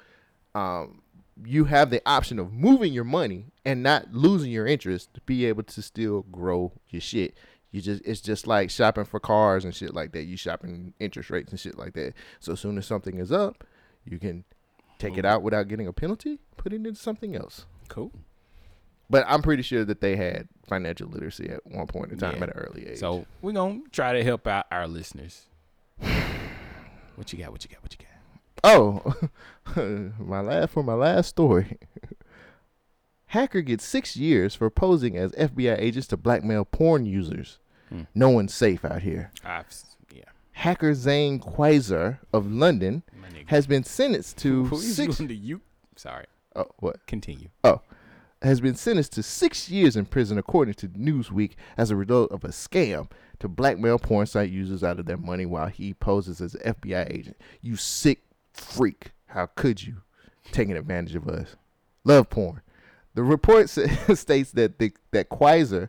um, you have the option of moving your money and not losing your interest to be able to still grow your shit. You just it's just like shopping for cars and shit like that. You shopping interest rates and shit like that. So as soon as something is up, you can take it out without getting a penalty, put it into something else. Cool. But I'm pretty sure that they had financial literacy at one point in time Yeah. at an early age. So we're gonna try to help out our listeners. What you got? What you got? What you got? Oh, my last for my last story. Hacker gets six years for posing as FBI agents to blackmail porn users. Hmm. No one's safe out here. I've. Hacker Zain Qaiser of London has been sentenced to Who is six. you you? Sorry. Oh, what? Continue. Oh, has been sentenced to six years in prison, according to Newsweek, as a result of a scam to blackmail porn site users out of their money while he poses as an FBI agent. You sick freak! How could you taking advantage of us? Love porn. The report states that the, that Qaiser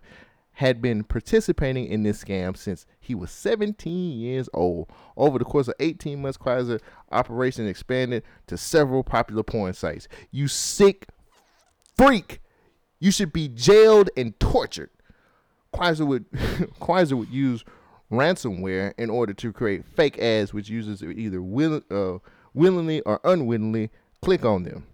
had been participating in this scam since he was 17 years old. Over the course of 18 months, Qaiser operation expanded to several popular porn sites. You sick freak! You should be jailed and tortured. Qaiser would Qaiser would use ransomware in order to create fake ads, which users either will, uh, willingly or unwillingly click on them.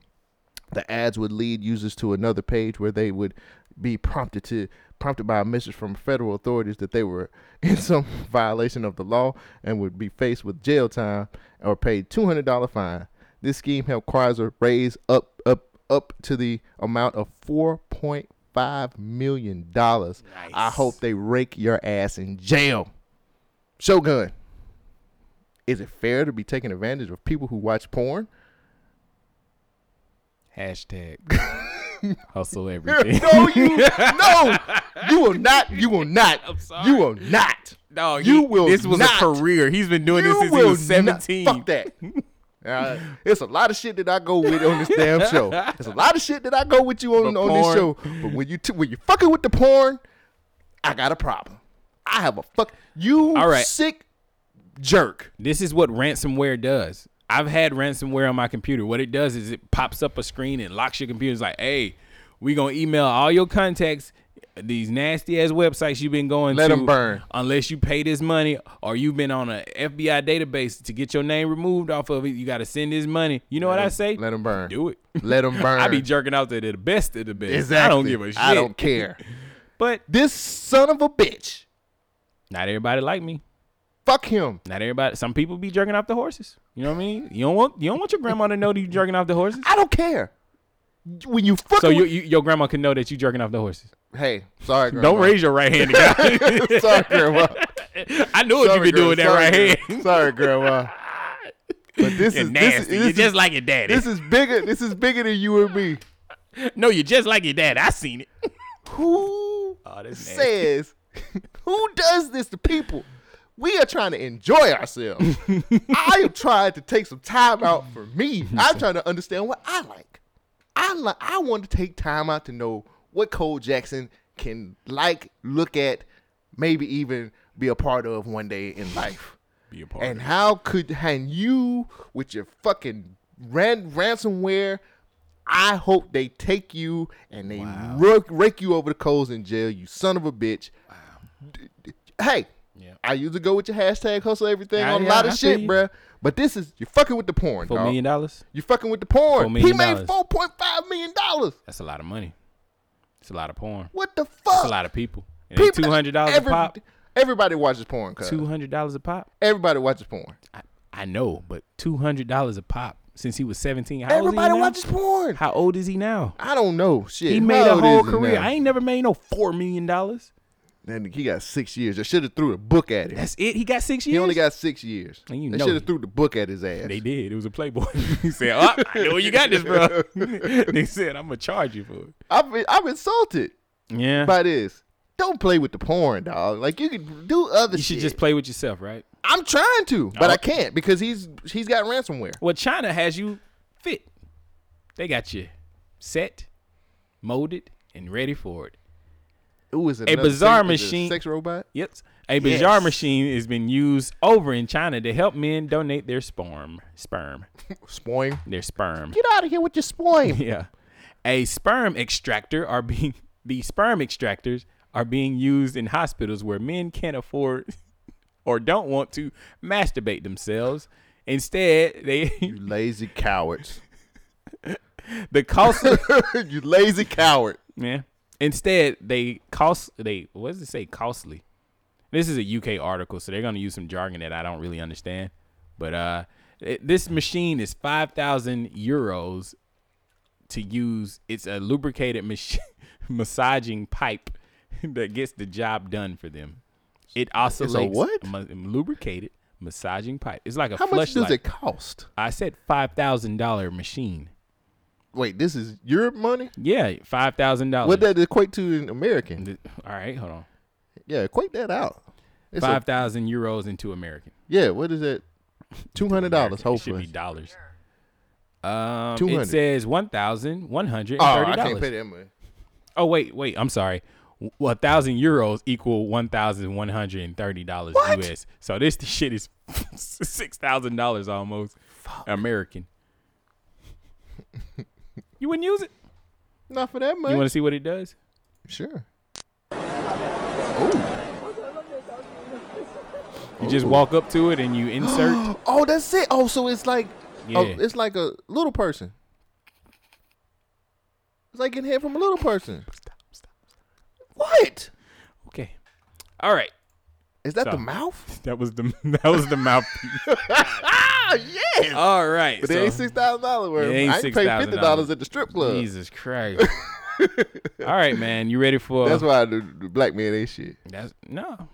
The ads would lead users to another page where they would be prompted to prompted by a message from federal authorities that they were in some violation of the law and would be faced with jail time or paid two hundred dollar fine. This scheme helped Qaiser raise up up up to the amount of four point five million dollars. I hope they rake your ass in jail. Shogun. Is it fair to be taking advantage of people who watch porn? Hashtag hustle everything. no, you no, you will not. You will not. You will not. No, you he- will. this was a not. career. He's been doing this since he will was not- 17. fuck that. Uh, it's a lot of shit that I go with on this damn show. It's a lot of shit that I go with you on, on this show. But when you t- when you fucking with the porn, I got a problem. I have a fuck. You All right. sick jerk. This is what ransomware does. I've had ransomware on my computer. What it does is it pops up a screen and locks your computer. It's like, hey, we gonna email all your contacts, these nasty ass websites you've been going to. Let to, 'em burn. unless you pay this money or you've been on a FBI database to get your name removed off of it. You got to send this money. You know what I say? Let them burn. Do it. Let them burn. I be jerking out to the best of the best. Exactly. I don't give a shit. I don't care. but this son of a bitch. Not everybody like me. Fuck him. Not everybody. Some people be jerking off the horses. You know what I mean? You don't want you don't want your grandma to know that you jerking off the horses. I don't care. When you fucking so you, you, your grandma can know that you jerking off the horses. Hey, sorry, grandma. Don't raise your right hand. guys. sorry, grandma. I knew if you Sorry, been doing that grandma. right Sorry, hand. Sorry, grandma. But this You're is nasty. This, is- You're this just like your daddy. This is bigger. This is bigger than you and me. No, you're just like your dad. I seen it. Who Oh, says? Who does this to people? We are trying to enjoy ourselves. I am trying to take some time out for me. I'm trying to understand what I like. I like. I want to take time out to know what Cole Jackson can like, look at, maybe even be a part of one day in life. Be a part And how could and you with your fucking ran, ransomware? I hope they take you and they rake, rake you over the coals in jail. You son of a bitch. D- d- Hey, I usually go with your hashtag hustle everything on a yeah, lot of feel shit, bruh. But this is you're fucking with the porn. Four dawg. million dollars. You're fucking with the porn. Four he made four point five million dollars. That's a lot of money. It's a lot of porn. What the That's fuck? a lot of people. People- two hundred dollars a pop. Everybody watches porn. Two hundred dollars a pop. Everybody watches porn. I, I know, but two hundred dollars a pop since he was seventeen. How old is Everybody watches porn. How old is he now? I don't know. Shit. He made a whole career. I ain't never made no four million Then he got six years. They should have threw the book at him. That's it. He got six years. He only got six years. And you they should have threw the book at his ass. They did. It was a Playboy. he said, "Oh, I know where you got this, bro." they said, "I'm gonna charge you for it." I'm I'm insulted Yeah. by this. Don't play with the porn, dog. Like you can do other shit. You shit. should just play with yourself, right? I'm trying to, but Oh. I can't because he's he's got ransomware. Well, China has you fit. They got you set, molded, and ready for it. Ooh, is it a bizarre sex- a machine. sex robot? Yep. A bizarre Yes. machine has been used over in China to help men donate their sperm. Sperm. Spoim. Their sperm. Get out of here with your spoim. yeah. A sperm extractor are being the sperm extractors are being used in hospitals where men can't afford or don't want to masturbate themselves. Instead, they you lazy cowards. the costly you lazy coward. Yeah. Instead, they cost they what does it say costly? This is a UK article, so they're gonna use some jargon that I don't really understand. But uh, it, this machine is five thousand euros to use. It's a lubricated mach- massaging pipe that gets the job done for them. It oscillates. what? A mu- lubricated massaging pipe. It's like a How much does fleshlight. it cost? I said five thousand dollar machine. Wait, this is Europe money? Yeah, five thousand dollars. What that equate to in American? All right, hold on. Yeah, equate that out. It's Five thousand euros into American. yeah, what is that? Two hundred dollars, It should hopefully. be dollars. Um, 200. it says one thousand one hundred Oh, and thirty I dollars. can't pay that much. Oh wait, wait. I'm sorry. Well, thousand euros equal one thousand one hundred and thirty dollars US. So this shit is six thousand dollars almost American. You wouldn't use it? Not for that much. You want to see what it does? Sure. You just walk up to it and you insert. oh, that's it. Oh, so it's like, oh, Yeah. it's like a little person. It's like getting hit from a little person. What? Okay. All right. Is that the mouth? That was the that was the mouthpiece. ah, yes. All right. But it ain't six thousand dollars worth. It ain't I ain't paid fifty dollars at the strip club. Jesus Christ. All right, man. You ready for? That's why the, the black man ain't shit. That's no.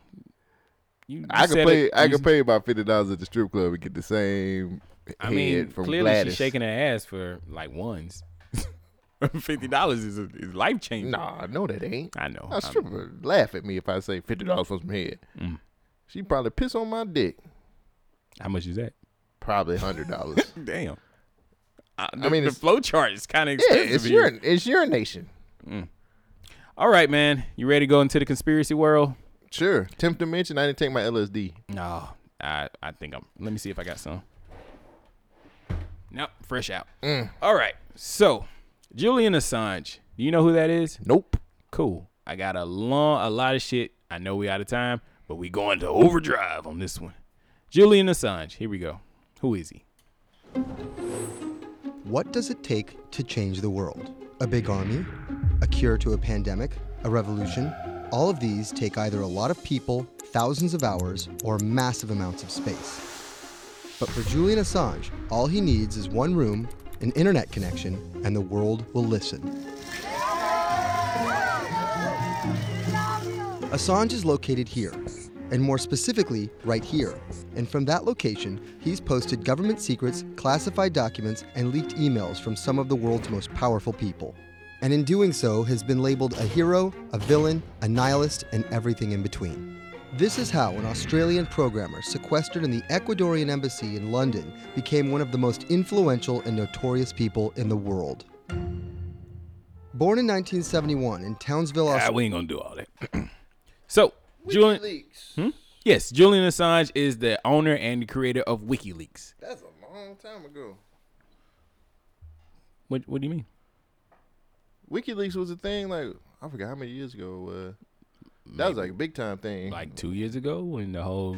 You, you I could pay. it- I you- could pay about fifty dollars at the strip club and get the same I head mean, from clearly Gladys. she's shaking her ass for like ones. Fifty dollars is, is life changing. Nah, no, that ain't. I know. A stripper laugh at me if I say fifty dollars for some head. Mm. She probably piss on my dick. How much is that? Probably hundred dollars. Damn. Uh, I mean, the it's- flow chart is kind of yeah, expensive. it's here. your it's urination. Mm. All right, man. You ready to go into the conspiracy world? Sure. Tenth dimension. I didn't take my LSD. No, I I think I'm. Let me see if I got some. Nope, fresh out. Mm. All right, so Julian Assange. Do you know who that is? Nope. Cool. I got a long, a lot of shit. I know we out of time, but we going to overdrive on this one. Julian Assange. Here we go. Who is he? What does it take to change the world? A big army? A cure to a pandemic? A revolution? All of these take either a lot of people, thousands of hours, or massive amounts of space. But for Julian Assange, all he needs is one room, an internet connection, and the world will listen. Assange is located here, and more specifically, right here. And from that location, he's posted government secrets, classified documents, and leaked emails from some of the world's most powerful people. And in doing so, has been labeled a hero, a villain, a nihilist, and everything in between. This is how an Australian programmer sequestered in the Ecuadorian embassy in London became one of the most influential and notorious people in the world. Born in 1971 in Townsville, Ah, Australia. we ain't gonna do all that. so, Julian. Hmm? Yes, Julian Assange is the owner and the creator of WikiLeaks. That's a long time ago. What What do you mean? WikiLeaks was a thing like I forgot how many years ago it was. That was like a big time thing. Like two years ago, when the whole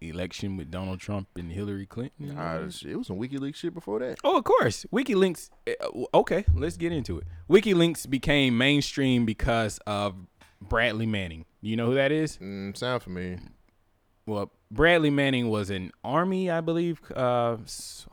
election with Donald Trump and Hillary Clinton. Nah, it was- some WikiLeaks shit before that. Oh, of course. WikiLeaks. uh, Okay, let's get into it. WikiLeaks became mainstream because of Bradley Manning. You know who that is? Mm, sound familiar. Well, Bradley Manning was an army, I believe. Uh, hold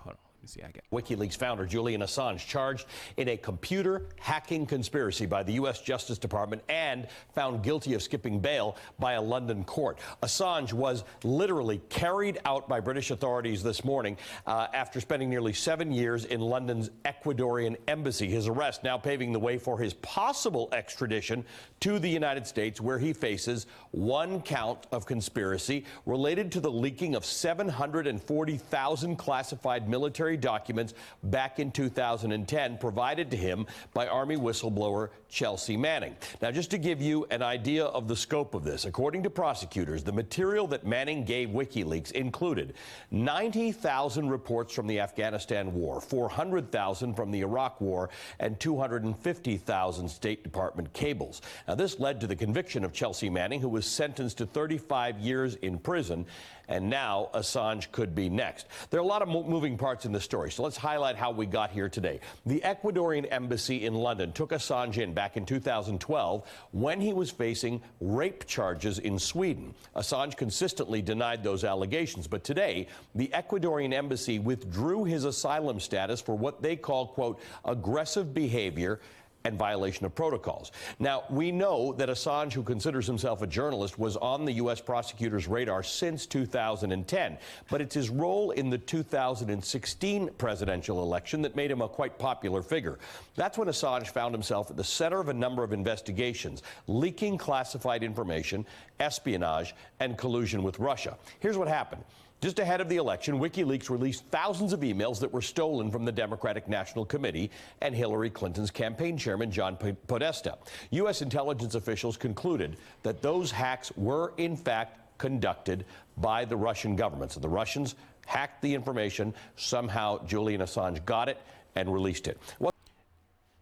on, I got. WikiLeaks founder Julian Assange charged in a computer hacking conspiracy by the U.S. Justice Department and found guilty of skipping bail by a London court. Assange was literally carried out by British authorities this morning uh, after spending nearly seven years in London's Ecuadorian embassy. His arrest now paving the way for his possible extradition to the United States, where he faces one count of conspiracy related to the leaking of 740,000 classified military documents back in 2010, provided to him by Army whistleblower Chelsea Manning. Now, just to give you an idea of the scope of this, according to prosecutors, the material that Manning gave WikiLeaks included 90,000 reports from the Afghanistan war, 400,000 from the Iraq war, and 250,000 State Department cables. Now, this led to the conviction of Chelsea Manning, who was sentenced to 35 years in prison. And now Assange could be next. There are a lot of mo- moving parts in the story, so let's highlight how we got here today. The Ecuadorian embassy in London took Assange in back in 2012 when he was facing rape charges in Sweden. Assange consistently denied those allegations, but today the Ecuadorian embassy withdrew his asylum status for what they call, quote, aggressive behavior and violation of protocols. Now, we know that Assange, who considers himself a journalist, was on the U.S. prosecutor's radar since 2010. But it's his role in the 2016 presidential election that made him a quite popular figure. That's when Assange found himself at the center of a number of investigations, leaking classified information, espionage, and collusion with Russia. Here's what happened. Just ahead of the election, WikiLeaks released thousands of emails that were stolen from the Democratic National Committee and Hillary Clinton's campaign chairman, John Podesta. U.S. intelligence officials concluded that those hacks were, in fact, conducted by the Russian government. So the Russians hacked the information. Somehow Julian Assange got it and released it.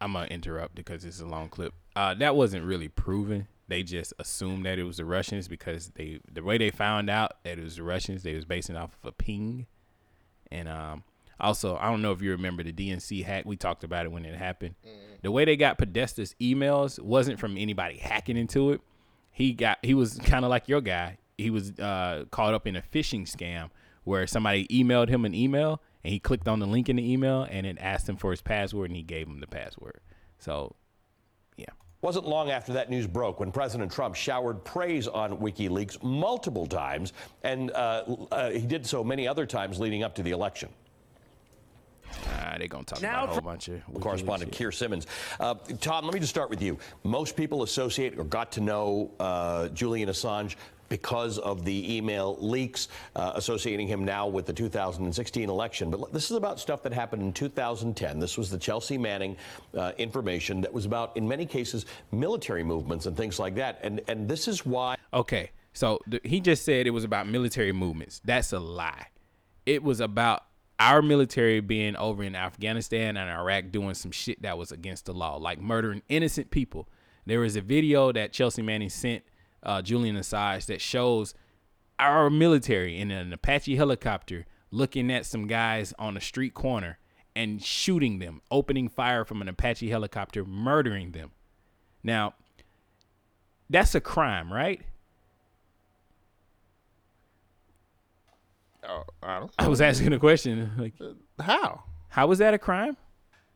I'm gonna interrupt because it's a long clip. Uh, that wasn't really proven. They just assumed that it was the Russians because they the way they found out that it was the Russians, they was basing off of a ping. And um, Also, I don't know if you remember the DNC hack. We talked about it when it happened. The way they got Podesta's emails wasn't from anybody hacking into it. He got he was kind of like your guy. He was uh, caught up in a phishing scam where somebody emailed him an email and he clicked on the link in the email and it asked him for his password and he gave him the password. So Wasn't long after that news broke when President Trump showered praise on WikiLeaks multiple times, and uh, uh, he did so many other times leading up to the election. uh, they're gonna talk about a whole bunch of correspondent Keir Simmons. Uh, Tom, let me just start with you. Most people associate or got to know uh, Julian Assange because of the email leaks uh, associating him now with the 2016 election. But this is about stuff that happened in 2010. This was the Chelsea Manning uh, information that was about, in many cases, military movements and things like that. And and this is why. Okay, so th- he just said it was about military movements. That's a lie. It was about our military being over in Afghanistan and Iraq doing some shit that was against the law, like murdering innocent people. There was a video that Chelsea Manning sent uh, Julian Assange that shows our military in an Apache helicopter looking at some guys on a street corner and shooting them, opening fire from an Apache helicopter, murdering them. Now, that's a crime, right? Oh, I don't. I was asking a question. Like, how? How is that a crime?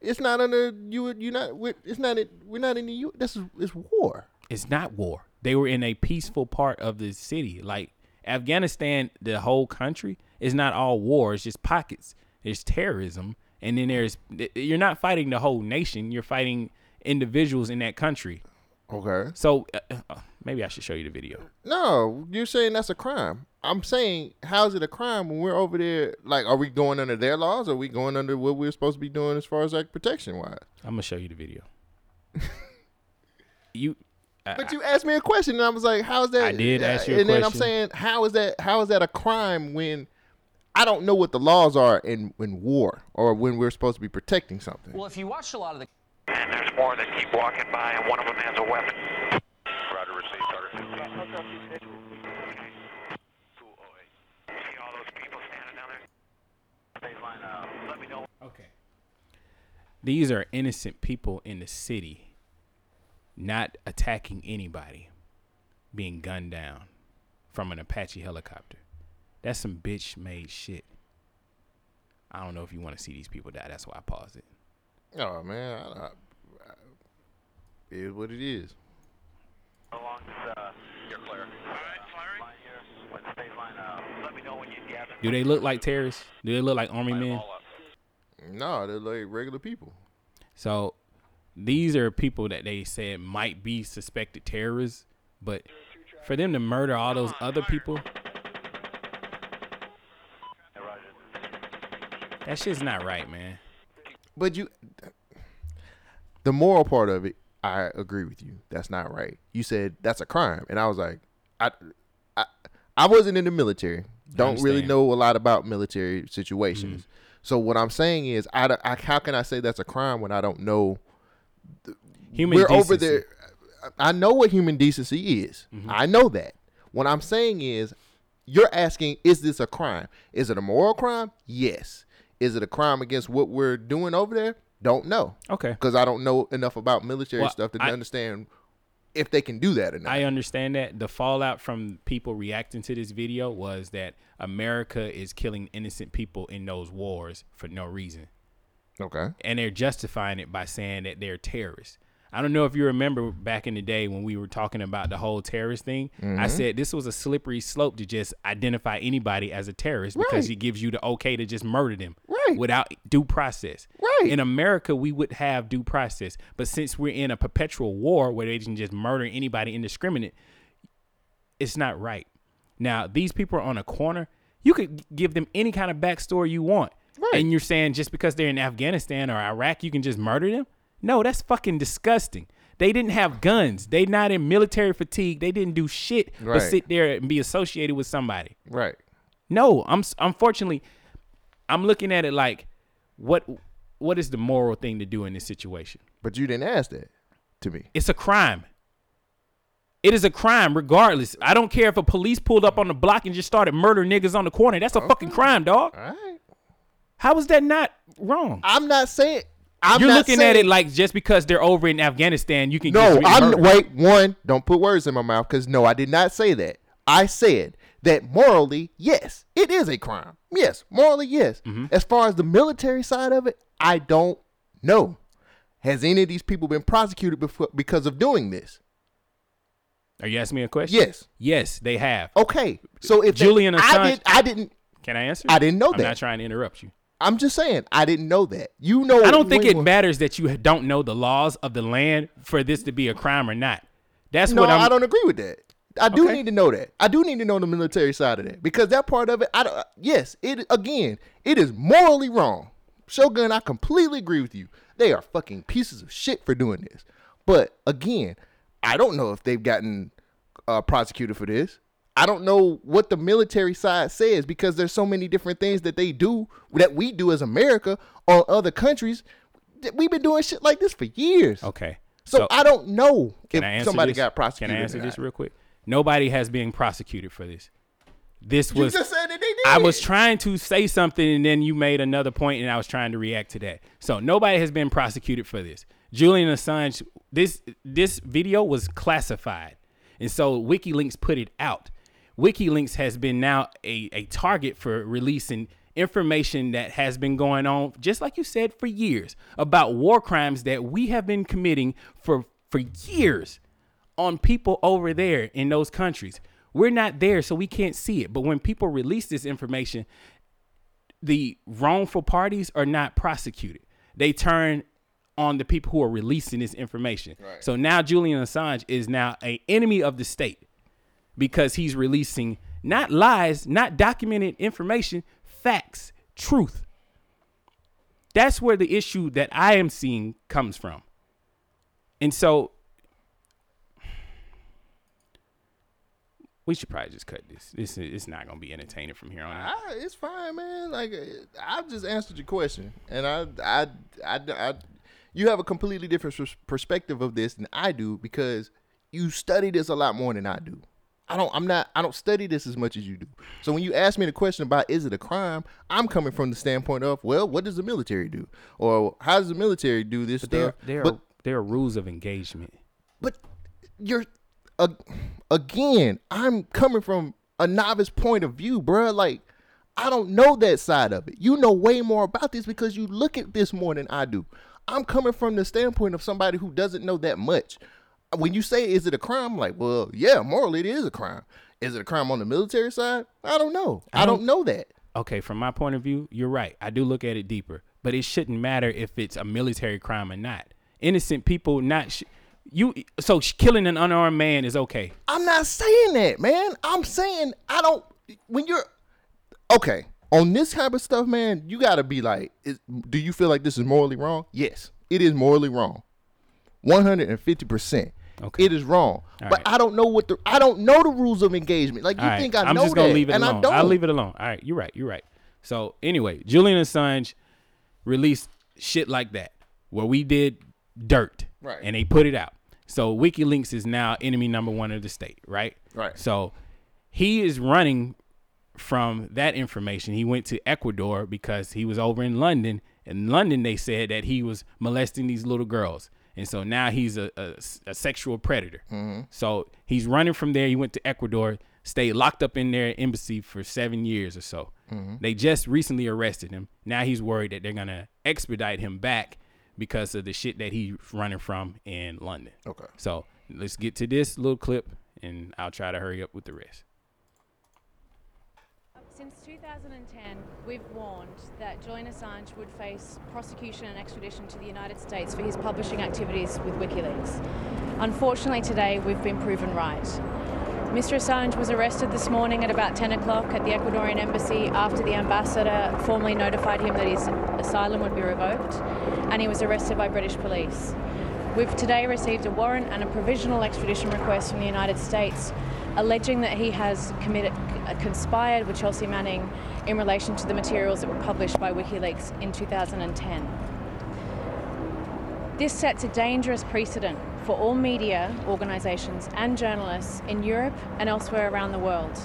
It's not under you. You not. It's not. We're not in the U. This is. It's war. It's not war. They were in a peaceful part of the city. Like Afghanistan, the whole country is not all war. It's just pockets. There's terrorism, and then there's you're not fighting the whole nation. You're fighting individuals in that country. Okay. So uh, uh, maybe I should show you the video. No, you're saying that's a crime. I'm saying, how's it a crime when we're over there? Like, are we going under their laws? Or are we going under what we're supposed to be doing as far as like protection wise? I'm gonna show you the video. you. I- But you asked me a question, and I was like, "How's that?" I did ask you a and then I'm saying, "How is that? How is that a crime when I don't know what the laws are in in war or when we're supposed to be protecting something?" Well, if you watch a lot of the And there's more that keep walking by, and one of them has a weapon. Roger, receive, Carter. See all those people standing down there? Phase line, let me know. Okay. These are innocent people in the city, not attacking anybody, being gunned down from an Apache helicopter. That's some bitch made shit. I don't know if you want to see these people die. That's why I paused it. Oh man, I, I, I, it is what it is. Along this, uh, you're clear. All right, firing. Line here, with line, uh, let me know when you gather. Do they look like terrorists? Do they look like army men? No, they're like regular people. So these are people that they said might be suspected terrorists, but for them to murder all those other people, that shit's not right, man. But you, the moral part of it, I agree with you. That's not right. You said that's a crime, and I was like, I, I, I wasn't in the military. Don't really know a lot about military situations. Mm-hmm. So what I'm saying is, I, I how can I say that's a crime when I don't know? Human we're over there. I know what human decency is. Mm-hmm. I know that. What I'm saying is, you're asking, is this a crime? Is it a moral crime? Yes. Is it a crime against what we're doing over there? Don't know. Okay. Because I don't know enough about military Well, stuff to I- understand if they can do that or not. I understand that the fallout from people reacting to this video was that America is killing innocent people in those wars for no reason. Okay. And they're justifying it by saying that they're terrorists. I don't know if you remember back in the day when we were talking about the whole terrorist thing. I Mhm. said this was a slippery slope to just identify anybody as a terrorist because it gives you the okay to just murder them right. without due process. Right. In America, we would have due process, but since we're in a perpetual war where they can just murder anybody indiscriminate, it's not right. Now, these people are on a corner. You could give them any kind of backstory you want. And you're saying just because they're in Afghanistan or Iraq, you can just murder them? No, that's fucking disgusting. They didn't have guns. They not in military fatigue. They didn't do shit but sit there and be associated with somebody. Right. No, I'm s- unfortunately, I'm looking at it like, what what is the moral thing to do in this situation? But you didn't ask that to me. It's a crime. It is a crime, regardless. I don't care if a police pulled up on the block and just started murdering niggas on the corner. That's a fucking crime, dog. All right. How is that not wrong? I'm not saying. I'm You're not looking at it like just because they're over in Afghanistan, you can No, get I'm hurt. wait. One, don't put words in my mouth because no, I did not say that. I said that morally, yes, it is a crime. Yes, morally, yes. Mm-hmm. As far as the military side of it, I don't know. Has any of these people been prosecuted before because of doing this? Are you asking me a question? Yes. Yes, they have. Okay, so if they- Julian Assange, I did, I didn't. Can I answer? I didn't know that. I'm not trying to interrupt you. I'm just saying I didn't know that. You know, I don't think it matters that you don't know the laws of the land for this to be a crime or not. That's no, what I'm. I don't agree with that. I do Okay. need to know that. I do need to know the military side of that because that part of it. I don't, yes, it again, it is morally wrong. Shogun, I completely agree with you. They are fucking pieces of shit for doing this. But again, I don't know if they've gotten uh, prosecuted for this. I don't know what the military side says because there's so many different things that they do that we do as America on other countries. that We've been doing shit like this for years. Okay. So, I don't know Can if I answer somebody this? got prosecuted. Can I or answer this real quick? Nobody has been prosecuted for this. This You was. just said that they did. I was trying to say something and then you made another point and I was trying to react to that. So nobody has been prosecuted for this. Julian Assange, this this video was classified. And so WikiLeaks put it out. WikiLeaks has been now a, a target for releasing information that has been going on, just like you said, for years about war crimes that we have been committing for for years on people over there in those countries. We're not there, so we can't see it. But when people release this information, the wrongful parties are not prosecuted. They turn on the people who are releasing this information. So now Julian Assange is now a enemy of the state because he's releasing not lies, not documented information, facts, truth. That's where the issue that I am seeing comes from. And so we should probably just cut this. This is it's not gonna be entertaining from here on out. I, it's fine, man. Like I've just answered your question, and I, I, I, I, you have a completely different perspective of this than I do because you study this a lot more than I do. I don't. I'm not. I don't study this as much as you do. So when you ask me the question about is it a crime, I'm coming from the standpoint of well, what does the military do, or how does the military do this But there, stuff? there, but are, there are rules of engagement. but you're uh, again i'm coming from a novice point of view bruh. like i don't know that side of it you know way more about this because you look at this more than i do i'm coming from the standpoint of somebody who doesn't know that much when you say is it a crime, I'm like, well, yeah, morally it is a crime. Is it a crime on the military side? I don't know. I don't, I don't know that. Okay, from my point of view, you're right. I do look at it deeper, but it shouldn't matter if it's a military crime or not. Innocent people not sh- you so killing an unarmed man is okay. I'm not saying that, man. I'm saying I don't when you're okay, on this type of stuff, man, you got to be like, is, do you feel like this is morally wrong? Yes, it is morally wrong. 150%. Okay. It is wrong, but I don't know what the I don't know the rules of engagement. Like you All right, think I I'm know just gonna that, leave it and alone. I don't. I'll leave it alone. All right, you're right. You're right. So anyway, Julian Assange released shit like that where we did dirt, Right. And they put it out. So WikiLeaks is now enemy number one of the state, right? Right. So he is running from that information. He went to Ecuador because he was over in London. In London, they said that he was molesting these little girls. And so now he's a, a, a sexual predator. Mhm. So he's running from there. He went to Ecuador, stayed locked up in their embassy for seven years or so. Mhm. They just recently arrested him. Now he's worried that they're going to expedite him back because of the shit that he's running from in London. Okay. So let's get to this little clip and I'll try to hurry up with the rest. Since 2010, we've warned that Julian Assange would face prosecution and extradition to the United States for his publishing activities with WikiLeaks. Unfortunately, today we've been proven right. Mr. Assange was arrested this morning at about 10 o'clock at the Ecuadorian embassy after the ambassador formally notified him that his asylum would be revoked, and he was arrested by British police. We've today received a warrant and a provisional extradition request from the United States alleging that he has committed, uh, conspired with Chelsea Manning in relation to the materials that were published by WikiLeaks in 2010. This sets a dangerous precedent for all media organisations and journalists in Europe and elsewhere around the world.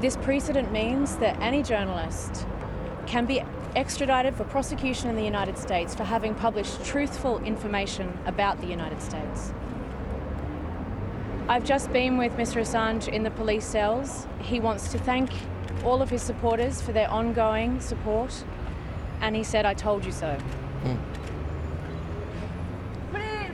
This precedent means that any journalist can be extradited for prosecution in the United States for having published truthful information about the United States. I've just been with Mr. Assange in the police cells. He wants to thank all of his supporters for their ongoing support, and he said, I told you so.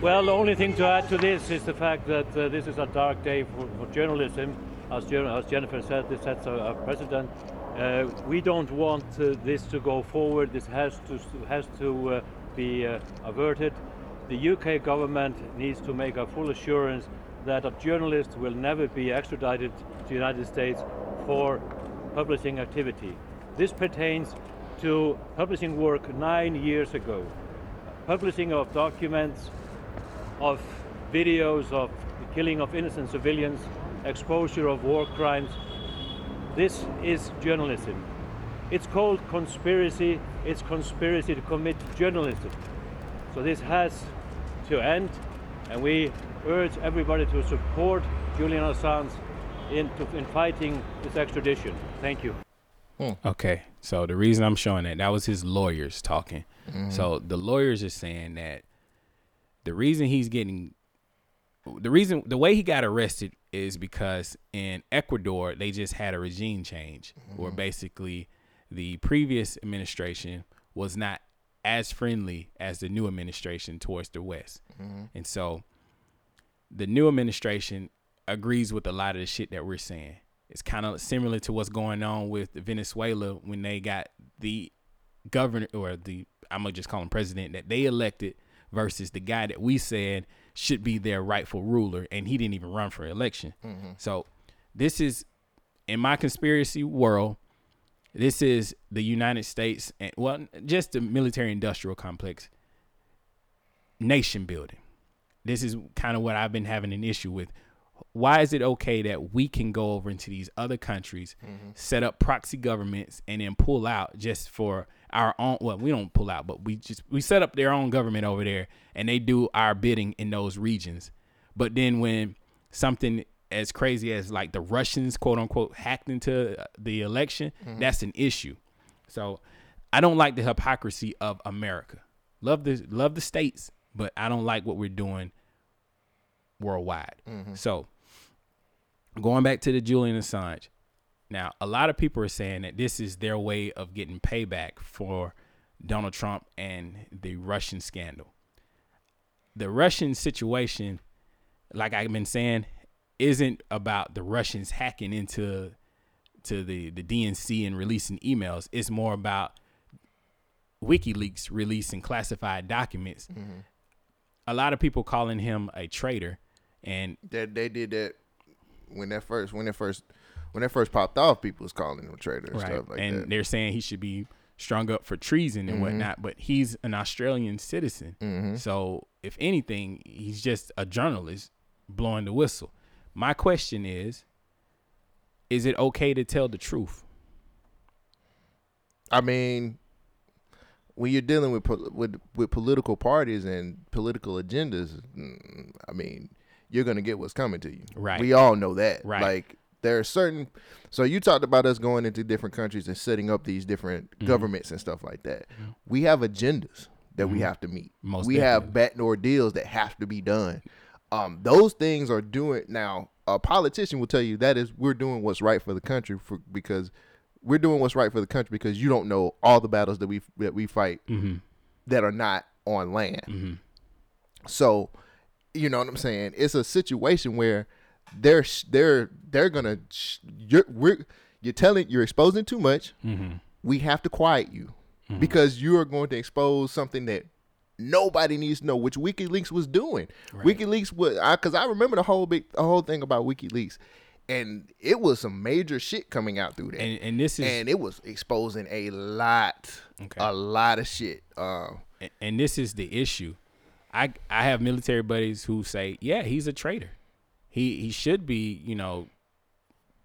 Well, the only thing to add to this is the fact that uh, this is a dark day for, for journalism. As, as Jennifer said, this sets a, a precedent. Uh, we don't want uh, this to go forward. This has to has to uh, be uh, averted. The UK government needs to make a full assurance that a journalist will never be extradited to the United States for publishing activity. This pertains to publishing work nine years ago, publishing of documents of videos of the killing of innocent civilians, exposure of war crimes. This is journalism. It's called conspiracy. It's conspiracy to commit journalism. So this has to end, and we urge everybody to support Julian Assange in, to, in fighting this extradition. Thank you. Okay, so the reason I'm showing that that was his lawyers talking. Mhm. So the lawyers are saying that the reason he's getting the reason the way he got arrested is because in Ecuador they just had a regime change where Mhm. basically the previous administration was not as friendly as the new administration towards the West. Mhm. And so the new administration agrees with a lot of the shit that we're saying. It's kind of similar to what's going on with Venezuela when they got the governor or the I'm gonna just call him president that they elected versus the guy that we said should be their rightful ruler and he didn't even run for election. Mhm. So this is in my conspiracy world this is the United States and well just the military industrial complex nation building. This is kind of what I've been having an issue with. Why is it okay that we can go over into these other countries, Mhm. set up proxy governments, and then pull out just for our own? Well, we don't pull out, but we just we set up their own government over there, and they do our bidding in those regions. But then when something as crazy as like the Russians, quote unquote, hacked into uh, the election, Mhm. that's an issue. So I don't like the hypocrisy of America. Love the love the states, but I don't like what we're doing worldwide. Mhm. So going back to the Julian Assange. Now, a lot of people are saying that this is their way of getting payback for Donald Trump and the Russian scandal. The Russian situation, like I've been saying, isn't about the Russians hacking into to the, the DNC and releasing emails. It's more about WikiLeaks releasing classified documents. Mhm. A lot of people calling him a traitor, and That they did that when that first when that first when that first popped off, people was calling him a traitor and right, stuff like and that. they're saying he should be strung up for treason and Mhm. whatnot. But he's an Australian citizen, Mhm. so if anything, he's just a journalist blowing the whistle. My question is: Is it okay to tell the truth? I mean, when you're dealing with with with political parties and political agendas, mm, I mean, you're gonna get what's coming to you. Right. We all know that. Right. Like there are certain. So you talked about us going into different countries and setting up these different Mhm. governments and stuff like that. We have agendas that we Mhm. have to meet. Most we have backdoor deals that have to be done. Um, those things are doing now. A politician will tell you that is we're doing what's right for the country for because we're doing what's right for the country because you don't know all the battles that we that we fight Mhm. that are not on land. Mhm. So, you know what I'm saying? It's a situation where they're they're they're gonna you're we're you're telling you're exposing too much. Mhm. We have to quiet you Mhm. because you are going to expose something that nobody needs to know, which WikiLeaks was doing. WikiLeaks was because I, remember the whole big the whole thing about WikiLeaks. And it was some major shit coming out through that, And- and this is- and it was exposing a lot, okay. a lot of shit. Uh, and, and this is the issue. I I have military buddies who say, yeah, he's a traitor. He he should be, you know,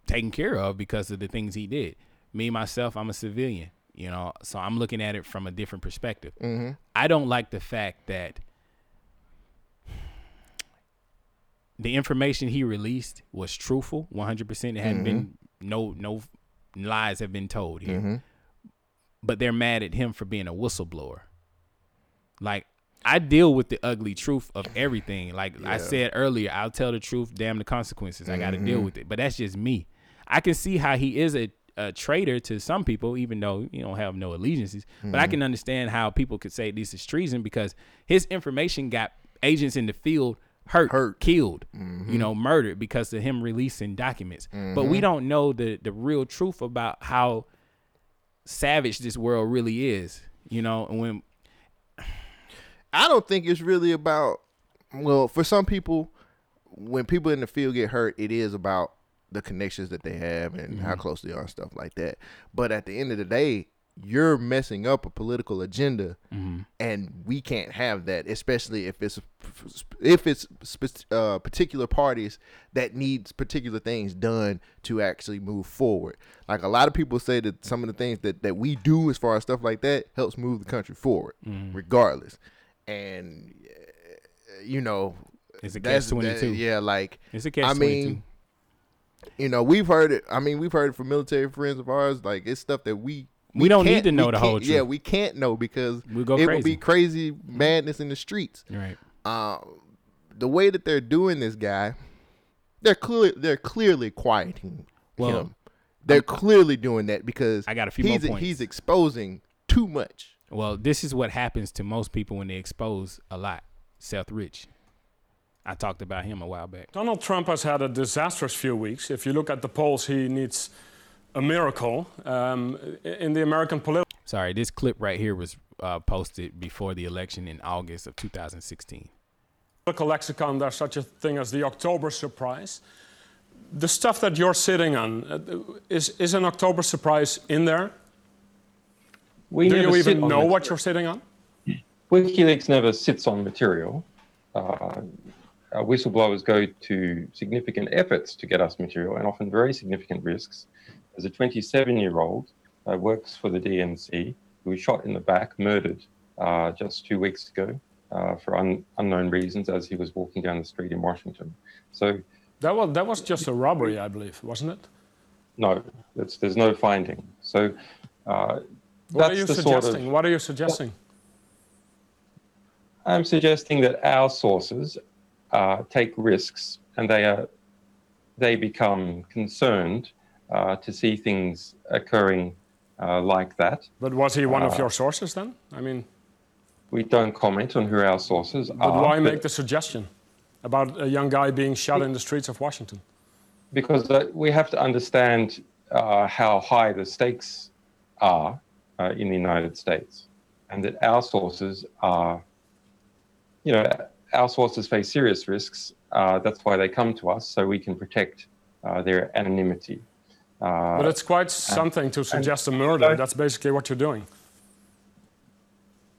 taken care of because of the things he did. Me myself, I'm a civilian, you know, so I'm looking at it from a different perspective. Mhm. I don't like the fact that the information he released was truthful, 100%. It hadn't been no no lies have been told here. Mhm. but they're mad at him for being a whistleblower. Like I deal with the ugly truth of everything. Like I said earlier, I'll tell the truth, damn the consequences. I got to deal mm-hmm. with it. But that's just me. I can see how he is a, a traitor to some people, even though you don't have no allegiances. But I can mm-hmm. understand how people could say this is treason because his information got agents in the field hurt, hurt. killed, mm-hmm. you know, murdered because of him releasing documents. But we Mhm. don't know the the real truth about how savage this world really is. You know, and when I don't think it's really about. Well, for some people, when people in the field get hurt, it is about the connections that they have and how Mhm. close they are and stuff like that. But at the end of the day, you're messing up a political agenda, Mhm. and we can't have that, especially if it's if it's uh, particular parties that needs particular things done to actually move forward. Like a lot of people say that some of the things that that we do as far as stuff like that helps move the country forward, Mhm. regardless. And uh, you know, It's a that's- catch-22. that- Yeah, like It's a catch-22. mean, you know, we've heard it. I mean, we've heard it from military friends of ours. Like it's stuff that we We don't need to know the whole can't- Yeah, we can't know because We'll go it would be crazy. madness in the streets. Right. Uh, the way that they're doing this guy, they're clearly they're clearly quieting Well, him. They're clearly doing that because I got a few more points. He's exposing too much. Well, this is what happens to most people when they expose a lot. Seth Rich. I talked about him a while back. Donald Trump has had a disastrous few weeks. If you look at the polls, he needs a miracle. Um, in the American political Sorry, this clip right here was uh, posted before the election in August of 2016. lexicon, there's such a thing as the October surprise. The stuff that you're sitting on, uh, is, is an October surprise in there? We Do never you even know it. what you're sitting on? WikiLeaks never sits on material. Uh, whistleblowers go to significant efforts to get us material and often very significant risks. As a 27 year old uh, works for the DNC who was shot in the back, murdered uh, just two weeks ago uh, for un- unknown reasons as he was walking down the street in Washington. So, That was, that was just a robbery, I believe, wasn't it? no, there's no finding. So, uh, What are you the sort of suggesting? What are you suggesting? I'm suggesting that our sources uh, take risks and they are they become concerned uh, to see things occurring uh, like that. But was he one of Uh, your sources then? I mean, We don't comment on who our sources but are. why but- why make the suggestion about a young guy being shot in the streets of Washington? because uh, we have to understand uh, how high the stakes are uh, in the United States, and that our sources are, you know, our sources face serious risks. Uh, that's why they come to us, so we can protect uh, their anonymity. Uh, But it's quite something to suggest a murder. That's basically what you're doing.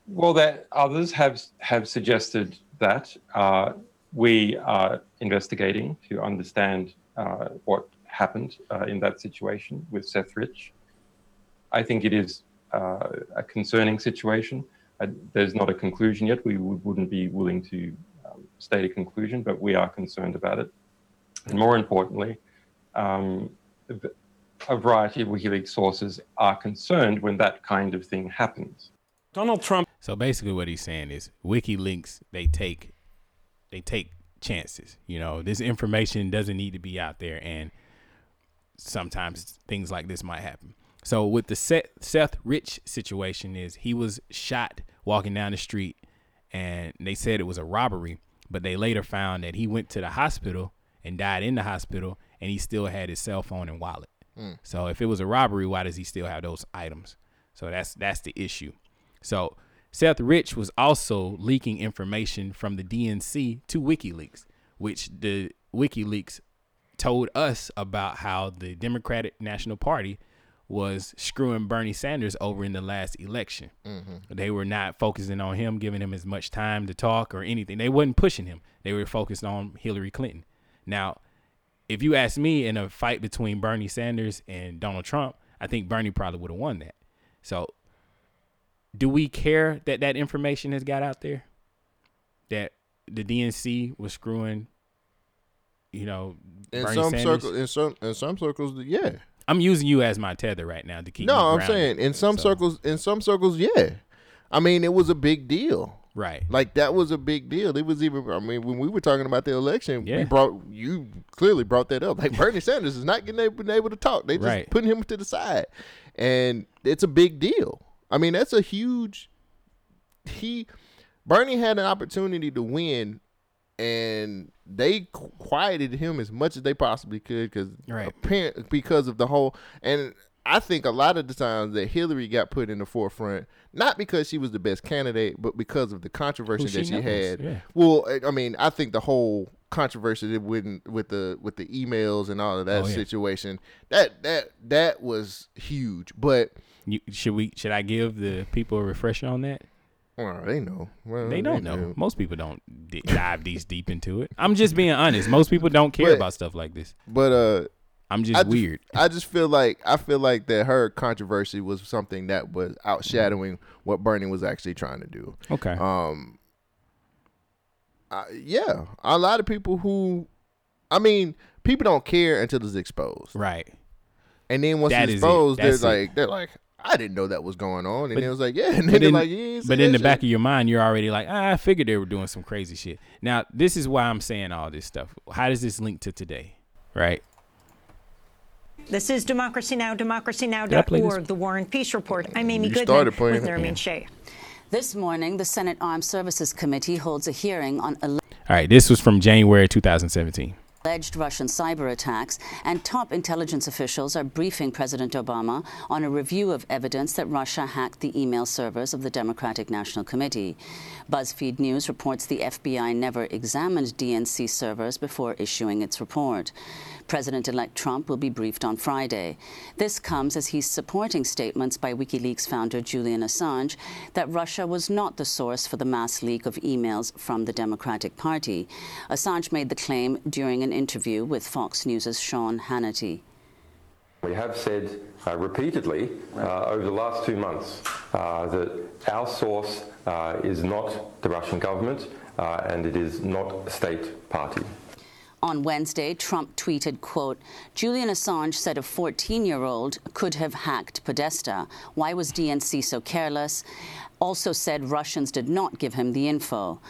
Well, that others have have suggested that uh, we are investigating to understand uh, what happened uh, in that situation with Seth Rich. I think it is uh, a concerning situation. Uh, there's not a conclusion yet. We would, wouldn't be willing to um, state a conclusion, but we are concerned about it. And more importantly, um, a variety of WikiLeaks sources are concerned when that kind of thing happens. Donald Trump. So basically, what he's saying is WikiLeaks they take they take chances. You know, this information doesn't need to be out there, and sometimes things like this might happen. So with the Seth, Seth Rich situation is he was shot walking down the street, and they said it was a robbery, but they later found that he went to the hospital and died in the hospital, and he still had his cell phone and wallet. Mm. So if it was a robbery, why does he still have those items? So that's that's the issue. So Seth Rich was also leaking information from the DNC to WikiLeaks, which the WikiLeaks told us about how the Democratic National Party was screwing Bernie Sanders over in the last election. Mhm. They were not focusing on him, giving him as much time to talk or anything. They wasn't pushing him. They were focused on Hillary Clinton. Now, if you ask me in a fight between Bernie Sanders and Donald Trump, I think Bernie probably would have won that. So, do we care that that information has got out there? That the DNC was screwing, you know, In Bernie some Sanders? circles, in some in some circles, yeah. I'm using you as my tether right now to keep. No, I'm saying in some So, circles, in some circles, yeah. I mean, it was a big deal. Right. Like that was a big deal. It was even. I mean, when we were talking about the election, Yeah. we brought you clearly brought that up. Like Bernie Sanders is not getting able, able to talk. They just Right. putting him to the side, and it's a big deal. I mean, that's a huge. He, Bernie had an opportunity to win, and they quieted him as much as they possibly could because Right. apparent because of the whole and I think a lot of the times that Hillary got put in the forefront, not because she was the best candidate, but because of the controversy Who that she knows, had. yeah. Well, I- mean, I think the whole controversy that with with the with the emails and all of that Oh, yeah. situation that that that was huge. But You, should we? Should I give the people a refresher on that? Well, they know. Well, They don't know. do. Most people don't di- dive these deep into it. I'm just being honest. Most people don't care But- about stuff like this. But uh I'm just I weird. I just feel like I feel like that her controversy was something that was outshadowing what Bernie was actually trying to do. Okay. Um. I- yeah, a lot of people who, I mean, people don't care until it's exposed, right? And then once That it's exposed, they're it. like, they're like, I didn't know that was going on, and But- it was like, yeah, and then But they're in, like, you ain't but in that the back of your mind, you're already like, ah, I figured they were doing some crazy shit. Now, this is why I'm saying all this stuff. How does this link to today? Right? This is Democracy Now!, Did I play this? democracynow.org, the War and Peace Report. I'm Amy You Goodman playing with it. Nermeen Yeah. Shaikh. This morning, the Senate Armed Services Committee holds a hearing on All right. This was from January 2017. Alleged Russian cyber attacks, and top intelligence officials are briefing President Obama on a review of evidence that Russia hacked the email servers of the Democratic National Committee. BuzzFeed News reports the FBI never examined DNC servers before issuing its report. President elect Trump will be briefed on Friday. This comes as he's supporting statements by WikiLeaks founder Julian Assange that Russia was not the source for the mass leak of emails from the Democratic Party. Assange made the claim during an interview with Fox News' Sean Hannity. We have said uh, repeatedly uh, over the last two months uh, that our source uh, is not the Russian government uh, and it is not a state party. On Wednesday, Trump tweeted, quote, Julian Assange said a 14-year-old could have hacked Podesta. Why was DNC so careless? Also said Russians did not give him the info.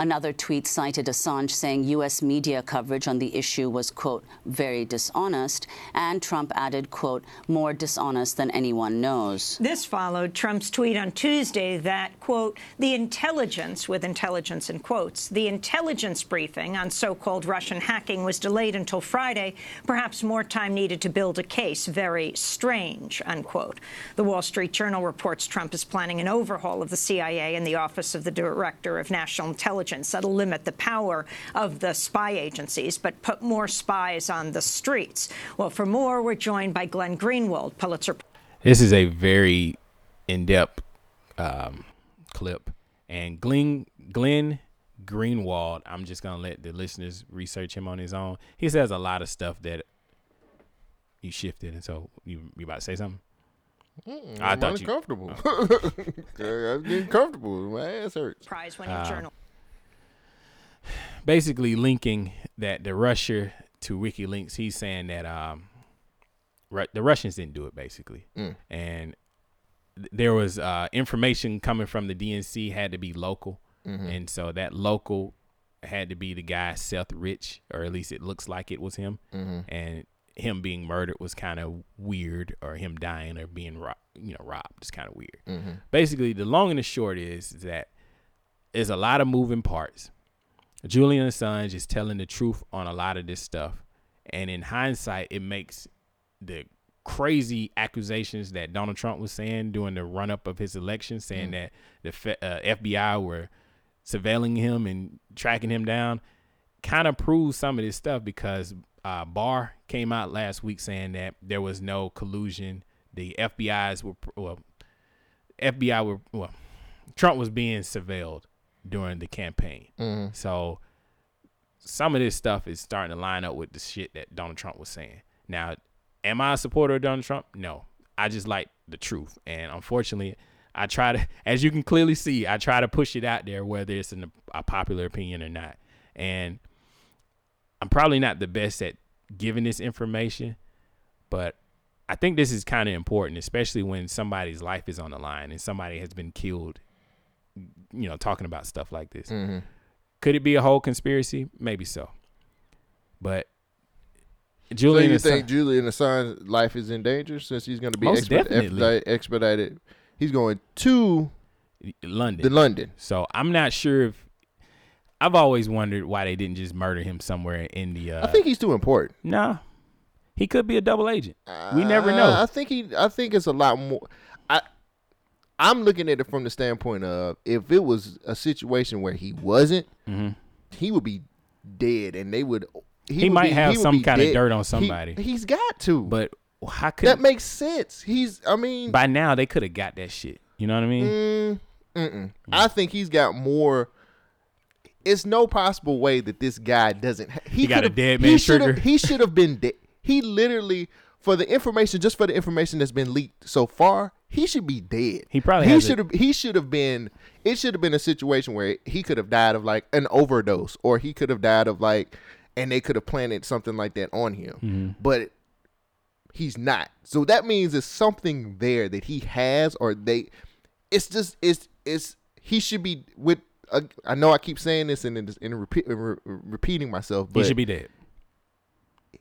Another tweet cited Assange saying U.S. media coverage on the issue was, quote, very dishonest, and Trump added, quote, more dishonest than anyone knows. This followed Trump's tweet on Tuesday that, quote, the intelligence, with intelligence in quotes, the intelligence briefing on so-called Russian hacking was delayed until Friday. Perhaps more time needed to build a case. Very strange, unquote. The Wall Street Journal reports Trump is planning an overhaul of the CIA and the Office of the Director of National Intelligence that'll limit the power of the spy agencies, but put more spies on the streets. Well, for more, we're joined by Glenn Greenwald, Pulitzer This is a very in-depth um, clip, and Glenn Glenn Greenwald. I'm just gonna let the listeners research him on his own. He says a lot of stuff that you shifted, and so you you about to say something? Mm, I I'm thought you- uncomfortable. I was getting comfortable. My ass hurts. Prize winning Uh, journal. Basically linking that the Russia to WikiLeaks. He's saying that um, Ru- the Russians didn't do it, basically, Mm. and th- there was uh, information coming from the DNC had to be local, Mhm. and so that local had to be the guy Seth Rich, or at least it looks like it was him, Mhm. and him being murdered was kind of weird, or him dying or being ro- you know robbed is kind of weird. Mhm. Basically, the long and the short is that there's a lot of moving parts. Julian Assange is telling the truth on a lot of this stuff. And in hindsight, it makes the crazy accusations that Donald Trump was saying during the run up of his election, saying Mm. that the uh, FBI were surveilling him and tracking him down, kind of proves some of this stuff because uh, Barr came out last week saying that there was no collusion. The FBI's were, well, FBI were, well, Trump was being surveilled during the campaign. Mhm. So some of this stuff is starting to line up with the shit that Donald Trump was saying. Now, am I a supporter of Donald Trump? No. I just like the truth. And unfortunately, I try to, as you can clearly see, I try to push it out there, whether it's in a, a popular opinion or not. And I'm probably not the best at giving this information, but I think this is kind of important, especially when somebody's life is on the line and somebody has been killed. You know, talking about stuff like this. Mhm. Could it be a whole conspiracy? Maybe so. But So Julian you Assange- think Julian Assange's life is in danger since he's going to be Most exped- definitely. expedite- expedited? He's going to London. The London. So I'm not sure if I've always wondered why they didn't just murder him somewhere in the. Uh, I think he's too important. Nah, he could be a double agent. we never know. Uh, I think he. I think it's a lot more. I'm looking at it from the standpoint of if it was a situation where he wasn't, Mhm. he would be dead, and they would. He, would might be- have he some kind of dirt on somebody. he's got to. But how could that makes sense? He's. I mean, by now they could have got that shit. You know what I mean? Mm, mm-mm. I think he's got more. It's no possible way that this guy doesn't. ha- He got a dead he man trigger. He should have been dead. He literally, for the information, just for the information that's been leaked so far, he should be dead. He probably he should have. He should have been. It should have been a situation where he could have died of like an overdose, or he could have died of like, and they could have planted something like that on him. Mhm. But he's not. So that means there's something there that he has, or they. It's just it's it's he should be with. Uh, I know I keep saying this and and, and repeat, re- re- repeating myself, but he should be dead.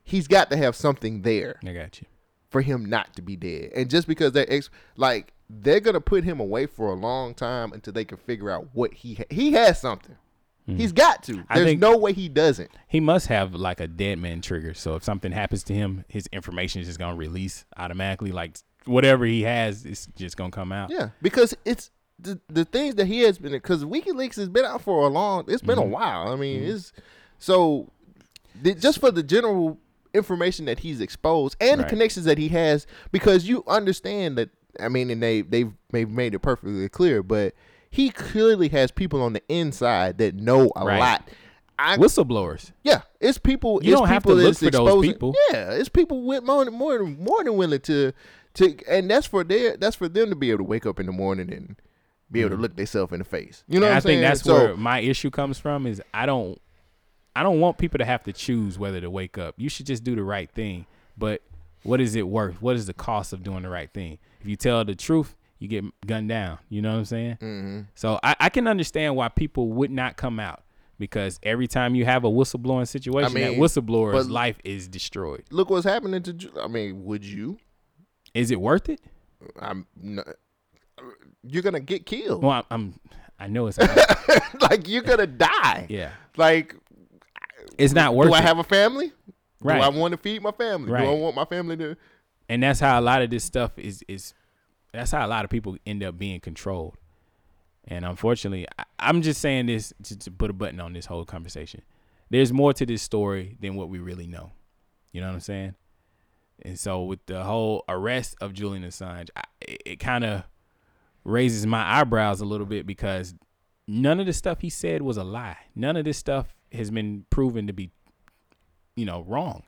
he's got to have something there. I got you. For him not to be dead, and just because they're ex- like they're gonna put him away for a long time until they can figure out what he ha- he has something. He's got to. I There's no way he doesn't. He must have like a dead man trigger. So if something happens to him, his information is just gonna release automatically. Like whatever he has is just gonna come out. Yeah, because it's the the things that he has been because WikiLeaks has been out for a long. It's been Mhm. a while. I mean, it's so just for the general information that he's exposed and the connections that he has, because you understand that. I mean, and they they've they've made it perfectly clear, but he clearly has people on the inside that know a Right. lot. I, Whistleblowers. yeah, it's people. You it's don't have to people look for those people. Yeah, it's people with more than more more than willing to to, and that's for their that's for them to be able to wake up in the morning and be able to Mhm. look themselves in the face. You know what I I'm saying? think that's So- where my issue comes from. Is I don't, I don't want people to have to choose whether to wake up. You should just do the right thing. But what is it worth? What is the cost of doing the right thing? If you tell the truth, you get gunned down. You know what I'm saying? Mhm. So I, I can understand why people would not come out because every time you have a whistleblowing situation, that mean, whistleblower's but- life is destroyed. look what's happening to. I mean, would you? Is it worth it? I'm. No, you're gonna get killed. Well, I'm. I'm I know it's. like you're gonna die. Yeah. Like It's not worth Do I it. have a family? Right. Do I want to feed my family? Right. Do I want my family to? and that's how a lot of this stuff is is that's how a lot of people end up being controlled and unfortunately I, i'm just saying this to, to put a button on this whole conversation there's more to this story than what we really know you know what i'm saying and so with the whole arrest of julian assange I, it, it kind of raises my eyebrows a little bit because none of the stuff he said was a lie none of this stuff has been proven to be you know wrong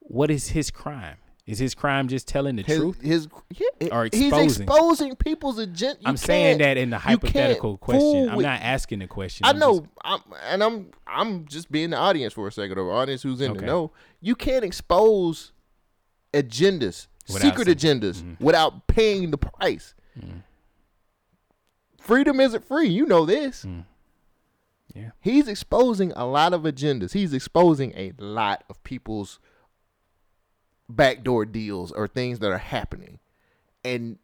what is his crime is his crime just telling the His, truth his yeah, or exposing? he's exposing? people's agenda. I'm saying that in the hypothetical question. I'm with- not asking the question. I I'm know, just- I'm, and I'm I'm just being the audience for a second, or audience who's in Okay. the know. You can't expose agendas, Without secret some- agendas, Mm-hmm. without paying the price. Freedom isn't free. You know this. Mm. Yeah. He's exposing a lot of agendas. He's exposing a lot of people's backdoor deals or things that are happening. And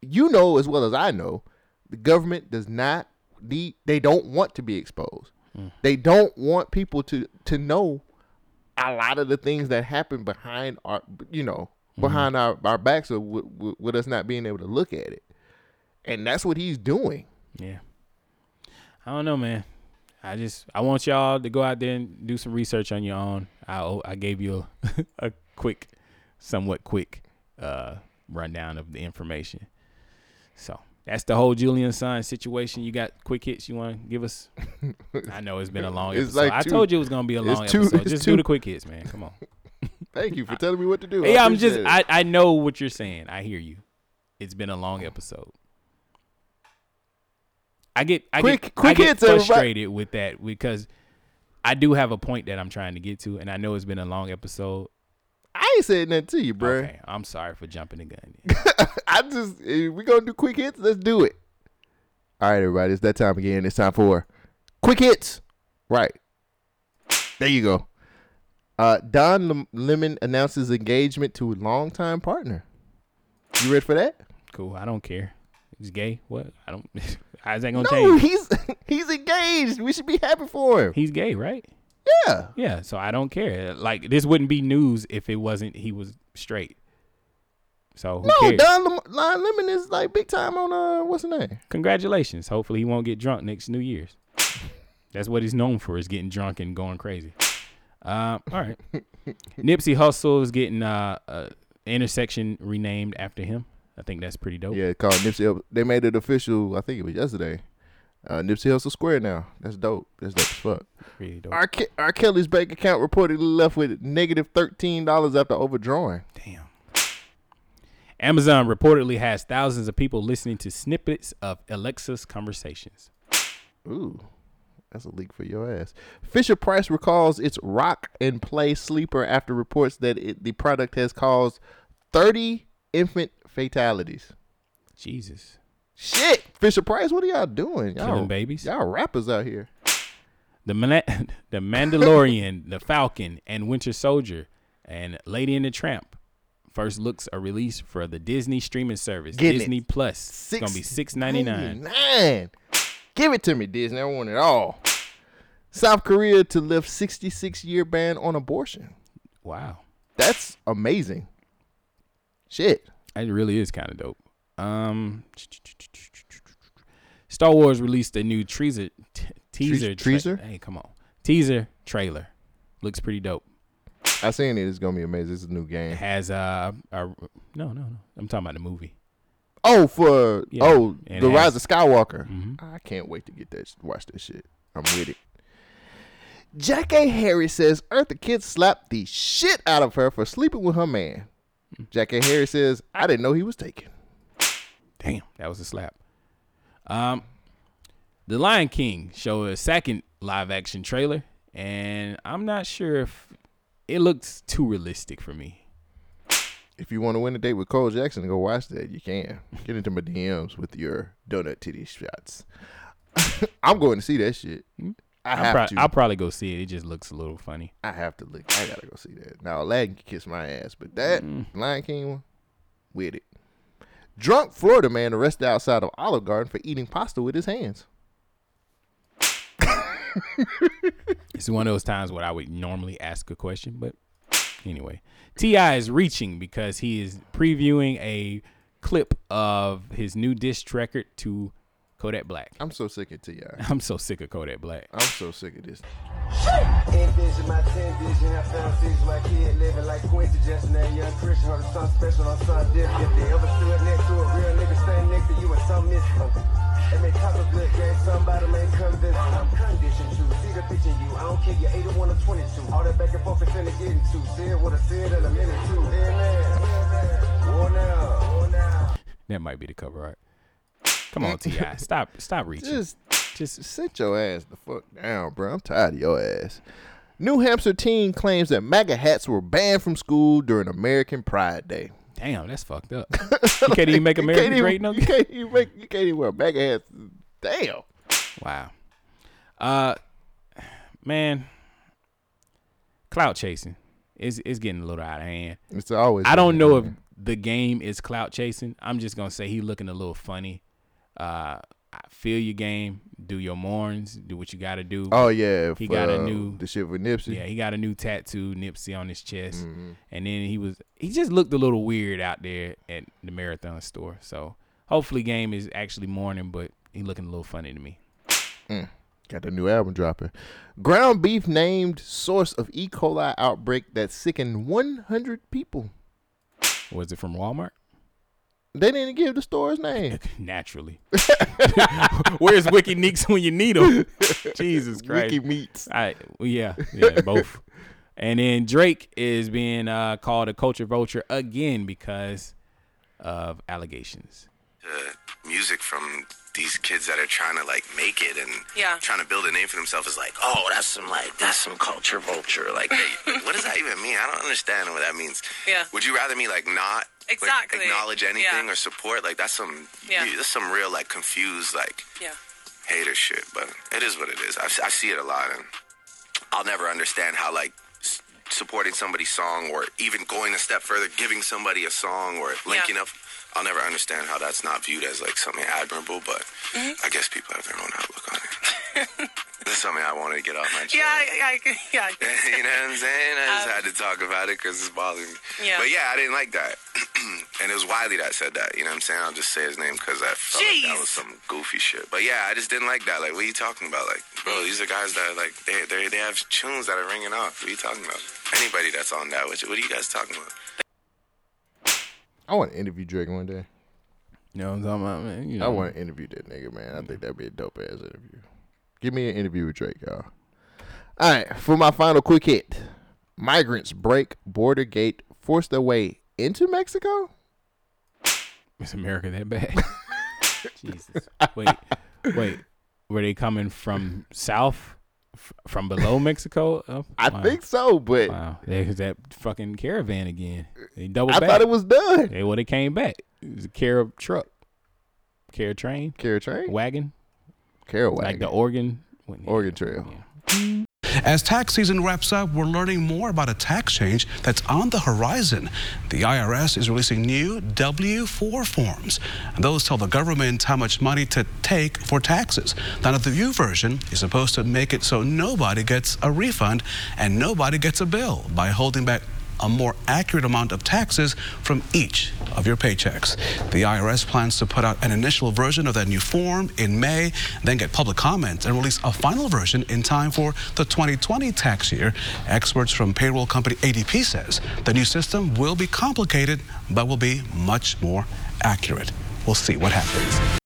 you know as well as I know, the government does not need they don't want to be exposed. Hmm. They don't want people to to know a lot of the things that happen behind our you know, hmm. behind our, our backs or with, with, with us not being able to look at it. And that's what he's doing. Yeah. I don't know, man. I just I want y'all to go out there and do some research on your own. I I gave you a, a quick, somewhat quick, uh, rundown of the information. So that's the whole Julian Assange situation. You got quick hits you want to give us? I know it's been a long It's episode. like I two- told you it was gonna be a long two- episode. Just two- do the quick hits, man. Come on. Thank you for telling me what to do. Yeah, I'm just it. I, I know what you're saying. I hear you. It's been a long episode. I get I Quick- get quick I get hits, everybody. frustrated with that because I do have a point that I'm trying to get to, and I know it's been a long episode. I ain't saying nothing to you, bro. Okay, I'm sorry for jumping the gun. I just we gonna do quick hits. Let's do it. All right, everybody. It's that time again. It's time for quick hits. Right. There you go. Uh, Don Lem- Lemon announces engagement to a longtime partner. You ready for that? Cool. I don't care. He's gay. What? I don't. How's that gonna No, change? he's he's engaged. We should be happy for him. He's gay, right? Yeah. Yeah. So I don't care. Like this wouldn't be news if it wasn't he was straight. So who No, cares? Don Lem- Don Lemon is like big time on uh what's the name? Congratulations. Hopefully he won't get drunk next New Year's. That's what he's known for is getting drunk and going crazy. Uh, all right. Nipsey Hussle is getting uh, uh intersection renamed after him. I think that's pretty dope. Yeah, called Nipsey. Hus- They made it official. I think it was yesterday. Uh, Nipsey Hussle Square now. That's dope. That's dope as fuck. Really dope. R. Ke- R. Kelly's bank account reportedly left with negative thirteen dollars after overdrawing. Damn. Amazon reportedly has thousands of people listening to snippets of Alexa's conversations. Ooh, that's a leak for your ass. Fisher Price recalls its rock and play sleeper after reports that it, the product has caused thirty infant fatalities. Jesus. Shit, Fisher Price, what are y'all doing? Y'all, Killing babies. Y'all rappers out here. The Mana- the Mandalorian, the Falcon, and Winter Soldier, and Lady and the Tramp. First looks are released for the Disney streaming service, Getting Disney it. Plus. It's gonna be six ninety nine. Nine. Give it to me, Disney. I want it all. South Korea to lift 66 year ban on abortion. Wow, That's amazing. Shit. It really is kind of dope. Um, Star Wars released a new teaser. T- teaser. tra- hey, come on. Teaser trailer. Looks pretty dope. I seen it. It's gonna be amazing. It's a new game. It has uh, a, no, no, no. I'm talking about the movie. Oh, for Yeah, oh, and the Rise has- of Skywalker. Mhm. I can't wait to get that. Watch that shit. I'm with it. Jackée Harry says Eartha Kitt slapped the shit out of her for sleeping with her man. Jackée Harry says I didn't know he was taken. Damn, that was a slap. Um, The Lion King showed a second live action trailer, and I'm not sure if it looks too realistic for me. If you want to win a date with Cole Jackson, go watch that. You can get into my DMs with your donut titty shots. I'm going to see that shit. I I'll, have prob- to. I'll probably go see it. It just looks a little funny. I have to look. I gotta go see that. Now Aladdin can kiss my ass, but that Lion King one, with it. Drunk Florida man arrested outside of Olive Garden for eating pasta with his hands. It's one of those times where I would normally ask a question, but anyway. T.I. is reaching because he is previewing a clip of his new disc record to Kodak Black. I'm so sick of Ti. I'm so sick of Kodak Black. I'm so sick of this. Envision my 10 vision, I found vision like kid living like Quincy Justin, that young Christian, heard something special on something different. If they ever stood next to a real nigga stand next to you and some miss They may talk a good game, somebody may I'm conditioned to see the pitch in you. I don't care, you 81 or 22. All that back and forth is finna get into. See it with a see it in a minute too. Yeah, man. War now, war now. That might be the cover art. Come on, T.I. Stop stop reaching. Just, just sit your ass the fuck down, bro. I'm tired of your ass. New Hampshire teen claims that MAGA hats were banned from school during American Pride Day. Damn, that's fucked up. You can't even make America even- great no You can't even make. You can't even wear MAGA hats. Damn. Wow. Uh man, clout chasing is is getting a little out of hand. It's always. I don't know if the game is clout chasing. I'm just gonna say he looking a little funny. Uh I feel your game, do your mourns, do what you gotta do. Oh yeah, he for, got a uh, new the shit with Nipsey. Yeah, he got a new tattoo, Nipsey on his chest. Mhm. And then he was he just looked a little weird out there at the marathon store. So hopefully game is actually mourning, but he looking a little funny to me. Mm. Got the new album dropping. Ground beef named source of E. coli outbreak that sickened 100 people. Was it from Walmart? They didn't give the store's name. Naturally. Where's Wiki Neeks when you need them? Jesus Christ. Wiki Meats. I, well, yeah, yeah, both. And then Drake is being uh, called a culture vulture again because of allegations. uh, music from these kids that are trying to like make it and Yeah. trying to build a name for themselves is like, oh, that's some like that's some culture vulture. Like, they, what does that even mean? I don't understand what that means. Yeah. Would you rather me like not like, Exactly. acknowledge anything Yeah. or support? Like that's some Yeah. that's some real like confused like Yeah. hater shit. But it is what it is. I, I see it a lot, and I'll never understand how like supporting somebody's song or even going a step further, giving somebody a song or linking up. I'll never understand how that's not viewed as like something admirable. But Mhm. I guess people have their own outlook on it. this is something I wanted to get off my chest. Yeah, I, I, yeah. You know what I'm saying? I just Um, had to talk about it because it's bothering me. Yeah. But yeah, I didn't like that. and it was Wiley that said that. You know what I'm saying? I'll just say his name because I felt like that was some goofy shit. But yeah, I just didn't like that. Like, what are you talking about? Like, bro, these are guys that are like they they they have tunes that are ringing off. What are you talking about? Anybody that's on that, what, what are you guys talking about? I want to interview Drake one day. You know what I'm talking about, man? You I want to interview that nigga, man. I think that'd be a dope ass interview. Give me an interview with Drake, y'all. All right, for my final quick hit, migrants break border gate, force their way into Mexico. Is America that bad? Jesus. Wait, wait. Were they coming from south, F- from below Mexico? Up? I think so, but wow, there's that fucking caravan again. They double. I back. thought it was done. They well, they came back. It was a Cara truck, Cara train, Cara train, wagon, Cara like the Oregon. Oregon Trail. As tax season wraps up, we're learning more about a tax change that's on the horizon. The IRS is releasing new W 4 forms. Those tell the government how much money to take for taxes. Now, the new version is supposed to make it so nobody gets a refund and nobody gets a bill by holding back a more accurate amount of taxes from each of your paychecks. The IRS plans to put out an initial version of that new form in May, then get public comments and release a final version in time for the 2020 tax year. Experts from payroll company ADP says the new system will be complicated, but will be much more accurate. We'll see what happens.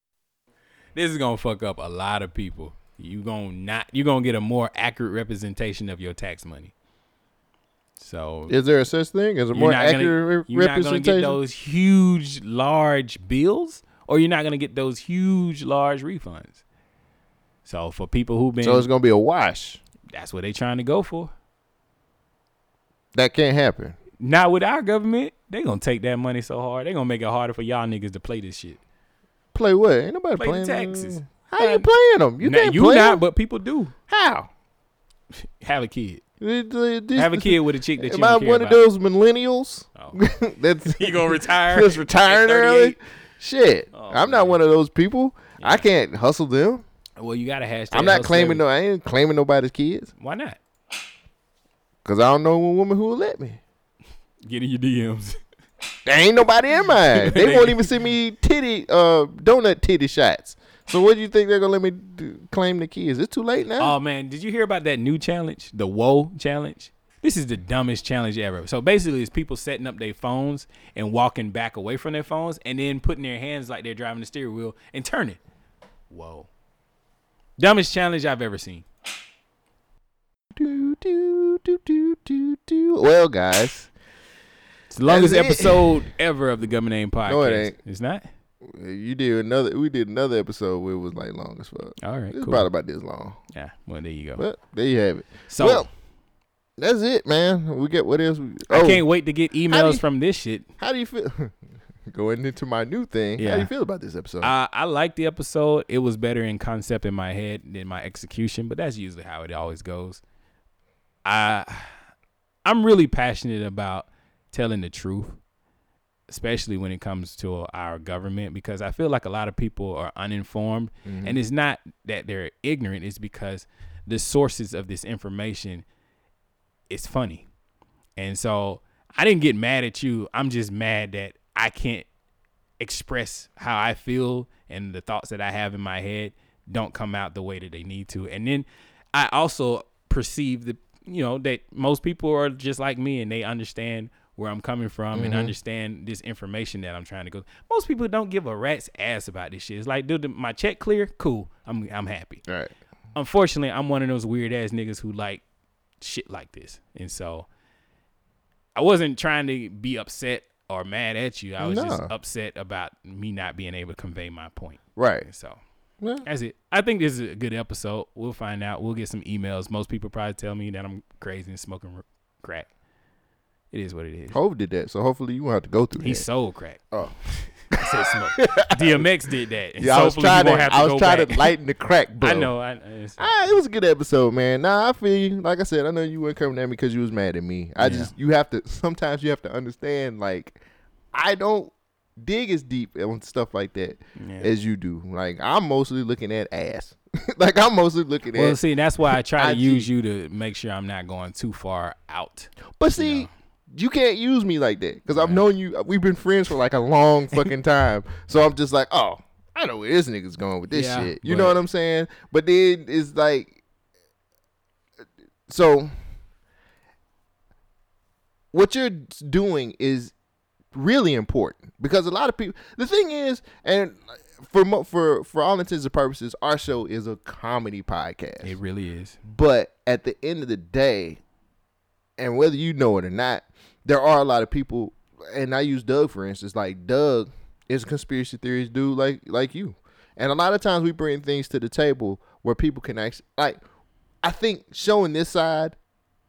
This is gonna fuck up a lot of people. You gonna not. You gonna get a more accurate representation of your tax money. So Is there a such thing as a more not gonna- accurate re- you're not gonna representation? get those huge, large bills, or you're not gonna get those huge, large refunds. So for people who've been, so it's gonna be a wash. that's what they're trying to go for. That can't happen. Not with our government. They're gonna take that money so hard. They're gonna make it harder for y'all niggas to play this shit. Play what? Ain't nobody Play playing them. taxes. How you playing them? You Nah, can't you play not, 'em. but people do. How? Have a kid. This- Have a kid with a chick that Am you I don't care one about. of those millennials? that's You gonna retire Just retiring early? 38? Shit, I'm not one of those people. I can't hustle them. Well, you gotta hashtag. I'm not claiming every- no. I ain't claiming nobody's kids Why not? because I don't know a woman who will let me. Get in your DMs. There ain't nobody in mine. They won't even send me titty, uh, donut titty shots. So what do you think they're gonna let me do, claim the key? Is it too late now. Oh man, did you hear about that new challenge? The Whoa challenge. This is the dumbest challenge ever. So basically, it's people setting up their phones and walking back away from their phones, and then putting their hands like they're driving the steering wheel and turning. Whoa. Dumbest challenge I've ever seen. Do, do, do, do, do, do. Well, guys, It's the longest it. episode ever of the Government Name Podcast. No, it ain't. It's not. You did another. We did another episode where it was like long as fuck. All right, it's cool. about about this long. Yeah. Well, there you go. But there you have it. So- well, that's it, man. We get what else? We, I oh, can't wait to get emails you- from this shit. How do you feel? Going into my new thing. How do you feel about this episode? I, I like the episode. It was better in concept in my head than my execution, but that's usually how it always goes. I I'm really passionate about telling the truth, especially when it comes to our government, because I feel like a lot of people are uninformed, Mhm. and it's not that they're ignorant; it's because the sources of this information is funny, and so I didn't get mad at you. I'm just mad that I can't express how I feel and the thoughts that I have in my head don't come out the way that they need to. And then I also perceive that you know that most people are just like me and they understand where I'm coming from and Mhm. understand this information that I'm trying to go. Most people don't give a rat's ass about this shit. It's like, dude, my check clear, cool. I'm I'm happy. Right. Unfortunately, I'm one of those weird ass niggas who like shit like this, and so I wasn't trying to be upset or mad at you. I was just upset about me not being able to convey my point. Right. So That's it. I think this is a good episode. We'll find out. We'll get some emails. Most people probably tell me that I'm crazy and smoking crack. It is what it is. Hove did that, so hopefully you won't have to go through He that. sold crack. Oh. I said smoke. DMX did that. and Yeah, I was trying to. I was trying back. to lighten the crack, bro. I know. I, Ah, it was a good episode, man. Nah, I feel you. Like I said, I know you weren't coming at me because you was mad at me. I Yeah. just you have to. Sometimes you have to understand. Like, I don't dig as deep on stuff like that Yeah. as you do. Like, I'm mostly looking at ass. like, I'm mostly looking well, at. Well, see, that's why I try to IG. use you to make sure I'm not going too far out. But see, you can't use me like that because I've known you. We've been friends for like a long fucking time. So I'm just like, oh, I know where this nigga's going with this Yeah, shit. You know what I'm saying? But then it's like, so what you're doing is really important because a lot of people. The thing is, and for for for all intents and purposes, our show is a comedy podcast. It really is. But at the end of the day, and whether you know it or not, there are a lot of people, and I use Doug for instance. Like Doug is a conspiracy theories dude, like like you, and a lot of times we bring things to the table where people can actually like. I think showing this side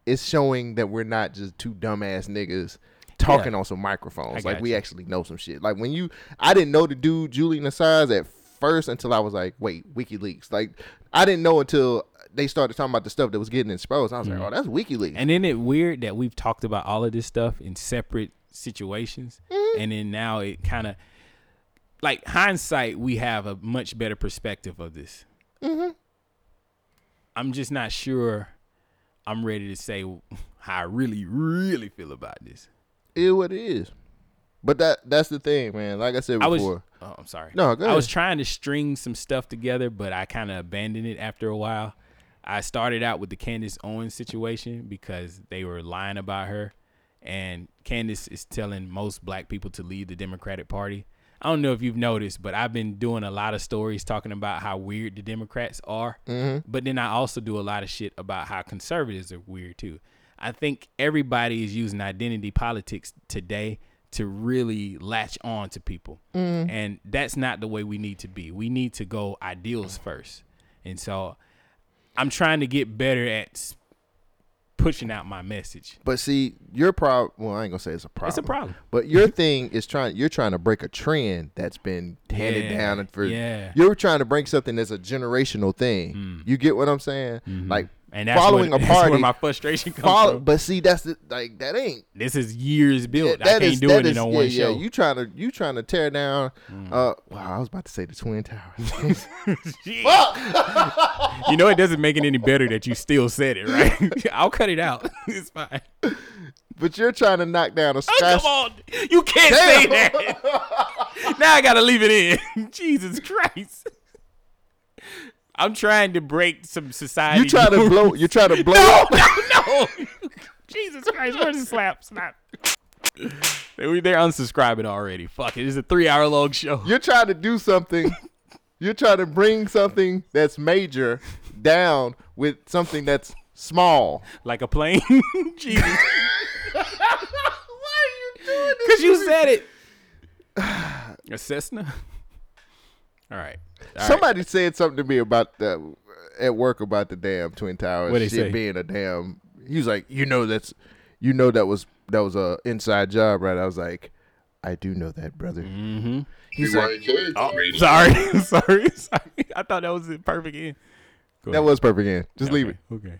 is showing that we're not just two dumbass niggas talking Yeah. on some microphones. Like got we actually know some shit. Like when you, I didn't know the dude Julian Assange at first until I was like, wait, WikiLeaks. Like I didn't know until they started talking about the stuff that was getting exposed. I was like, Mhm. oh, that's WikiLeaks. And isn't it weird that we've talked about all of this stuff in separate situations, Mm-hmm. and then now it kind of, like hindsight, we have a much better perspective of this. Mm-hmm. I'm just not sure. I'm ready to say how I really, really feel about this. It is what it is. But that that's the thing, man. Like I said I before. was. Oh, I'm sorry. No, I was trying to string some stuff together, but I kind of abandoned it after a while. I started out with the Candace Owens situation because they were lying about her, and Candace is telling most black people to leave the Democratic Party. I don't know if you've noticed, but I've been doing a lot of stories talking about how weird the Democrats are. Mhm. But then I also do a lot of shit about how conservatives are weird too. I think everybody is using identity politics today to really latch on to people. Mhm. And that's not the way we need to be. We need to go ideals first. And so I'm trying to get better at pushing out my message. But see, your problem. Well, I ain't gonna say it's a problem. It's a problem. But your thing is trying. You're trying to break a trend that's been handed Yeah, down for. yeah. You're trying to break something that's a generational thing. You get what I'm saying? Like Mm. And that's following what- a that's where my frustration comes follow- from. But see, that's the, like that ain't. This is years built. I that can't is- do it is- in on yeah, one yeah. show. Mm. You trying to you trying to tear down? Uh, wow, I was about to say the twin towers. you know it doesn't make it any better that you still said it, right? I'll cut it out. it's fine. But you're trying to knock down a Oh, come on. You can't say that. now I gotta leave it in. Jesus Christ. I'm trying to break some society. You trying to blow? You trying to blow? No, up? no, no. Jesus Christ, where's the slap? Snap. They- They're unsubscribing already. Fuck it. It's a three hour long show. You're trying to do something. You're trying to bring something that's major down with something that's small. Like a plane? Jesus. Why are you doing this? Because you said it. A Cessna? All right. All right. Somebody said something to me about the at work about the damn twin towers What'd shit being a damn. He was like, you know, that's you know that was that was a inside job, right? I was like, I do know that, brother. Mm-hmm. He's like, Oh, sorry, sorry, sorry. I thought that was the perfect end. Go that ahead. was perfect. End. Just leave it. Okay.